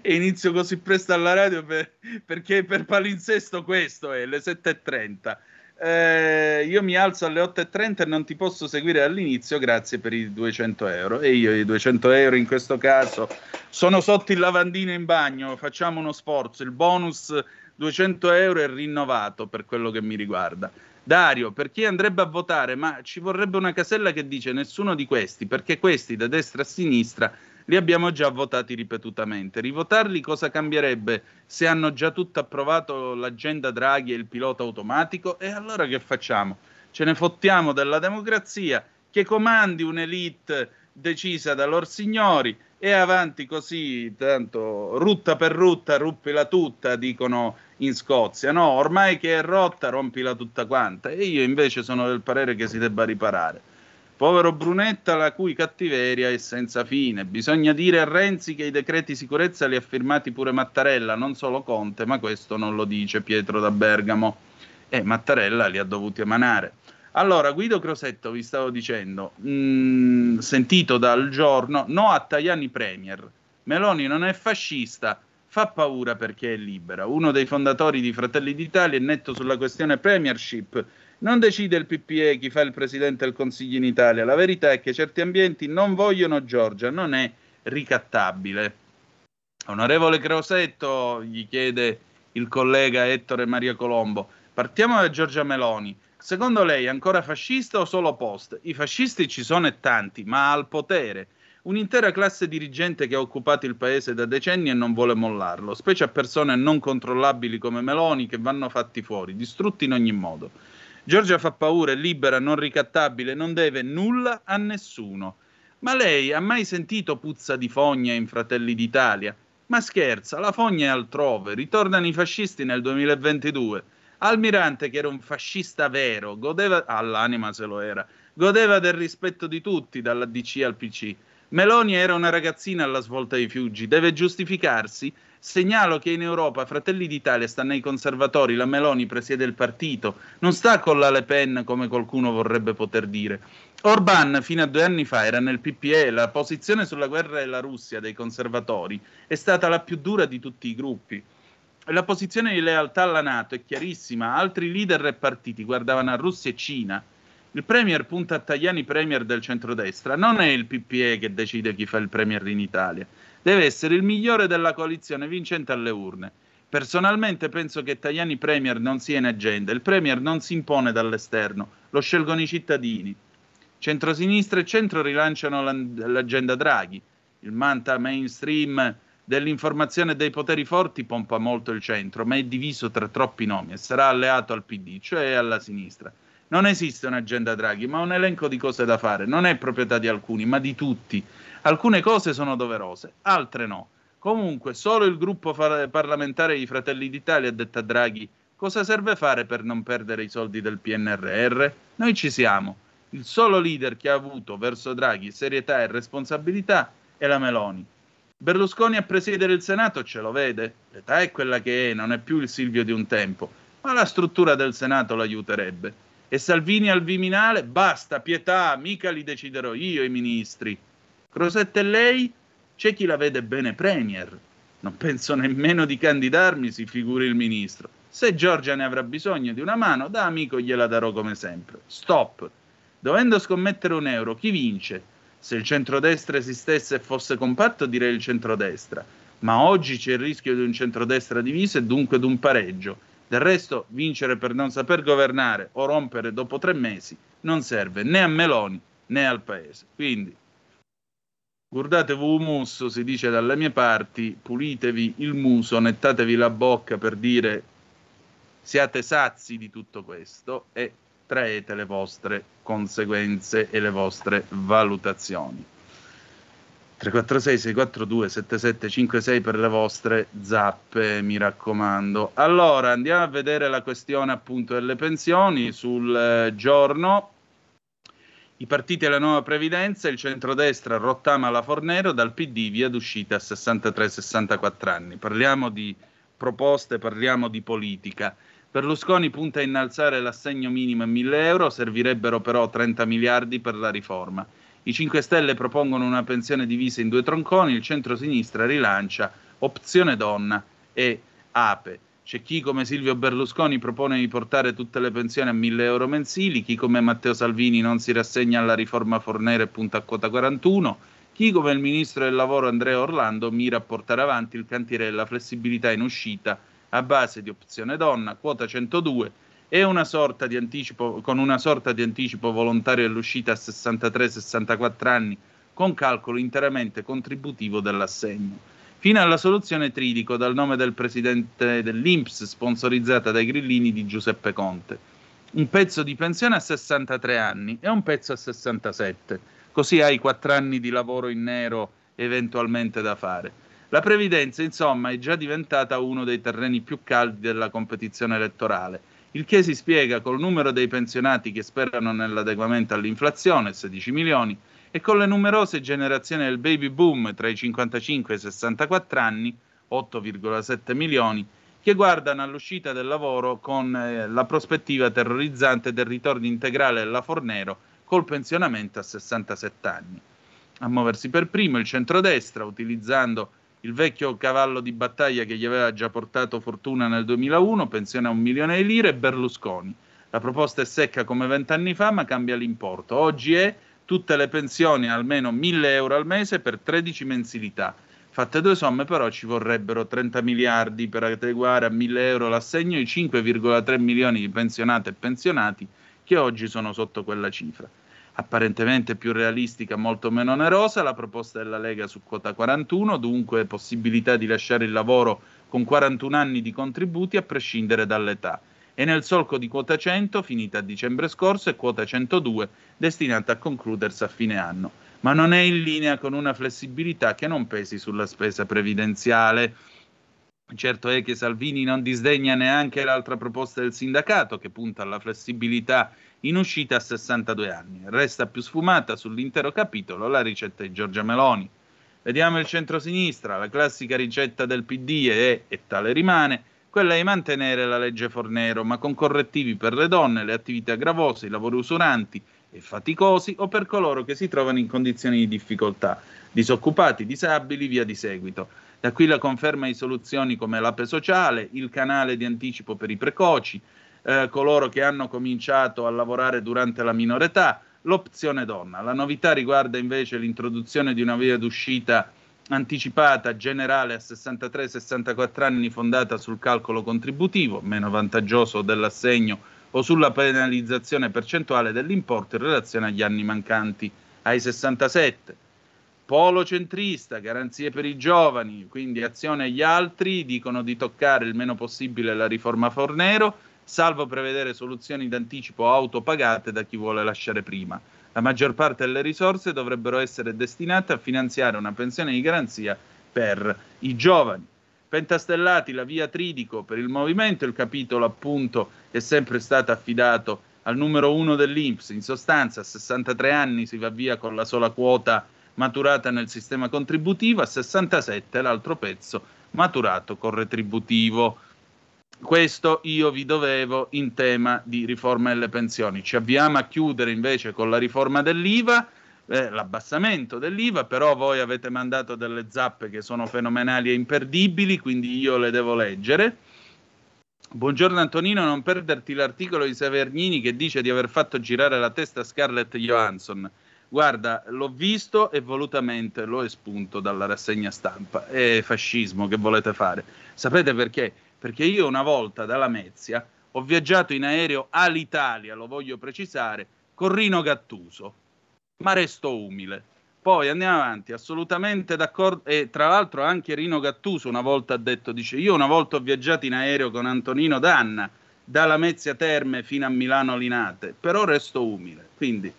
Speaker 3: E inizio così presto alla radio per, perché per palinsesto questo è, le 7.30 eh, io mi alzo alle 8.30 e non ti posso seguire all'inizio, grazie per i 200 euro. E io i 200 euro in questo caso sono sotto il lavandino in bagno, facciamo uno sforzo, il bonus 200 euro è rinnovato per quello che mi riguarda. Dario, per chi andrebbe a votare, ma ci vorrebbe una casella che dice nessuno di questi, perché questi da destra a sinistra li abbiamo già votati ripetutamente. Rivotarli cosa cambierebbe se hanno già tutto approvato l'agenda Draghi e il pilota automatico? E allora che facciamo? Ce ne fottiamo della democrazia che comandi un'elite decisa da lor signori e avanti così, tanto rutta per rutta, ruppila tutta, dicono in Scozia. No, ormai che è rotta, rompila tutta quanta. E io invece sono del parere che si debba riparare. Povero Brunetta, la cui cattiveria è senza fine. Bisogna dire a Renzi che i decreti sicurezza li ha firmati pure Mattarella, non solo Conte, ma questo non lo dice Pietro da Bergamo. E Mattarella li ha dovuti emanare. Allora, Guido Crosetto, vi stavo dicendo, mh, mm, sentito dal giorno, no a Tajani Premier. Meloni non è fascista, fa paura perché è libera. Uno dei fondatori di Fratelli d'Italia è netto sulla questione premiership non decide il PPE chi fa il presidente del Consiglio in Italia. La verità è che certi ambienti non vogliono Giorgia, non è ricattabile. Onorevole Crosetto, gli chiede il collega Ettore Maria Colombo, partiamo da Giorgia Meloni. Secondo lei è ancora fascista o solo post? I fascisti ci sono e tanti, ma al potere. Un'intera classe dirigente che ha occupato il paese da decenni e non vuole mollarlo, specie a persone non controllabili come Meloni che vanno fatti fuori, distrutti in ogni modo. Giorgia fa paura, è libera, non ricattabile, non deve nulla a nessuno. Ma lei ha mai sentito puzza di fogna in Fratelli d'Italia? Ma scherza, la fogna è altrove, ritornano i fascisti nel 2022. Almirante, che era un fascista vero, godeva, all'anima ah, se lo era, godeva del rispetto di tutti, dalla DC al PC. Meloni era una ragazzina alla svolta dei Fiuggi, deve giustificarsi Segnalo che in Europa Fratelli d'Italia sta nei conservatori, la Meloni presiede il partito, non sta con la Le Pen come qualcuno vorrebbe poter dire. Orban fino a due anni fa era nel PPE, la posizione sulla guerra della Russia dei conservatori è stata la più dura di tutti i gruppi. La posizione di lealtà alla Nato è chiarissima, altri leader e partiti guardavano a Russia e Cina. Il Premier punta a Tajani Premier del centrodestra, non è il PPE che decide chi fa il Premier in Italia deve essere il migliore della coalizione vincente alle urne. Personalmente penso che Tajani Premier non sia in agenda, il Premier non si impone dall'esterno, lo scelgono i cittadini. Centrosinistra e centro rilanciano l'agenda Draghi, il manta mainstream dell'informazione dei poteri forti pompa molto il centro, ma è diviso tra troppi nomi e sarà alleato al PD, cioè alla sinistra. Non esiste un'agenda Draghi, ma un elenco di cose da fare. Non è proprietà di alcuni, ma di tutti. Alcune cose sono doverose, altre no. Comunque, solo il gruppo far- parlamentare di Fratelli d'Italia ha detto a Draghi cosa serve fare per non perdere i soldi del PNRR? Noi ci siamo. Il solo leader che ha avuto verso Draghi serietà e responsabilità è la Meloni. Berlusconi a presiedere il Senato ce lo vede, l'età è quella che è, non è più il Silvio di un tempo, ma la struttura del Senato l'aiuterebbe. E Salvini al Viminale? Basta, pietà, mica li deciderò io i ministri. Crosetto e lei? C'è chi la vede bene premier. Non penso nemmeno di candidarmi, si figuri il ministro. Se Giorgia ne avrà bisogno di una mano, da amico gliela darò come sempre. Stop. Dovendo scommettere un euro, chi vince? Se il centrodestra esistesse e fosse compatto, direi il centrodestra. Ma oggi c'è il rischio di un centrodestra diviso e dunque di un pareggio. Del resto, vincere per non saper governare o rompere dopo tre mesi non serve né a Meloni né al Paese. Quindi, guardatevi un muso, si dice dalle mie parti, pulitevi il muso, nettatevi la bocca per dire siate sazi di tutto questo e traete le vostre conseguenze e le vostre valutazioni. 346 642 7756 per le vostre zappe, mi raccomando. Allora, andiamo a vedere la questione appunto delle pensioni sul eh, giorno. I partiti e la nuova previdenza, il centrodestra rottama la Fornero, dal PD via d'uscita a 63-64 anni. Parliamo di proposte, parliamo di politica. Berlusconi punta a innalzare l'assegno minimo a 1000 euro, servirebbero però 30 miliardi per la riforma. I 5 Stelle propongono una pensione divisa in due tronconi, il centro-sinistra rilancia opzione donna e ape. C'è chi come Silvio Berlusconi propone di portare tutte le pensioni a 1000 euro mensili, chi come Matteo Salvini non si rassegna alla riforma Fornero e punta a quota 41, chi come il ministro del lavoro Andrea Orlando mira a portare avanti il cantiere della flessibilità in uscita a base di opzione donna, quota 102 e una sorta di anticipo, con una sorta di anticipo volontario dell'uscita a 63-64 anni con calcolo interamente contributivo dell'assegno. Fino alla soluzione Tridico dal nome del presidente dell'Inps sponsorizzata dai grillini di Giuseppe Conte. Un pezzo di pensione a 63 anni e un pezzo a 67, così hai 4 anni di lavoro in nero eventualmente da fare. La previdenza, insomma, è già diventata uno dei terreni più caldi della competizione elettorale, il che si spiega col numero dei pensionati che sperano nell'adeguamento all'inflazione, 16 milioni, e con le numerose generazioni del baby boom tra i 55 e i 64 anni, 8,7 milioni, che guardano all'uscita del lavoro con eh, la prospettiva terrorizzante del ritorno integrale della Fornero col pensionamento a 67 anni. A muoversi per primo il centrodestra, utilizzando il vecchio cavallo di battaglia che gli aveva già portato fortuna nel 2001, pensione a un milione di lire, Berlusconi. La proposta è secca come vent'anni fa, ma cambia l'importo. Oggi è tutte le pensioni almeno 1000 euro al mese per 13 mensilità. Fatte due somme, però, ci vorrebbero 30 miliardi per adeguare a 1000 euro l'assegno i 5,3 milioni di pensionate e pensionati che oggi sono sotto quella cifra apparentemente più realistica, molto meno onerosa, la proposta della Lega su quota 41, dunque possibilità di lasciare il lavoro con 41 anni di contributi a prescindere dall'età. E nel solco di quota 100, finita a dicembre scorso, e quota 102, destinata a concludersi a fine anno. Ma non è in linea con una flessibilità che non pesi sulla spesa previdenziale. Certo è che Salvini non disdegna neanche l'altra proposta del sindacato, che punta alla flessibilità in uscita a 62 anni. Resta più sfumata sull'intero capitolo la ricetta di Giorgia Meloni. Vediamo il centro-sinistra, la classica ricetta del PD è, e tale rimane, quella di mantenere la legge Fornero, ma con correttivi per le donne, le attività gravose, i lavori usuranti e faticosi o per coloro che si trovano in condizioni di difficoltà, disoccupati, disabili, via di seguito. Da qui la conferma di soluzioni come l'APE sociale, il canale di anticipo per i precoci, eh, coloro che hanno cominciato a lavorare durante la minore età, l'opzione donna. La novità riguarda invece l'introduzione di una via d'uscita anticipata generale a 63-64 anni fondata sul calcolo contributivo, meno vantaggioso dell'assegno o sulla penalizzazione percentuale dell'importo in relazione agli anni mancanti ai 67 Polo centrista, garanzie per i giovani, quindi azione agli altri, dicono di toccare il meno possibile la riforma Fornero, salvo prevedere soluzioni d'anticipo autopagate da chi vuole lasciare prima. La maggior parte delle risorse dovrebbero essere destinate a finanziare una pensione di garanzia per i giovani. Pentastellati, la via Tridico per il movimento, il capitolo appunto è sempre stato affidato al numero uno dell'Inps, in sostanza a 63 anni si va via con la sola quota maturata nel sistema contributivo, a 67 l'altro pezzo maturato con retributivo. Questo io vi dovevo in tema di riforma delle pensioni. Ci avviamo a chiudere invece con la riforma dell'IVA, eh, l'abbassamento dell'IVA, però voi avete mandato delle zappe che sono fenomenali e imperdibili, quindi io le devo leggere. Buongiorno Antonino, non perderti l'articolo di Severnini che dice di aver fatto girare la testa a Scarlett Johansson. Guarda, l'ho visto e volutamente l'ho espunto dalla rassegna stampa. È fascismo che volete fare. Sapete perché? Perché io una volta dalla Mezia ho viaggiato in aereo all'Italia, lo voglio precisare, con Rino Gattuso, ma resto umile. Poi andiamo avanti, assolutamente d'accordo. E tra l'altro anche Rino Gattuso una volta ha detto, dice, io una volta ho viaggiato in aereo con Antonino Danna, dalla Mezia Terme fino a Milano Linate, però resto umile. Quindi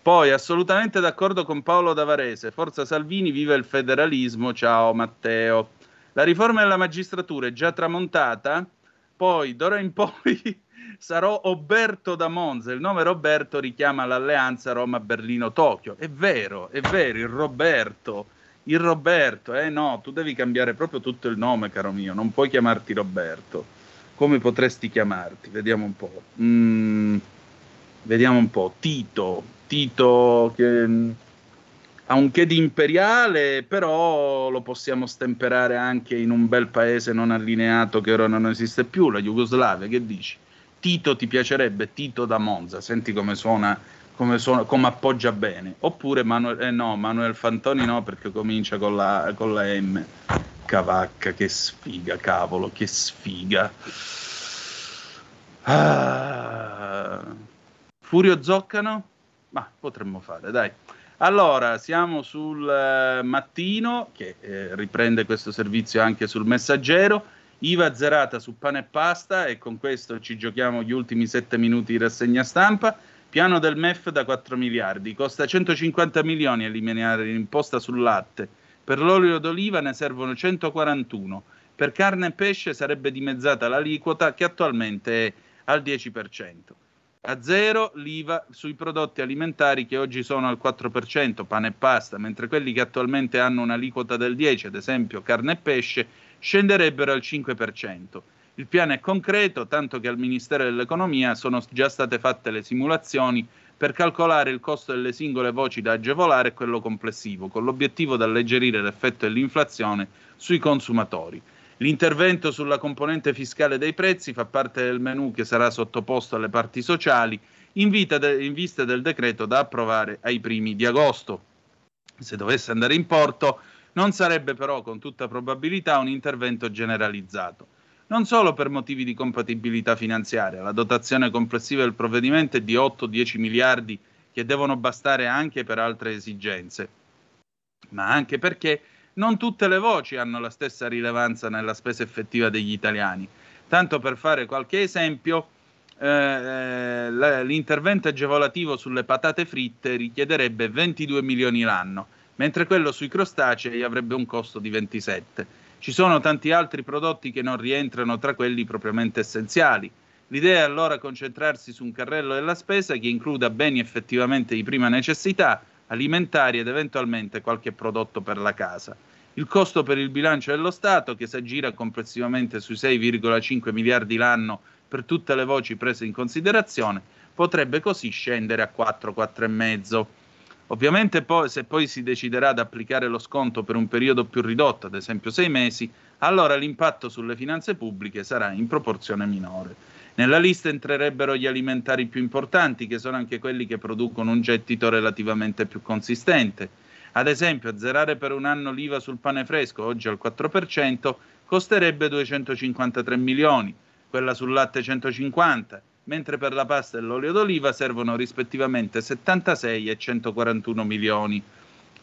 Speaker 3: poi assolutamente d'accordo con Paolo Davarese, Forza Salvini, vive il federalismo, ciao Matteo. La riforma della magistratura è già tramontata, poi d'ora in poi sarò Oberto da Monza, il nome Roberto richiama l'alleanza Roma-Berlino-Tokyo. È vero, è vero, il Roberto, il Roberto, eh no, tu devi cambiare proprio tutto il nome, caro mio, non puoi chiamarti Roberto. Come potresti chiamarti? Vediamo un po'. Mm, vediamo un po'. Tito, Tito che ha un che di imperiale, però lo possiamo stemperare anche in un bel paese non allineato che ora non esiste più, la Jugoslavia, che dici? Tito ti piacerebbe? Tito da Monza, senti come suona, come, suona, come appoggia bene. Oppure Manuel, eh no, Manuel Fantoni no, perché comincia con la, con la M. Cavacca, che sfiga, cavolo, che sfiga. Ah. Furio Zoccano? Ma potremmo fare, dai. Allora, siamo sul eh, mattino, che eh, riprende questo servizio anche sul messaggero. IVA zerata su pane e pasta e con questo ci giochiamo gli ultimi sette minuti di rassegna stampa. Piano del MEF da 4 miliardi. Costa 150 milioni eliminare l'imposta sul latte. Per l'olio d'oliva ne servono 141. Per carne e pesce sarebbe dimezzata l'aliquota che attualmente è al 10% a zero l'IVA sui prodotti alimentari che oggi sono al 4%, pane e pasta, mentre quelli che attualmente hanno un'aliquota del 10%, ad esempio carne e pesce, scenderebbero al 5%. Il piano è concreto, tanto che al Ministero dell'Economia sono già state fatte le simulazioni per calcolare il costo delle singole voci da agevolare e quello complessivo, con l'obiettivo di alleggerire l'effetto dell'inflazione sui consumatori. L'intervento sulla componente fiscale dei prezzi fa parte del menù che sarà sottoposto alle parti sociali in, de- in vista del decreto da approvare ai primi di agosto. Se dovesse andare in porto, non sarebbe però con tutta probabilità un intervento generalizzato. Non solo per motivi di compatibilità finanziaria, la dotazione complessiva del provvedimento è di 8-10 miliardi che devono bastare anche per altre esigenze, ma anche perché non tutte le voci hanno la stessa rilevanza nella spesa effettiva degli italiani. Tanto per fare qualche esempio, eh, eh l'intervento agevolativo sulle patate fritte richiederebbe 22 milioni l'anno, mentre quello sui crostacei avrebbe un costo di 27. Ci sono tanti altri prodotti che non rientrano tra quelli propriamente essenziali. L'idea è allora concentrarsi su un carrello della spesa che includa beni effettivamente di prima necessità, alimentari ed eventualmente qualche prodotto per la casa. Il costo per il bilancio dello Stato, che si aggira complessivamente sui 6,5 miliardi l'anno per tutte le voci prese in considerazione, potrebbe così scendere a 4, 4,5. Ovviamente poi, se poi si deciderà ad applicare lo sconto per un periodo più ridotto, ad esempio 6 mesi, allora l'impatto sulle finanze pubbliche sarà in proporzione minore. Nella lista entrerebbero gli alimentari più importanti, che sono anche quelli che producono un gettito relativamente più consistente. Ad esempio, azzerare per un anno l'IVA sul pane fresco, oggi al 4%, costerebbe 253 milioni, quella sul latte 150, mentre per la pasta e l'olio d'oliva servono rispettivamente 76 e 141 milioni.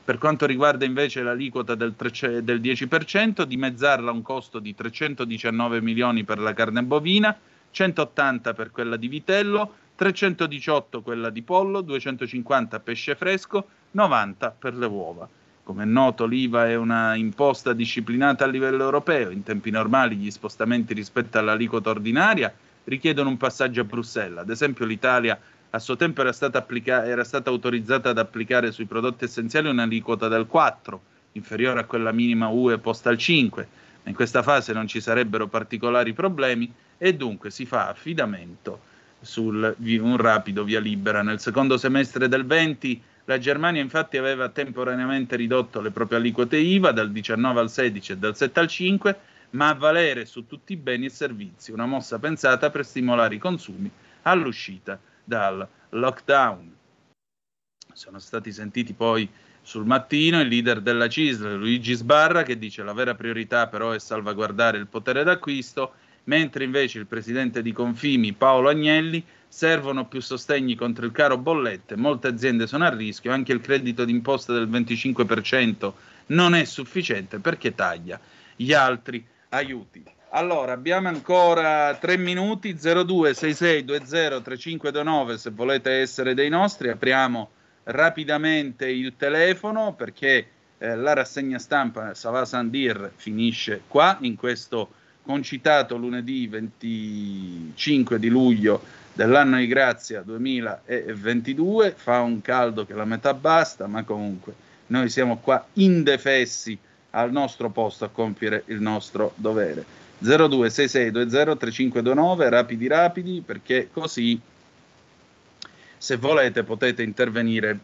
Speaker 3: Per quanto riguarda invece l'aliquota del, tre- del 10%, dimezzarla a un costo di 319 milioni per la carne bovina, 180 per quella di vitello, 318 quella di pollo, 250 pesce fresco, 90 per le uova. Come è noto l'IVA è una imposta disciplinata a livello europeo, in tempi normali gli spostamenti rispetto all'aliquota ordinaria richiedono un passaggio a Bruxelles. Ad esempio l'Italia a suo tempo era stata, applica- era stata autorizzata ad applicare sui prodotti essenziali un'aliquota del 4, inferiore a quella minima UE posta al 5. In questa fase non ci sarebbero particolari problemi e dunque si fa affidamento su un rapido via libera. Nel secondo semestre del 20 la Germania infatti aveva temporaneamente ridotto le proprie aliquote IVA dal 19 al 16 e dal 7 al 5, ma a valere su tutti i beni e servizi, una mossa pensata per stimolare i consumi all'uscita dal lockdown. Sono stati sentiti poi sul mattino il leader della CISL, Luigi Sbarra, che dice la vera priorità però è salvaguardare il potere d'acquisto, mentre invece il presidente di Confimi, Paolo Agnelli, servono più sostegni contro il caro bollette, molte aziende sono a rischio, anche il credito d'imposta del 25% non è sufficiente perché taglia gli altri aiuti. Allora, abbiamo ancora 3 minuti, 0266203529 se volete essere dei nostri, apriamo rapidamente il telefono perché eh, la rassegna stampa Sava Sandir finisce qua in questo concitato lunedì 25 di luglio dell'anno di grazia 2022, fa un caldo che la metà basta, ma comunque noi siamo qua indefessi al nostro posto a compiere il nostro dovere. 0266203529, rapidi rapidi, perché così se volete potete intervenire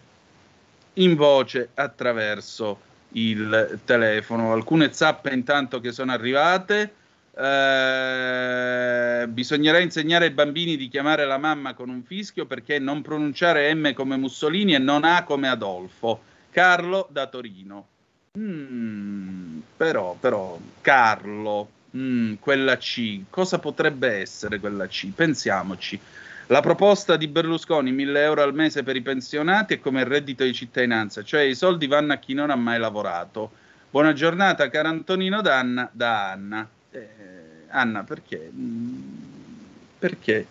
Speaker 3: in voce attraverso il telefono. Alcune zappe intanto che sono arrivate. Eh, bisognerà insegnare ai bambini di chiamare la mamma con un fischio perché non pronunciare M come Mussolini e non A come Adolfo. Carlo da Torino. Mm, però, però, Carlo, mm, quella C, cosa potrebbe essere quella C? Pensiamoci. La proposta di Berlusconi, 1000 euro al mese per i pensionati, è come il reddito di cittadinanza, cioè i soldi vanno a chi non ha mai lavorato. Buona giornata, caro Antonino Danna, da Anna. Eh, Anna, perché? Mm, perché?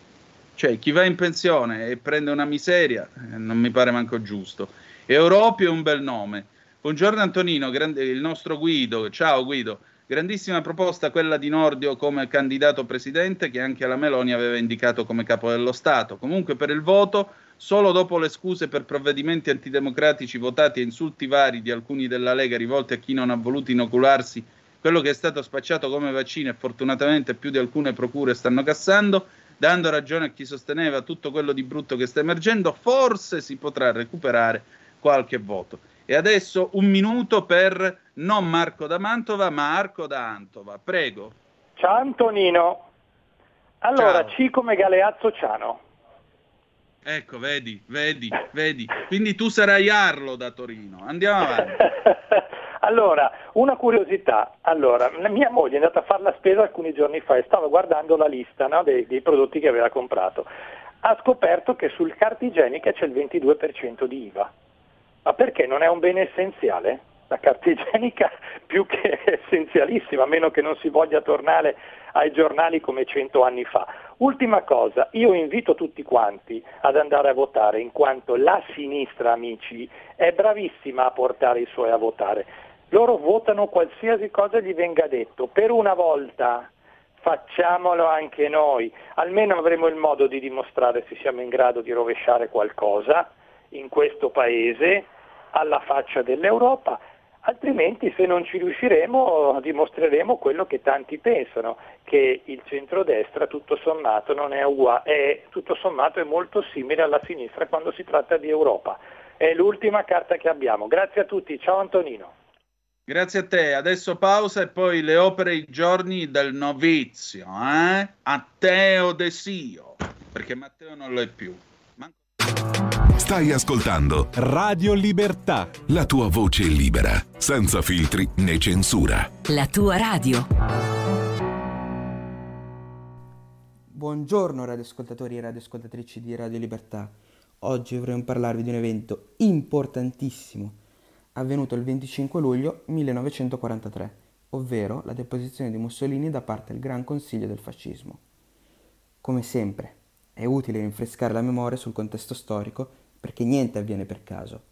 Speaker 3: Cioè, chi va in pensione e prende una miseria, eh, non mi pare manco giusto. Europio è un bel nome. Buongiorno Antonino, grande, il nostro Guido. Ciao Guido. Grandissima proposta quella di Nordio come candidato presidente che anche la Meloni aveva indicato come capo dello Stato. Comunque per il voto, solo dopo le scuse per provvedimenti antidemocratici votati e insulti vari di alcuni della Lega rivolti a chi non ha voluto inocularsi quello che è stato spacciato come vaccino e fortunatamente più di alcune procure stanno cassando, dando ragione a chi sosteneva tutto quello di brutto che sta emergendo, forse si potrà recuperare qualche voto. E adesso un minuto per non Marco da Mantova, ma Arco da Antova. Prego.
Speaker 9: Ciao Antonino. Allora, Ciao. C come Galeazzo Ciano.
Speaker 3: Ecco, vedi, vedi, vedi. Quindi tu sarai Arlo da Torino. Andiamo avanti.
Speaker 9: allora, una curiosità. Allora, mia moglie è andata a fare la spesa alcuni giorni fa e stava guardando la lista no, dei, dei prodotti che aveva comprato. Ha scoperto che sul carta igienica c'è il 22% di IVA. Ma perché non è un bene essenziale? La carta igienica più che essenzialissima, a meno che non si voglia tornare ai giornali come cento anni fa. Ultima cosa, io invito tutti quanti ad andare a votare, in quanto la sinistra, amici, è bravissima a portare i suoi a votare. Loro votano qualsiasi cosa gli venga detto. Per una volta facciamolo anche noi, almeno avremo il modo di dimostrare se siamo in grado di rovesciare qualcosa in questo paese alla faccia dell'Europa, altrimenti se non ci riusciremo dimostreremo quello che tanti pensano, che il centrodestra tutto sommato, non è, uguale, è, tutto sommato è molto simile alla sinistra quando si tratta di Europa. È l'ultima carta che abbiamo. Grazie a tutti, ciao Antonino.
Speaker 3: Grazie a te, adesso pausa e poi le opere i giorni del novizio, eh? A Teo Desio, perché Matteo non lo è più.
Speaker 5: Stai ascoltando
Speaker 1: Radio Libertà.
Speaker 5: La tua voce libera, senza filtri né censura.
Speaker 6: La tua radio.
Speaker 10: Buongiorno radioascoltatori e radioascoltatrici di Radio Libertà. Oggi vorremmo parlarvi di un evento importantissimo avvenuto il 25 luglio 1943, ovvero la deposizione di Mussolini da parte del Gran Consiglio del Fascismo. Come sempre, è utile rinfrescare la memoria sul contesto storico perché niente avviene per caso.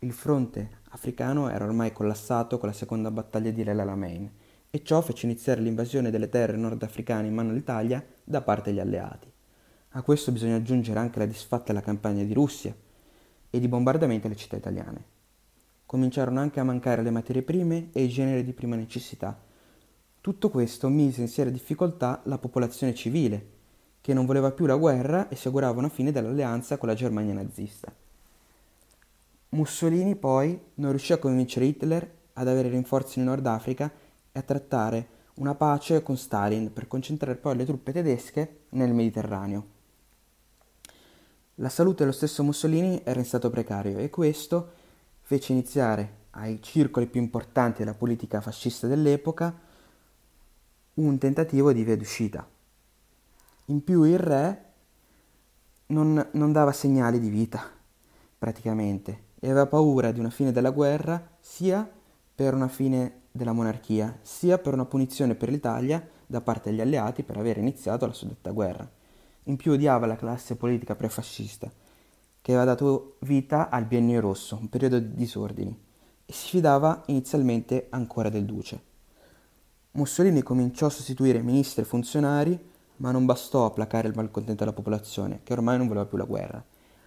Speaker 10: Il fronte africano era ormai collassato con la seconda battaglia di El Alamein e ciò fece iniziare l'invasione delle terre nordafricane in mano all'Italia da parte degli alleati. A questo bisogna aggiungere anche la disfatta della campagna di Russia e di bombardamenti alle città italiane. Cominciarono anche a mancare le materie prime e i generi di prima necessità. Tutto questo mise in seria difficoltà la popolazione civile, che non voleva più la guerra e si augurava una fine dell'alleanza con la Germania nazista. Mussolini poi non riuscì a convincere Hitler ad avere rinforzi in Nord Africa e a trattare una pace con Stalin per concentrare poi le truppe tedesche nel Mediterraneo. La salute dello stesso Mussolini era in stato precario e questo fece iniziare ai circoli più importanti della politica fascista dell'epoca un tentativo di via d'uscita. In più il re non, non dava segnali di vita, praticamente, e aveva paura di una fine della guerra sia per una fine della monarchia, sia per una punizione per l'Italia da parte degli alleati per aver iniziato la suddetta guerra. In più odiava la classe politica prefascista, che aveva dato vita al Biennio Rosso, un periodo di disordini, e si fidava inizialmente ancora del duce. Mussolini cominciò a sostituire ministri e funzionari ma non bastò a placare il malcontento della popolazione, che ormai non voleva più la guerra.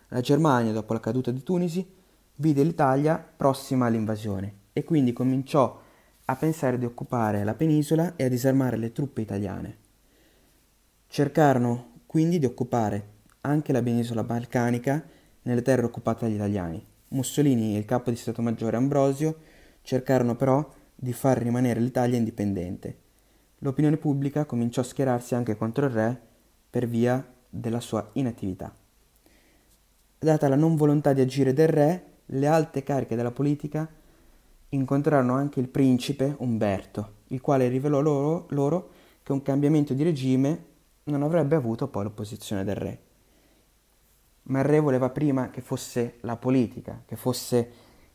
Speaker 10: La Germania, dopo la caduta di Tunisi, vide l'Italia prossima all'invasione e quindi cominciò a pensare di occupare la penisola e a disarmare le truppe italiane. Cercarono quindi di occupare anche la penisola balcanica nelle terre occupate dagli italiani. Mussolini e il capo di Stato Maggiore Ambrosio cercarono però di far rimanere l'Italia indipendente l'opinione pubblica cominciò a schierarsi anche contro il re per via della sua inattività. Data la non volontà di agire del re, le alte cariche della politica incontrarono anche il principe Umberto, il quale rivelò loro, loro che un cambiamento di regime non avrebbe avuto poi l'opposizione del re. Ma il re voleva prima che fosse la politica, che fosse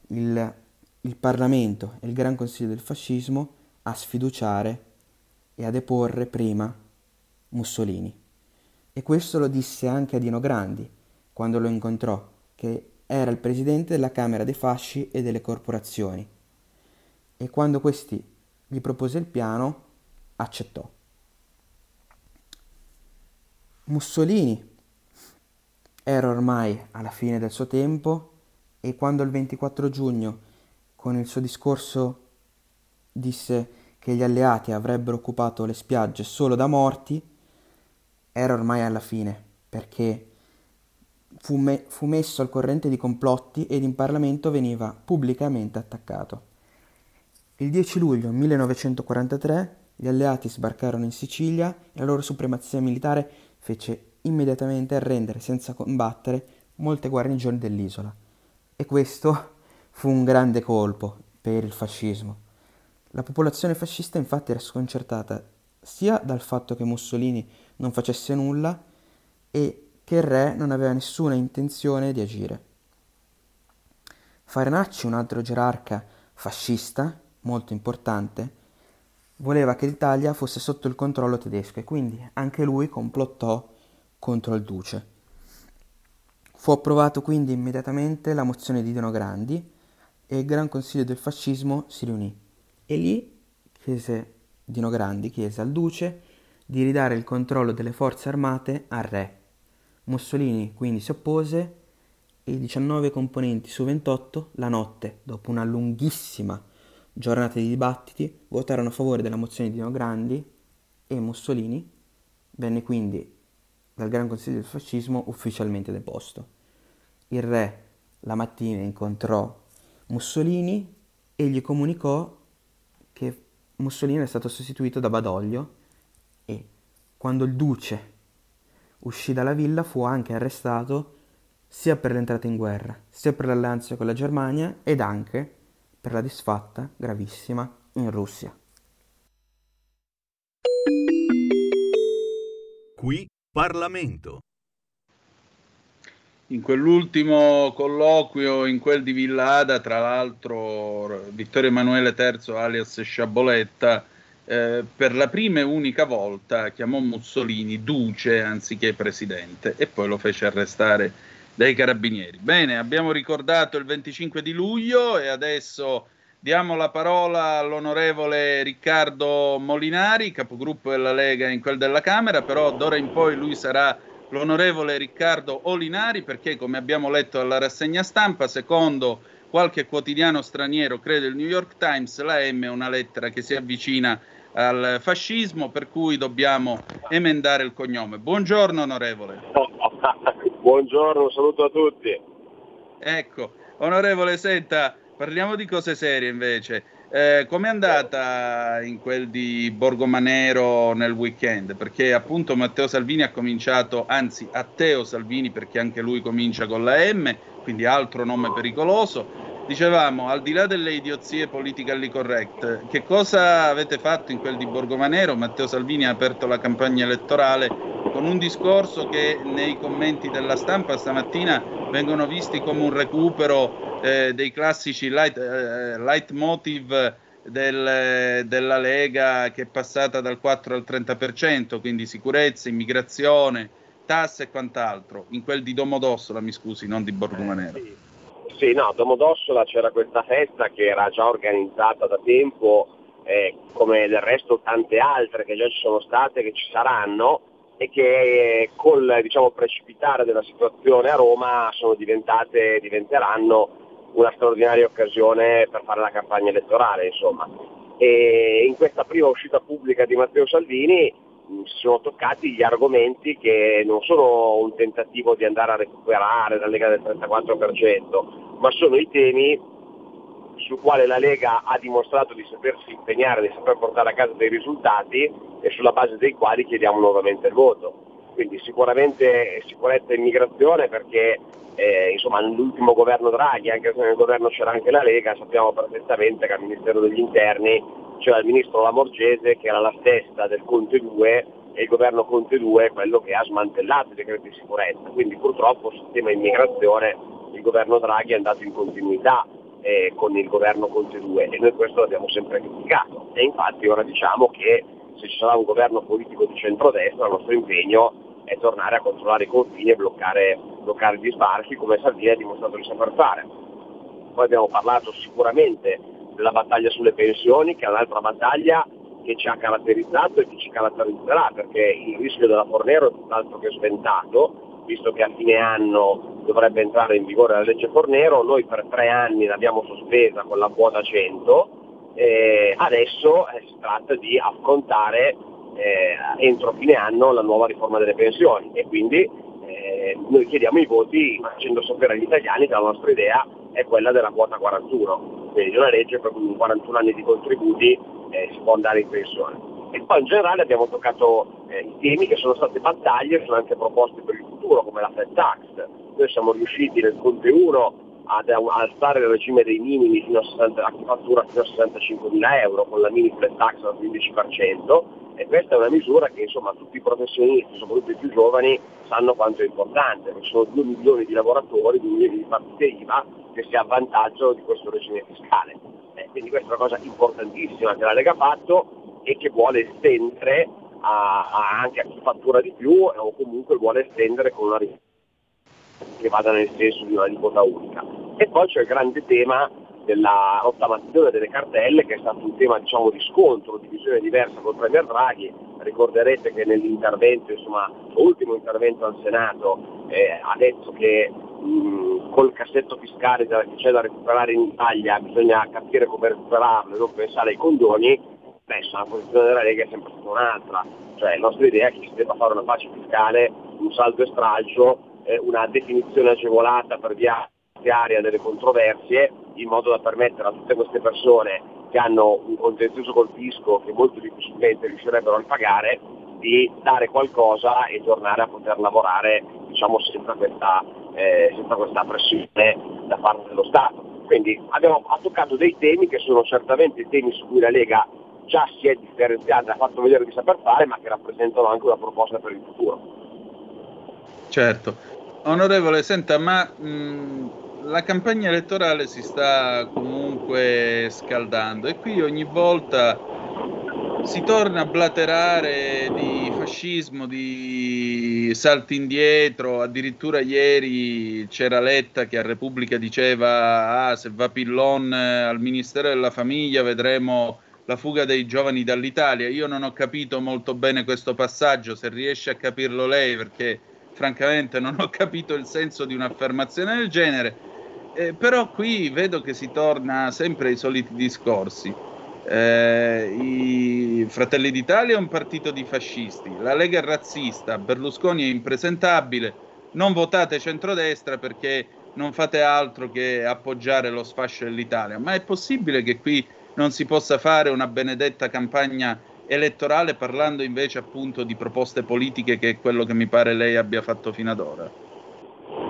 Speaker 10: il, il Parlamento e il Gran Consiglio del fascismo a sfiduciare e a deporre prima Mussolini. E questo lo disse anche a Dino Grandi quando lo incontrò, che era il presidente della Camera dei Fasci e delle corporazioni. E quando questi gli propose il piano, accettò. Mussolini era ormai alla fine del suo tempo e quando il 24 giugno con il suo discorso disse che gli alleati avrebbero occupato le spiagge solo da morti era ormai alla fine, perché fu, me- fu messo al corrente di complotti ed in Parlamento veniva pubblicamente attaccato. Il 10 luglio 1943 gli alleati sbarcarono in Sicilia e la loro supremazia militare fece immediatamente arrendere senza combattere molte guarnigioni dell'isola. E questo fu un grande colpo per il fascismo. La popolazione fascista infatti era sconcertata sia dal fatto che Mussolini non facesse nulla e che il re non aveva nessuna intenzione di agire. Farinacci, un altro gerarca fascista molto importante, voleva che l'Italia fosse sotto il controllo tedesco e quindi anche lui complottò contro il duce. Fu approvato quindi immediatamente la mozione di Dino Grandi e il Gran Consiglio del Fascismo si riunì e lì chiese Dino Grandi chiese al duce di ridare il controllo delle forze armate al re. Mussolini quindi si oppose e i 19 componenti su 28 la notte, dopo una lunghissima giornata di dibattiti, votarono a favore della mozione di Dino Grandi e Mussolini venne quindi dal Gran Consiglio del Fascismo ufficialmente deposto. Il re la mattina incontrò Mussolini e gli comunicò che Mussolini è stato sostituito da Badoglio e quando il duce uscì dalla villa fu anche arrestato sia per l'entrata in guerra, sia per l'alleanza con la Germania ed anche per la disfatta gravissima in Russia.
Speaker 11: Qui Parlamento.
Speaker 3: In quell'ultimo colloquio, in quel di Villada, tra l'altro Vittorio Emanuele III alias Sciaboletta, eh, per la prima e unica volta chiamò Mussolini duce anziché presidente e poi lo fece arrestare dai carabinieri. Bene, abbiamo ricordato il 25 di luglio e adesso diamo la parola all'onorevole Riccardo Molinari, capogruppo della Lega in quel della Camera, però d'ora in poi lui sarà l'onorevole Riccardo Olinari perché come abbiamo letto alla rassegna stampa, secondo qualche quotidiano straniero, credo il New York Times, la M è una lettera che si avvicina al fascismo, per cui dobbiamo emendare il cognome. Buongiorno onorevole.
Speaker 11: Buongiorno, saluto a tutti.
Speaker 3: Ecco, onorevole, senta, parliamo di cose serie invece. Eh, com'è andata in quel di Borgomanero nel weekend? Perché appunto Matteo Salvini ha cominciato, anzi Atteo Salvini perché anche lui comincia con la M, quindi altro nome pericoloso. Dicevamo, al di là delle idiozie politically correct, che cosa avete fatto in quel di Borgomanero? Matteo Salvini ha aperto la campagna elettorale con un discorso che nei commenti della stampa stamattina vengono visti come un recupero eh, dei classici light, eh, leitmotiv del, della Lega che è passata dal 4 al 30%, quindi sicurezza, immigrazione, tasse e quant'altro, in quel di Domodossola, mi scusi, non di Borgomanero.
Speaker 11: Eh, sì. Sì, no, a Domodossola c'era questa festa che era già organizzata da tempo, eh, come del resto tante altre che già ci sono state, che ci saranno e che eh, col diciamo, precipitare della situazione a Roma sono diventate, diventeranno una straordinaria occasione per fare la campagna elettorale. Insomma. E in questa prima uscita pubblica di Matteo Salvini sono toccati gli argomenti che non sono un tentativo di andare a recuperare la Lega del 34%, ma sono i temi sul quale la Lega ha dimostrato di sapersi impegnare, di saper portare a casa dei risultati e sulla base dei quali chiediamo nuovamente il voto. Quindi sicuramente sicurezza e immigrazione perché eh, insomma, nell'ultimo governo Draghi, anche se nel governo c'era anche la Lega, sappiamo perfettamente che al Ministero degli Interni c'era il ministro Lamorgese che era la stessa del Conte 2 e il governo Conte 2 è quello che ha smantellato i decreti di sicurezza. Quindi purtroppo sul tema immigrazione il governo Draghi è andato in continuità eh, con il governo Conte 2 e noi questo l'abbiamo sempre criticato. E infatti ora diciamo che se ci sarà un governo politico di centrodestra il nostro impegno è tornare a controllare i confini e bloccare, bloccare gli sbarchi come Salvini ha dimostrato di saper fare. Poi abbiamo parlato sicuramente della battaglia sulle pensioni, che è un'altra battaglia che ci ha caratterizzato e che ci caratterizzerà, perché il rischio della Fornero è tutt'altro che sventato, visto che a fine anno dovrebbe entrare in vigore la legge Fornero, noi per tre anni l'abbiamo sospesa con la quota 100, eh, adesso eh, si tratta di affrontare eh, entro fine anno la nuova riforma delle pensioni e quindi eh, noi chiediamo i voti facendo sapere agli italiani che la nostra idea è quella della quota 41, quindi una legge per cui in 41 anni di contributi eh, si può andare in pensione. E poi in generale abbiamo toccato eh, i temi che sono state battaglie, sono anche proposte per il futuro come la Fed Tax. Noi siamo riusciti nel Conte 1 ad alzare il regime dei minimi fino a, 60, a fattura fino a 65 mila euro con la mini flat tax al 15% e questa è una misura che insomma tutti i professionisti, soprattutto i più giovani, sanno quanto è importante, perché sono 2 milioni di lavoratori, 2 milioni di partite IVA che si avvantaggiano di questo regime fiscale. Eh, quindi questa è una cosa importantissima che la Lega ha fatto e che vuole estendere a, a anche a chi fattura di più o comunque vuole estendere con una riforma che vada nel senso di una aliquota unica. E poi c'è il grande tema della rottamazione delle cartelle che è stato un tema diciamo, di scontro, di visione diversa con il Premier Draghi. Ricorderete che nell'intervento, insomma, l'ultimo intervento al Senato eh, ha detto che mh, col cassetto fiscale che c'è da recuperare in Italia bisogna capire come recuperarlo e non pensare ai condoni, beh, la posizione della Lega è sempre stata un'altra. Cioè, la nostra idea è che si debba fare una pace fiscale, un saldo e stralcio eh, una definizione agevolata per via area delle controversie in modo da permettere a tutte queste persone che hanno un contenzioso col fisco che molto difficilmente riuscirebbero a pagare di dare qualcosa e tornare a poter lavorare diciamo, senza, questa, eh, senza questa pressione da parte dello Stato. Quindi abbiamo toccato dei temi che sono certamente temi su cui la Lega già si è differenziata, ha fatto vedere di saper fare, ma che rappresentano anche una proposta per il futuro.
Speaker 3: Certo. Onorevole, senta, ma mh, la campagna elettorale si sta comunque scaldando e qui ogni volta si torna a blaterare di fascismo, di salti indietro, addirittura ieri c'era Letta che a Repubblica diceva ah, se va Pillon al Ministero della Famiglia vedremo la fuga dei giovani dall'Italia. Io non ho capito molto bene questo passaggio, se riesce a capirlo lei, perché francamente non ho capito il senso di un'affermazione del genere. Eh, però qui vedo che si torna sempre ai soliti discorsi. Eh, I Fratelli d'Italia è un partito di fascisti, la Lega è razzista, Berlusconi è impresentabile, non votate centrodestra perché non fate altro che appoggiare lo sfascio dell'Italia. Ma è possibile che qui non si possa fare una benedetta campagna elettorale parlando invece appunto di proposte politiche che è quello che mi pare lei abbia fatto fino ad ora?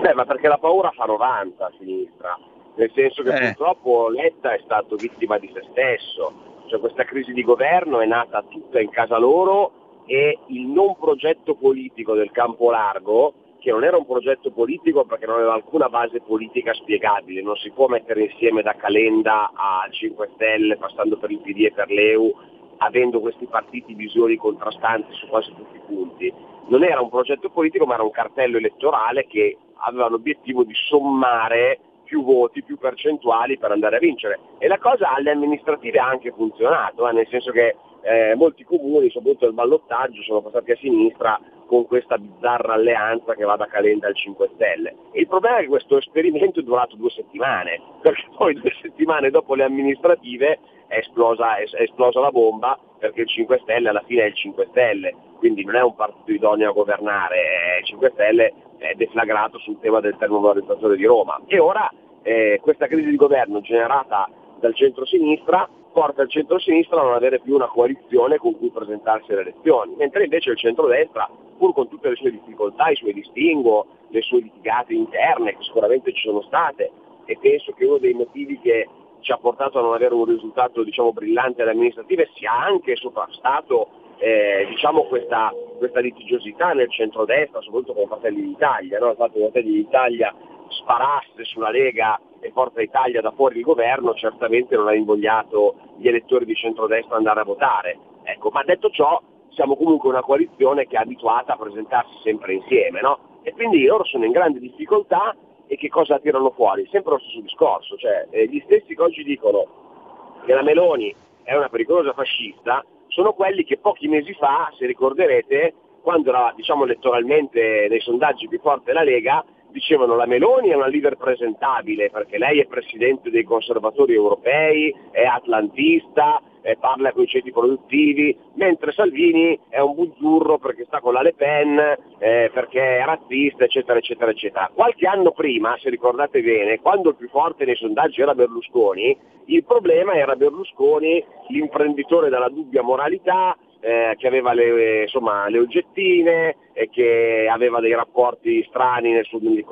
Speaker 11: Beh, ma perché la paura fa 90 a sinistra, nel senso che eh. purtroppo Letta è stato vittima di se stesso, cioè questa crisi di governo è nata tutta in casa loro e il non progetto politico del campo largo che non era un progetto politico perché non aveva alcuna base politica spiegabile, non si può mettere insieme da Calenda a 5 Stelle passando per il PD e per l'EU avendo questi partiti visioni contrastanti su quasi tutti i punti. Non era un progetto politico ma era un cartello elettorale che aveva l'obiettivo di sommare più voti, più percentuali per andare a vincere. E la cosa alle amministrative ha anche funzionato, eh, nel senso che eh, molti comuni, soprattutto il ballottaggio, sono passati a sinistra con questa bizzarra alleanza che va da Calenda al 5 Stelle. il problema è che questo esperimento è durato due settimane, perché poi due settimane dopo le amministrative è esplosa, è esplosa la bomba perché il 5 Stelle alla fine è il 5 Stelle, quindi non è un partito idoneo a governare, il 5 Stelle è deflagrato sul tema del termovalorizzazione di Roma. E ora eh, questa crisi di governo generata dal centro-sinistra porta il centro-sinistra a non avere più una coalizione con cui presentarsi alle elezioni, mentre invece il centro-destra, pur con tutte le sue difficoltà, i suoi distinguo, le sue litigate interne, che sicuramente ci sono state, e penso che uno dei motivi che ci ha portato a non avere un risultato diciamo, brillante alle amministrative sia anche soprastato eh, diciamo questa, questa, litigiosità nel centrodestra, soprattutto con Fratelli d'Italia, no? il fatto che Fratelli d'Italia sparasse sulla Lega e Forza Italia da fuori il governo certamente non ha invogliato gli elettori di centrodestra ad andare a votare. Ecco, ma detto ciò siamo comunque una coalizione che è abituata a presentarsi sempre insieme, no? E quindi loro sono in grande difficoltà e che cosa tirano fuori? Sempre lo stesso discorso, cioè eh, gli stessi che oggi dicono che la Meloni è una pericolosa fascista, sono quelli che pochi mesi fa, se ricorderete, quando era diciamo, elettoralmente nei sondaggi più forte la Lega, dicevano la Meloni è una leader presentabile perché lei è presidente dei conservatori europei, è atlantista, eh, parla con i ceti produttivi, mentre Salvini è un buzzurro perché sta con la Le Pen, eh, perché è razzista, eccetera, eccetera, eccetera. Qualche anno prima, se ricordate bene, quando il più forte nei sondaggi era Berlusconi, il problema era Berlusconi, l'imprenditore dalla dubbia moralità, eh, che aveva le, insomma, le oggettine e che aveva dei rapporti strani nel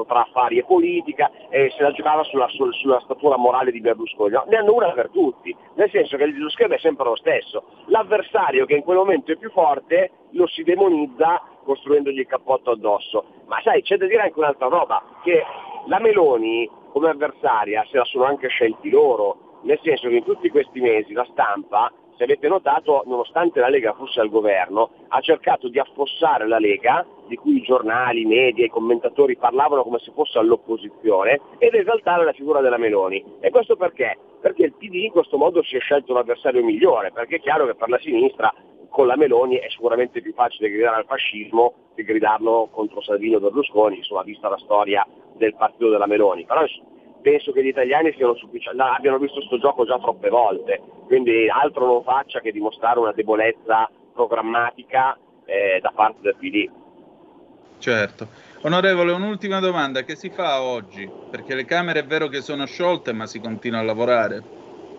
Speaker 11: tra affari e politica e se la giocava sulla, sulla, sulla statura morale di Berlusconi. No, ne hanno una per tutti, nel senso che lo schema è sempre lo stesso. L'avversario che in quel momento è più forte lo si demonizza costruendogli il cappotto addosso. Ma sai, c'è da dire anche un'altra roba, che la Meloni come avversaria se la sono anche scelti loro, nel senso che in tutti questi mesi la stampa se avete notato, nonostante la Lega fosse al governo, ha cercato di affossare la Lega, di cui i giornali, i media, i commentatori parlavano come se fosse all'opposizione, ed esaltare la figura della Meloni. E questo perché? Perché il PD in questo modo si è scelto l'avversario migliore, perché è chiaro che per la sinistra con la Meloni è sicuramente più facile gridare al fascismo che gridarlo contro Salvini o Berlusconi, insomma, vista la storia del partito della Meloni. Però penso che gli italiani abbiano visto questo gioco già troppe volte, quindi altro non faccia che dimostrare una debolezza programmatica eh, da parte del PD.
Speaker 3: Certo. Onorevole, un'ultima domanda, che si fa oggi? Perché le Camere è vero che sono sciolte, ma si continua a lavorare.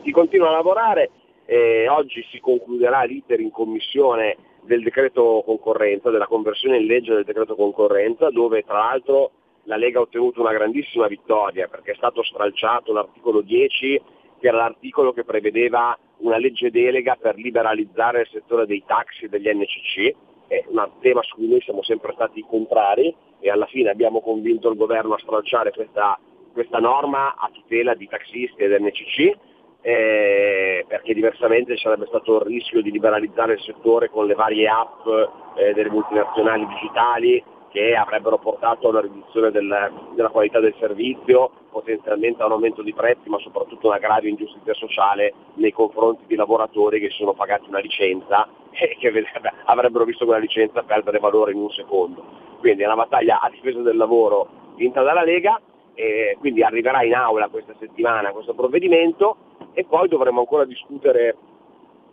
Speaker 11: Si continua a lavorare, eh, oggi si concluderà l'iter in commissione del decreto concorrenza, della conversione in legge del decreto concorrenza, dove tra l'altro la Lega ha ottenuto una grandissima vittoria perché è stato stralciato l'articolo 10 che era l'articolo che prevedeva una legge delega per liberalizzare il settore dei taxi e degli NCC, è un tema su cui noi siamo sempre stati contrari e alla fine abbiamo convinto il governo a stralciare questa, questa norma a tutela di taxisti ed NCC eh, perché diversamente ci sarebbe stato il rischio di liberalizzare il settore con le varie app eh, delle multinazionali digitali che avrebbero portato a una riduzione del, della qualità del servizio, potenzialmente a un aumento di prezzi, ma soprattutto una grave ingiustizia sociale nei confronti di lavoratori che si sono pagati una licenza e che avrebbero visto quella licenza perdere valore in un secondo. Quindi è una battaglia a difesa del lavoro vinta dalla Lega, e quindi arriverà in aula questa settimana questo provvedimento e poi dovremo ancora discutere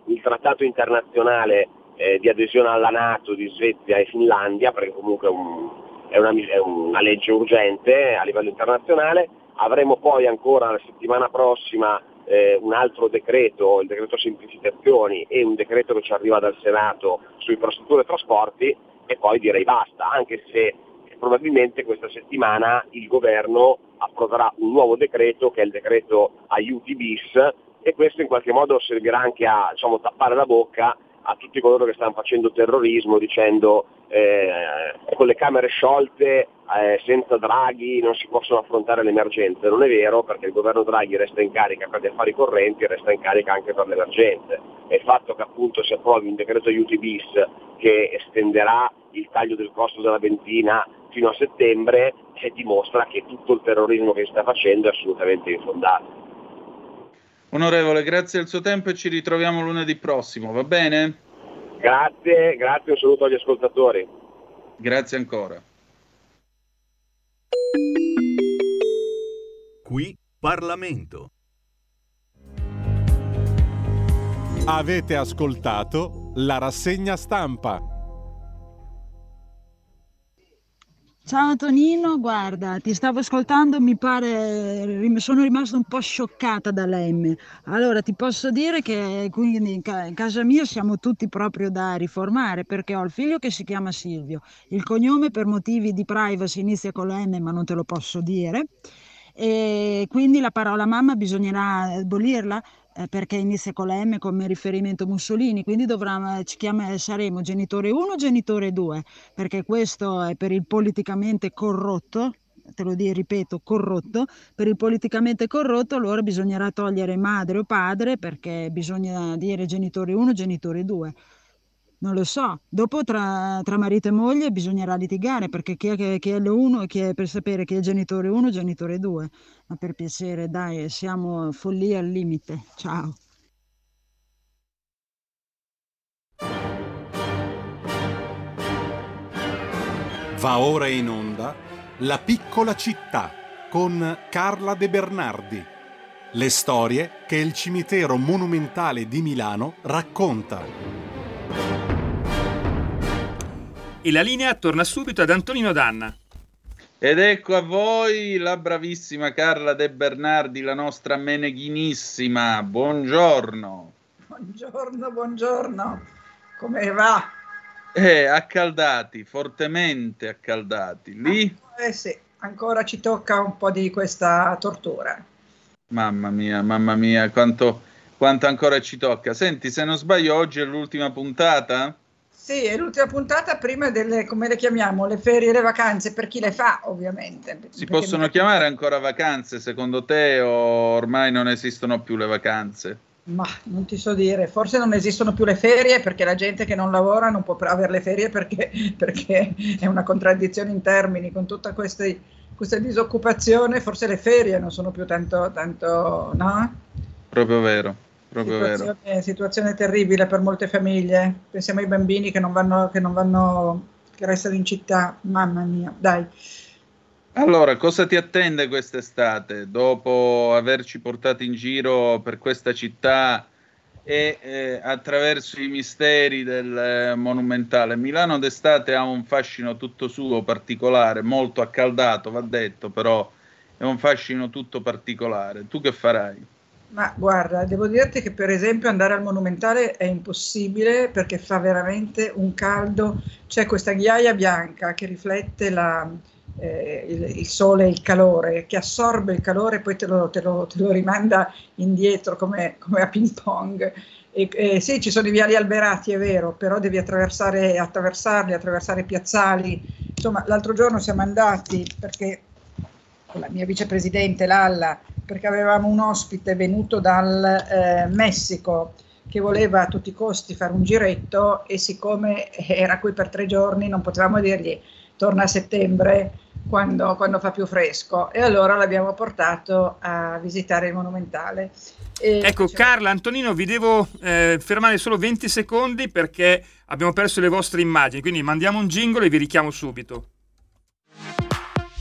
Speaker 11: il trattato internazionale eh, di adesione alla Nato di Svezia e Finlandia, perché comunque è, un, è, una, è una legge urgente a livello internazionale. Avremo poi ancora la settimana prossima eh, un altro decreto, il decreto semplificazioni e un decreto che ci arriva dal Senato su infrastrutture e trasporti e poi direi basta, anche se probabilmente questa settimana il governo approverà un nuovo decreto che è il decreto aiuti bis e questo in qualche modo servirà anche a diciamo, tappare la bocca a tutti coloro che stanno facendo terrorismo dicendo eh, con le camere sciolte eh, senza Draghi non si possono affrontare le emergenze. Non è vero perché il governo Draghi resta in carica per gli affari correnti e resta in carica anche per le emergenze. E il fatto che appunto si approvi un decreto aiuti bis che estenderà il taglio del costo della benzina fino a settembre eh, dimostra che tutto il terrorismo che si sta facendo è assolutamente infondato.
Speaker 3: Onorevole, grazie del suo tempo e ci ritroviamo lunedì prossimo, va bene?
Speaker 11: Grazie, grazie, un saluto agli ascoltatori.
Speaker 3: Grazie ancora.
Speaker 5: Qui Parlamento.
Speaker 1: Avete ascoltato la rassegna stampa.
Speaker 12: Ciao Antonino, guarda, ti stavo ascoltando, mi pare, sono rimasta un po' scioccata dalla M. Allora, ti posso dire che quindi in, in casa mia siamo tutti proprio da riformare perché ho il figlio che si chiama Silvio, il cognome per motivi di privacy inizia con la M ma non te lo posso dire. E quindi la parola mamma bisognerà abolirla eh, perché inizia con la M come riferimento Mussolini, quindi dovrà, ci chiama, saremo genitore 1 o genitore 2, perché questo è per il politicamente corrotto, te lo dico, ripeto, corrotto, per il politicamente corrotto allora bisognerà togliere madre o padre perché bisogna dire genitore 1 o genitore 2 non lo so. Dopo tra, tra marito e moglie bisognerà litigare perché chi è, chi è l'uno e chi è per sapere chi è genitore 1 e genitore 2. Ma per piacere, dai, siamo follia al limite. Ciao.
Speaker 1: Va ora in onda La piccola città con Carla De Bernardi. Le storie che il cimitero monumentale di Milano racconta.
Speaker 2: E la linea torna subito ad Antonino Danna.
Speaker 3: Ed ecco a voi la bravissima Carla De Bernardi, la nostra meneghinissima. Buongiorno.
Speaker 13: Buongiorno, buongiorno. Come va?
Speaker 3: Eh, accaldati, fortemente accaldati. Lì?
Speaker 13: Eh sì, ancora ci tocca un po' di questa tortura.
Speaker 3: Mamma mia, mamma mia, quanto, quanto ancora ci tocca. Senti, se non sbaglio, oggi è l'ultima puntata?
Speaker 13: Sì, è l'ultima puntata prima delle, come le chiamiamo, le ferie e le vacanze, per chi le fa ovviamente.
Speaker 3: Si possono mi... chiamare ancora vacanze secondo te o ormai non esistono più le vacanze?
Speaker 13: Ma non ti so dire, forse non esistono più le ferie perché la gente che non lavora non può avere le ferie perché, perché è una contraddizione in termini con tutta queste, questa disoccupazione, forse le ferie non sono più tanto, tanto no?
Speaker 3: Proprio vero.
Speaker 13: Situazione, situazione, terribile per molte famiglie. Pensiamo ai bambini che non vanno, che non vanno, che restano in città. Mamma mia, dai.
Speaker 3: Allora, cosa ti attende quest'estate? Dopo averci portato in giro per questa città e eh, attraverso i misteri del eh, monumentale. Milano d'estate ha un fascino tutto suo particolare, molto accaldato, va detto, però è un fascino tutto particolare. Tu che farai?
Speaker 13: Ma guarda, devo dirti che per esempio andare al Monumentale è impossibile perché fa veramente un caldo, c'è questa ghiaia bianca che riflette la, eh, il, il, sole il calore, che assorbe il calore e poi te lo, te lo, te lo rimanda indietro come, come, a ping pong. E, e, sì, ci sono i viali alberati, è vero, però devi attraversare, attraversarli, attraversare piazzali, insomma, l'altro giorno siamo andati perché con la mia vicepresidente Lalla, perché avevamo un ospite venuto dal eh, Messico che voleva a tutti i costi fare un giretto e siccome era qui per tre giorni non potevamo dirgli torna a settembre quando, quando fa più fresco e allora l'abbiamo portato a visitare il monumentale. E
Speaker 2: ecco, Carla, Antonino, vi devo eh, fermare solo 20 secondi perché abbiamo perso le vostre immagini, quindi mandiamo un jingle e vi richiamo subito.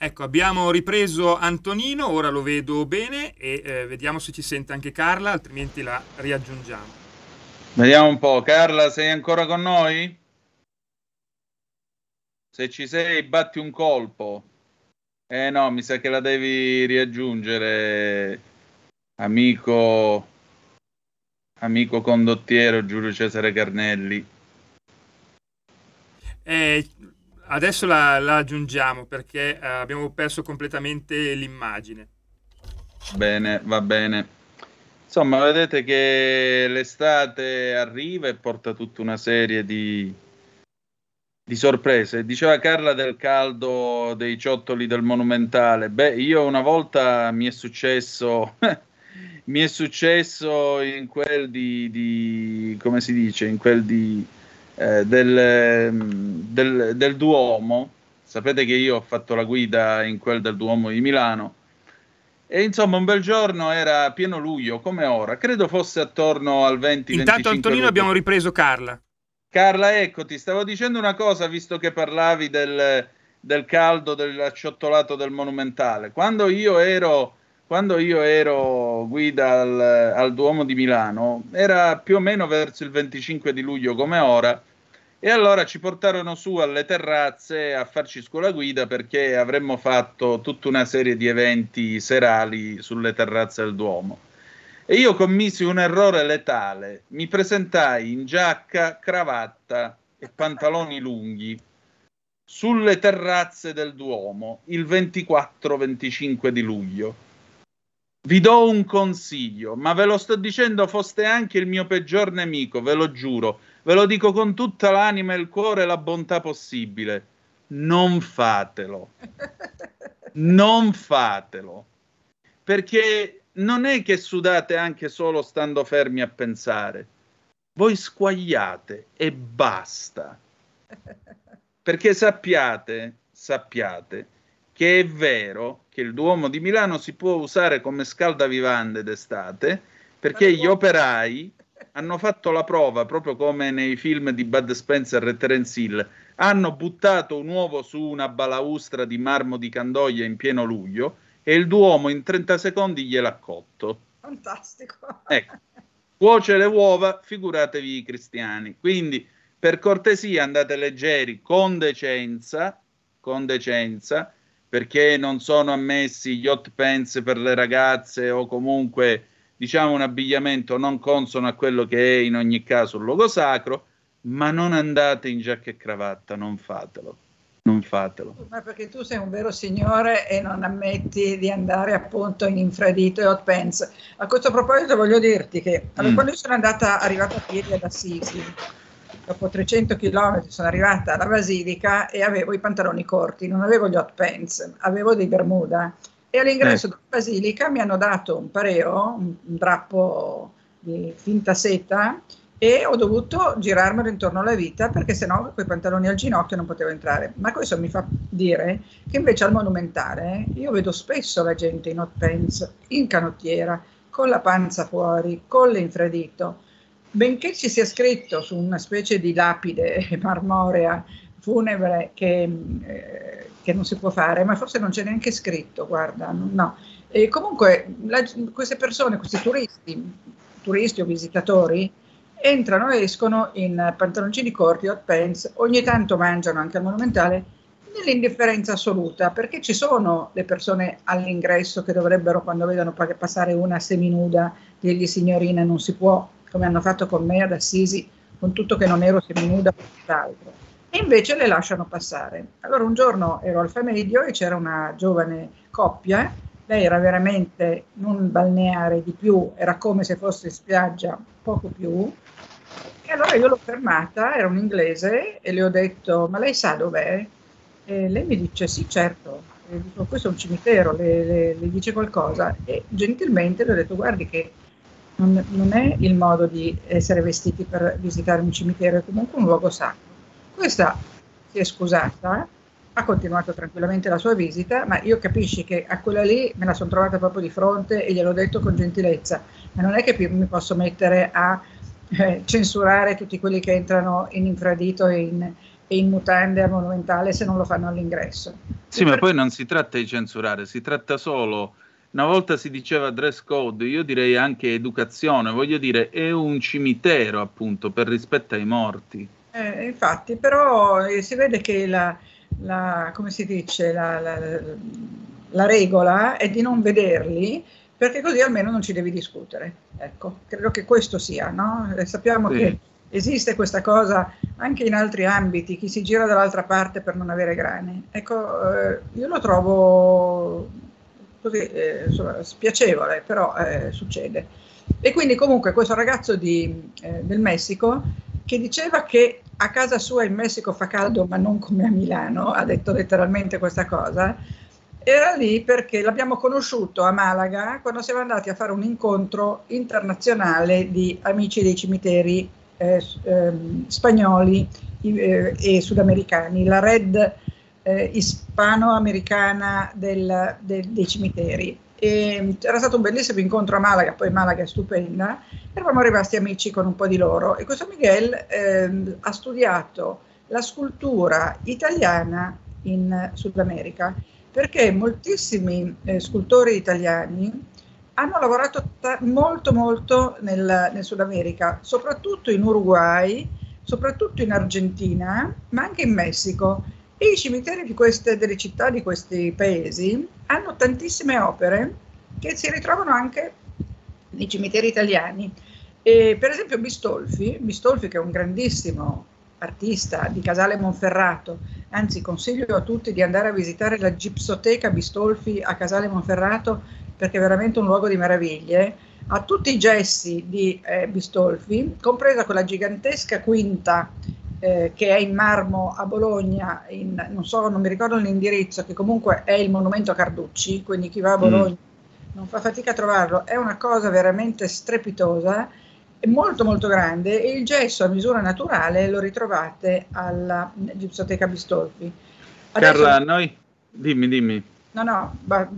Speaker 2: Ecco, abbiamo ripreso Antonino, ora lo vedo bene e eh, vediamo se ci sente anche Carla, altrimenti la riaggiungiamo.
Speaker 3: Vediamo un po', Carla, sei ancora con noi? Se ci sei, batti un colpo. Eh no, mi sa che la devi riaggiungere, amico, amico condottiero Giulio Cesare Carnelli.
Speaker 2: Eh, Adesso la, la aggiungiamo perché eh, abbiamo perso completamente l'immagine.
Speaker 3: Bene, va bene. Insomma, vedete che l'estate arriva e porta tutta una serie di, di sorprese. Diceva Carla del caldo dei ciottoli del Monumentale. Beh, io una volta mi è successo, mi è successo in quel di, di, come si dice, in quel di eh, del, del, del, Duomo. Sapete che io ho fatto la guida in quel del Duomo di Milano. E insomma, un bel giorno era pieno luglio, come ora. Credo fosse attorno al 20
Speaker 2: Intanto, Antonino, luglio. abbiamo ripreso Carla.
Speaker 3: Carla, ecco, ti stavo dicendo una cosa, visto che parlavi del, del caldo, dell'acciottolato del Monumentale. Quando io ero quando io ero guida al, al, Duomo di Milano, era più o meno verso il 25 di luglio come ora, e allora ci portarono su alle terrazze a farci scuola guida perché avremmo fatto tutta una serie di eventi serali sulle terrazze del Duomo. E io commisi un errore letale, mi presentai in giacca, cravatta e pantaloni lunghi sulle terrazze del Duomo il 24-25 di luglio vi do un consiglio, ma ve lo sto dicendo, foste anche il mio peggior nemico, ve lo giuro. Ve lo dico con tutta l'anima, il cuore e la bontà possibile. Non fatelo. Non fatelo. Perché non è che sudate anche solo stando fermi a pensare. Voi squagliate e basta. Perché sappiate, sappiate che è vero che il Duomo di Milano si può usare come scaldavivande d'estate perché gli operai hanno fatto la prova, proprio come nei film di Bud Spencer e Terence Hill, hanno buttato un uovo su una balaustra di marmo di Candoia in pieno luglio e il Duomo in 30 secondi gliel'ha cotto.
Speaker 13: Fantastico.
Speaker 3: Ecco, cuoce le uova, figuratevi i cristiani. Quindi, per cortesia, andate leggeri, con decenza, con decenza, perché non sono ammessi gli hot pants per le ragazze o comunque diciamo un abbigliamento non consono a quello che è in ogni caso un luogo sacro, ma non andate in giacca e cravatta, non fatelo. Non fatelo.
Speaker 13: Ma perché tu sei un vero signore e non ammetti di andare appunto in infradito e hot pants. A questo proposito voglio dirti che allora, mm. quando sono andata, arrivata a piedi ad Assisi, dopo 300 km sono arrivata alla Basilica e avevo i pantaloni corti, non avevo gli hot pants, avevo dei Bermuda. E all'ingresso eh. della Basilica mi hanno dato un pareo, un, un drappo di finta seta, e ho dovuto girarmelo intorno alla vita perché sennò quei pantaloni al ginocchio non potevo entrare. Ma questo mi fa dire che invece al monumentale io vedo spesso la gente in hot pants, in canottiera, con la panza fuori, con l'infradito. Benché ci sia scritto su una specie di lapide marmorea funebre che, eh, che non si può fare, ma forse non c'è neanche scritto, guarda, no. E comunque la, queste persone, questi turisti, turisti o visitatori, entrano e escono in pantaloncini corti, hot pants, ogni tanto mangiano anche al monumentale nell'indifferenza assoluta, perché ci sono le persone all'ingresso che dovrebbero, quando vedono passare una seminuda, dirgli signorina non si può, come hanno fatto con me ad Assisi, con tutto che non ero seminuda o tutt'altro. E invece le lasciano passare. Allora un giorno ero al Famedio e c'era una giovane coppia, lei era veramente non balneare di più, era come se fosse in spiaggia poco più, e allora io l'ho fermata, era un inglese, e le ho detto, ma lei sa dov'è? E lei mi dice, sì, certo. E dico, questo è un cimitero, le, le, le, dice qualcosa? E gentilmente le ho detto, guardi che non, non, è il modo di essere vestiti per visitare un cimitero, è comunque un luogo sacro. Questa si è scusata, ha continuato tranquillamente la sua visita, ma io capisci che a quella lì me la sono trovata proprio di fronte e gliel'ho detto con gentilezza, ma non è che mi posso mettere a eh, censurare tutti quelli che entrano in infradito e in, e in mutande a monumentale se non lo fanno all'ingresso.
Speaker 3: Sì, ma poi non si tratta di censurare, si tratta solo. Una volta si diceva dress code, io direi anche educazione, voglio dire, è un cimitero appunto per rispetto ai morti.
Speaker 13: Eh, infatti, però eh, si vede che la, la come si dice, la, la, la regola è di non vederli perché così almeno non ci devi discutere. Ecco, credo che questo sia, no? E sappiamo sì. che esiste questa cosa anche in altri ambiti, chi si gira dall'altra parte per non avere grani. Ecco, eh, io lo trovo così eh, insomma, spiacevole, però eh, succede. E quindi comunque questo ragazzo di, eh, del Messico che diceva che a casa sua in Messico fa caldo ma non come a Milano, ha detto letteralmente questa cosa, era lì perché l'abbiamo conosciuto a Malaga quando siamo andati a fare un incontro internazionale di amici dei cimiteri eh, eh, spagnoli eh, e sudamericani, la Red eh, ispano-americana del, del, dei cimiteri. E era stato un bellissimo incontro a Malaga, poi Malaga è stupenda, eravamo rimasti amici con un po' di loro e questo Miguel ehm, ha studiato la scultura italiana in Sud America perché moltissimi eh, scultori italiani hanno lavorato ta- molto molto nel, nel, Sud America, soprattutto in Uruguay, soprattutto in Argentina, ma anche in Messico. I cimiteri queste, delle città di questi paesi hanno tantissime opere che si ritrovano anche nei cimiteri italiani. E, per esempio Bistolfi, Bistolfi che è un grandissimo artista di Casale Monferrato, anzi consiglio a tutti di andare a visitare la Gipsoteca Bistolfi a Casale Monferrato perché è veramente un luogo di meraviglie, ha tutti i gessi di eh, Bistolfi, compresa quella gigantesca quinta eh, che è in marmo a Bologna, in, non so, non mi ricordo l'indirizzo, che comunque è il monumento a Carducci, quindi chi va a Bologna mm. non fa fatica a trovarlo, è una cosa veramente strepitosa è molto molto grande e il gesso a misura naturale lo ritrovate alla Gipsoteca Bistolfi.
Speaker 3: Adesso... Carla, noi... Dimmi, dimmi.
Speaker 13: No, no, ma...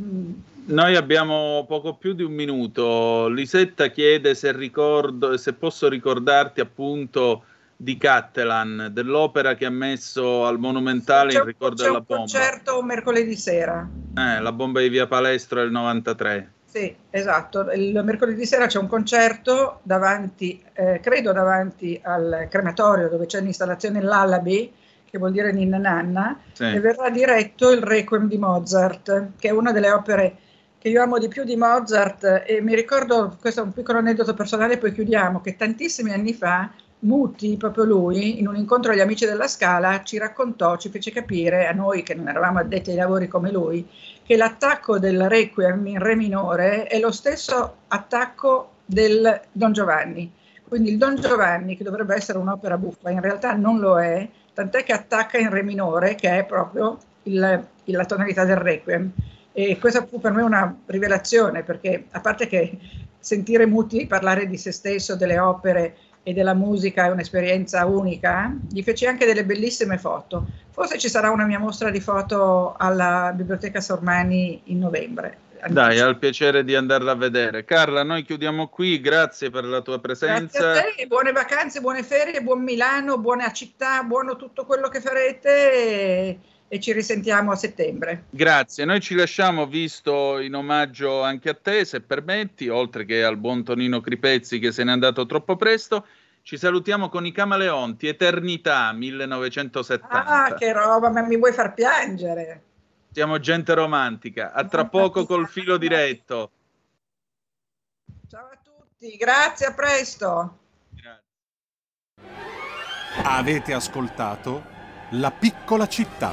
Speaker 3: Noi abbiamo poco più di un minuto. Lisetta chiede se, ricordo, se posso ricordarti appunto di Cattelan, dell'opera che ha messo al Monumentale in ricordo della bomba.
Speaker 13: C'è concerto mercoledì sera.
Speaker 3: Eh, la bomba di Via Palestro del 93.
Speaker 13: Sì, esatto. Il mercoledì sera c'è un concerto davanti, eh, credo davanti al crematorio dove c'è l'installazione L'Alabi, che vuol dire Ninna Nanna, sì. e verrà diretto il Requiem di Mozart, che è una delle opere che io amo di più di Mozart e mi ricordo, questo è un piccolo aneddoto personale, poi chiudiamo, che tantissimi anni fa Muti, proprio lui, in un incontro agli amici della Scala, ci raccontò, ci fece capire a noi che non eravamo addetti ai lavori come lui, che l'attacco del Requiem in Re minore è lo stesso attacco del Don Giovanni. Quindi il Don Giovanni, che dovrebbe essere un'opera buffa, in realtà non lo è, tant'è che attacca in Re minore, che è proprio il, la tonalità del Requiem. E questa fu per me una rivelazione, perché a parte che sentire Muti parlare di se stesso, delle opere e della musica è un'esperienza unica, gli feci anche delle bellissime foto. Forse ci sarà una mia mostra di foto alla Biblioteca Sormani in novembre.
Speaker 3: Dai, al piacere di andarla a vedere. Carla, noi chiudiamo qui, grazie per la tua presenza.
Speaker 13: Te, buone vacanze, buone ferie, buon Milano, buona città, buono tutto quello che farete e, ci risentiamo a settembre.
Speaker 3: Grazie, noi ci lasciamo visto in omaggio anche a te, se permetti, oltre che al buon Tonino Cripezzi che se n'è andato troppo presto. Ci salutiamo con i Camaleonti, Eternità 1970.
Speaker 13: Ah, che roba, ma mi vuoi far piangere?
Speaker 3: Siamo gente romantica. A tra poco col filo diretto.
Speaker 13: Ciao a tutti, grazie, a presto.
Speaker 1: Avete ascoltato la piccola città.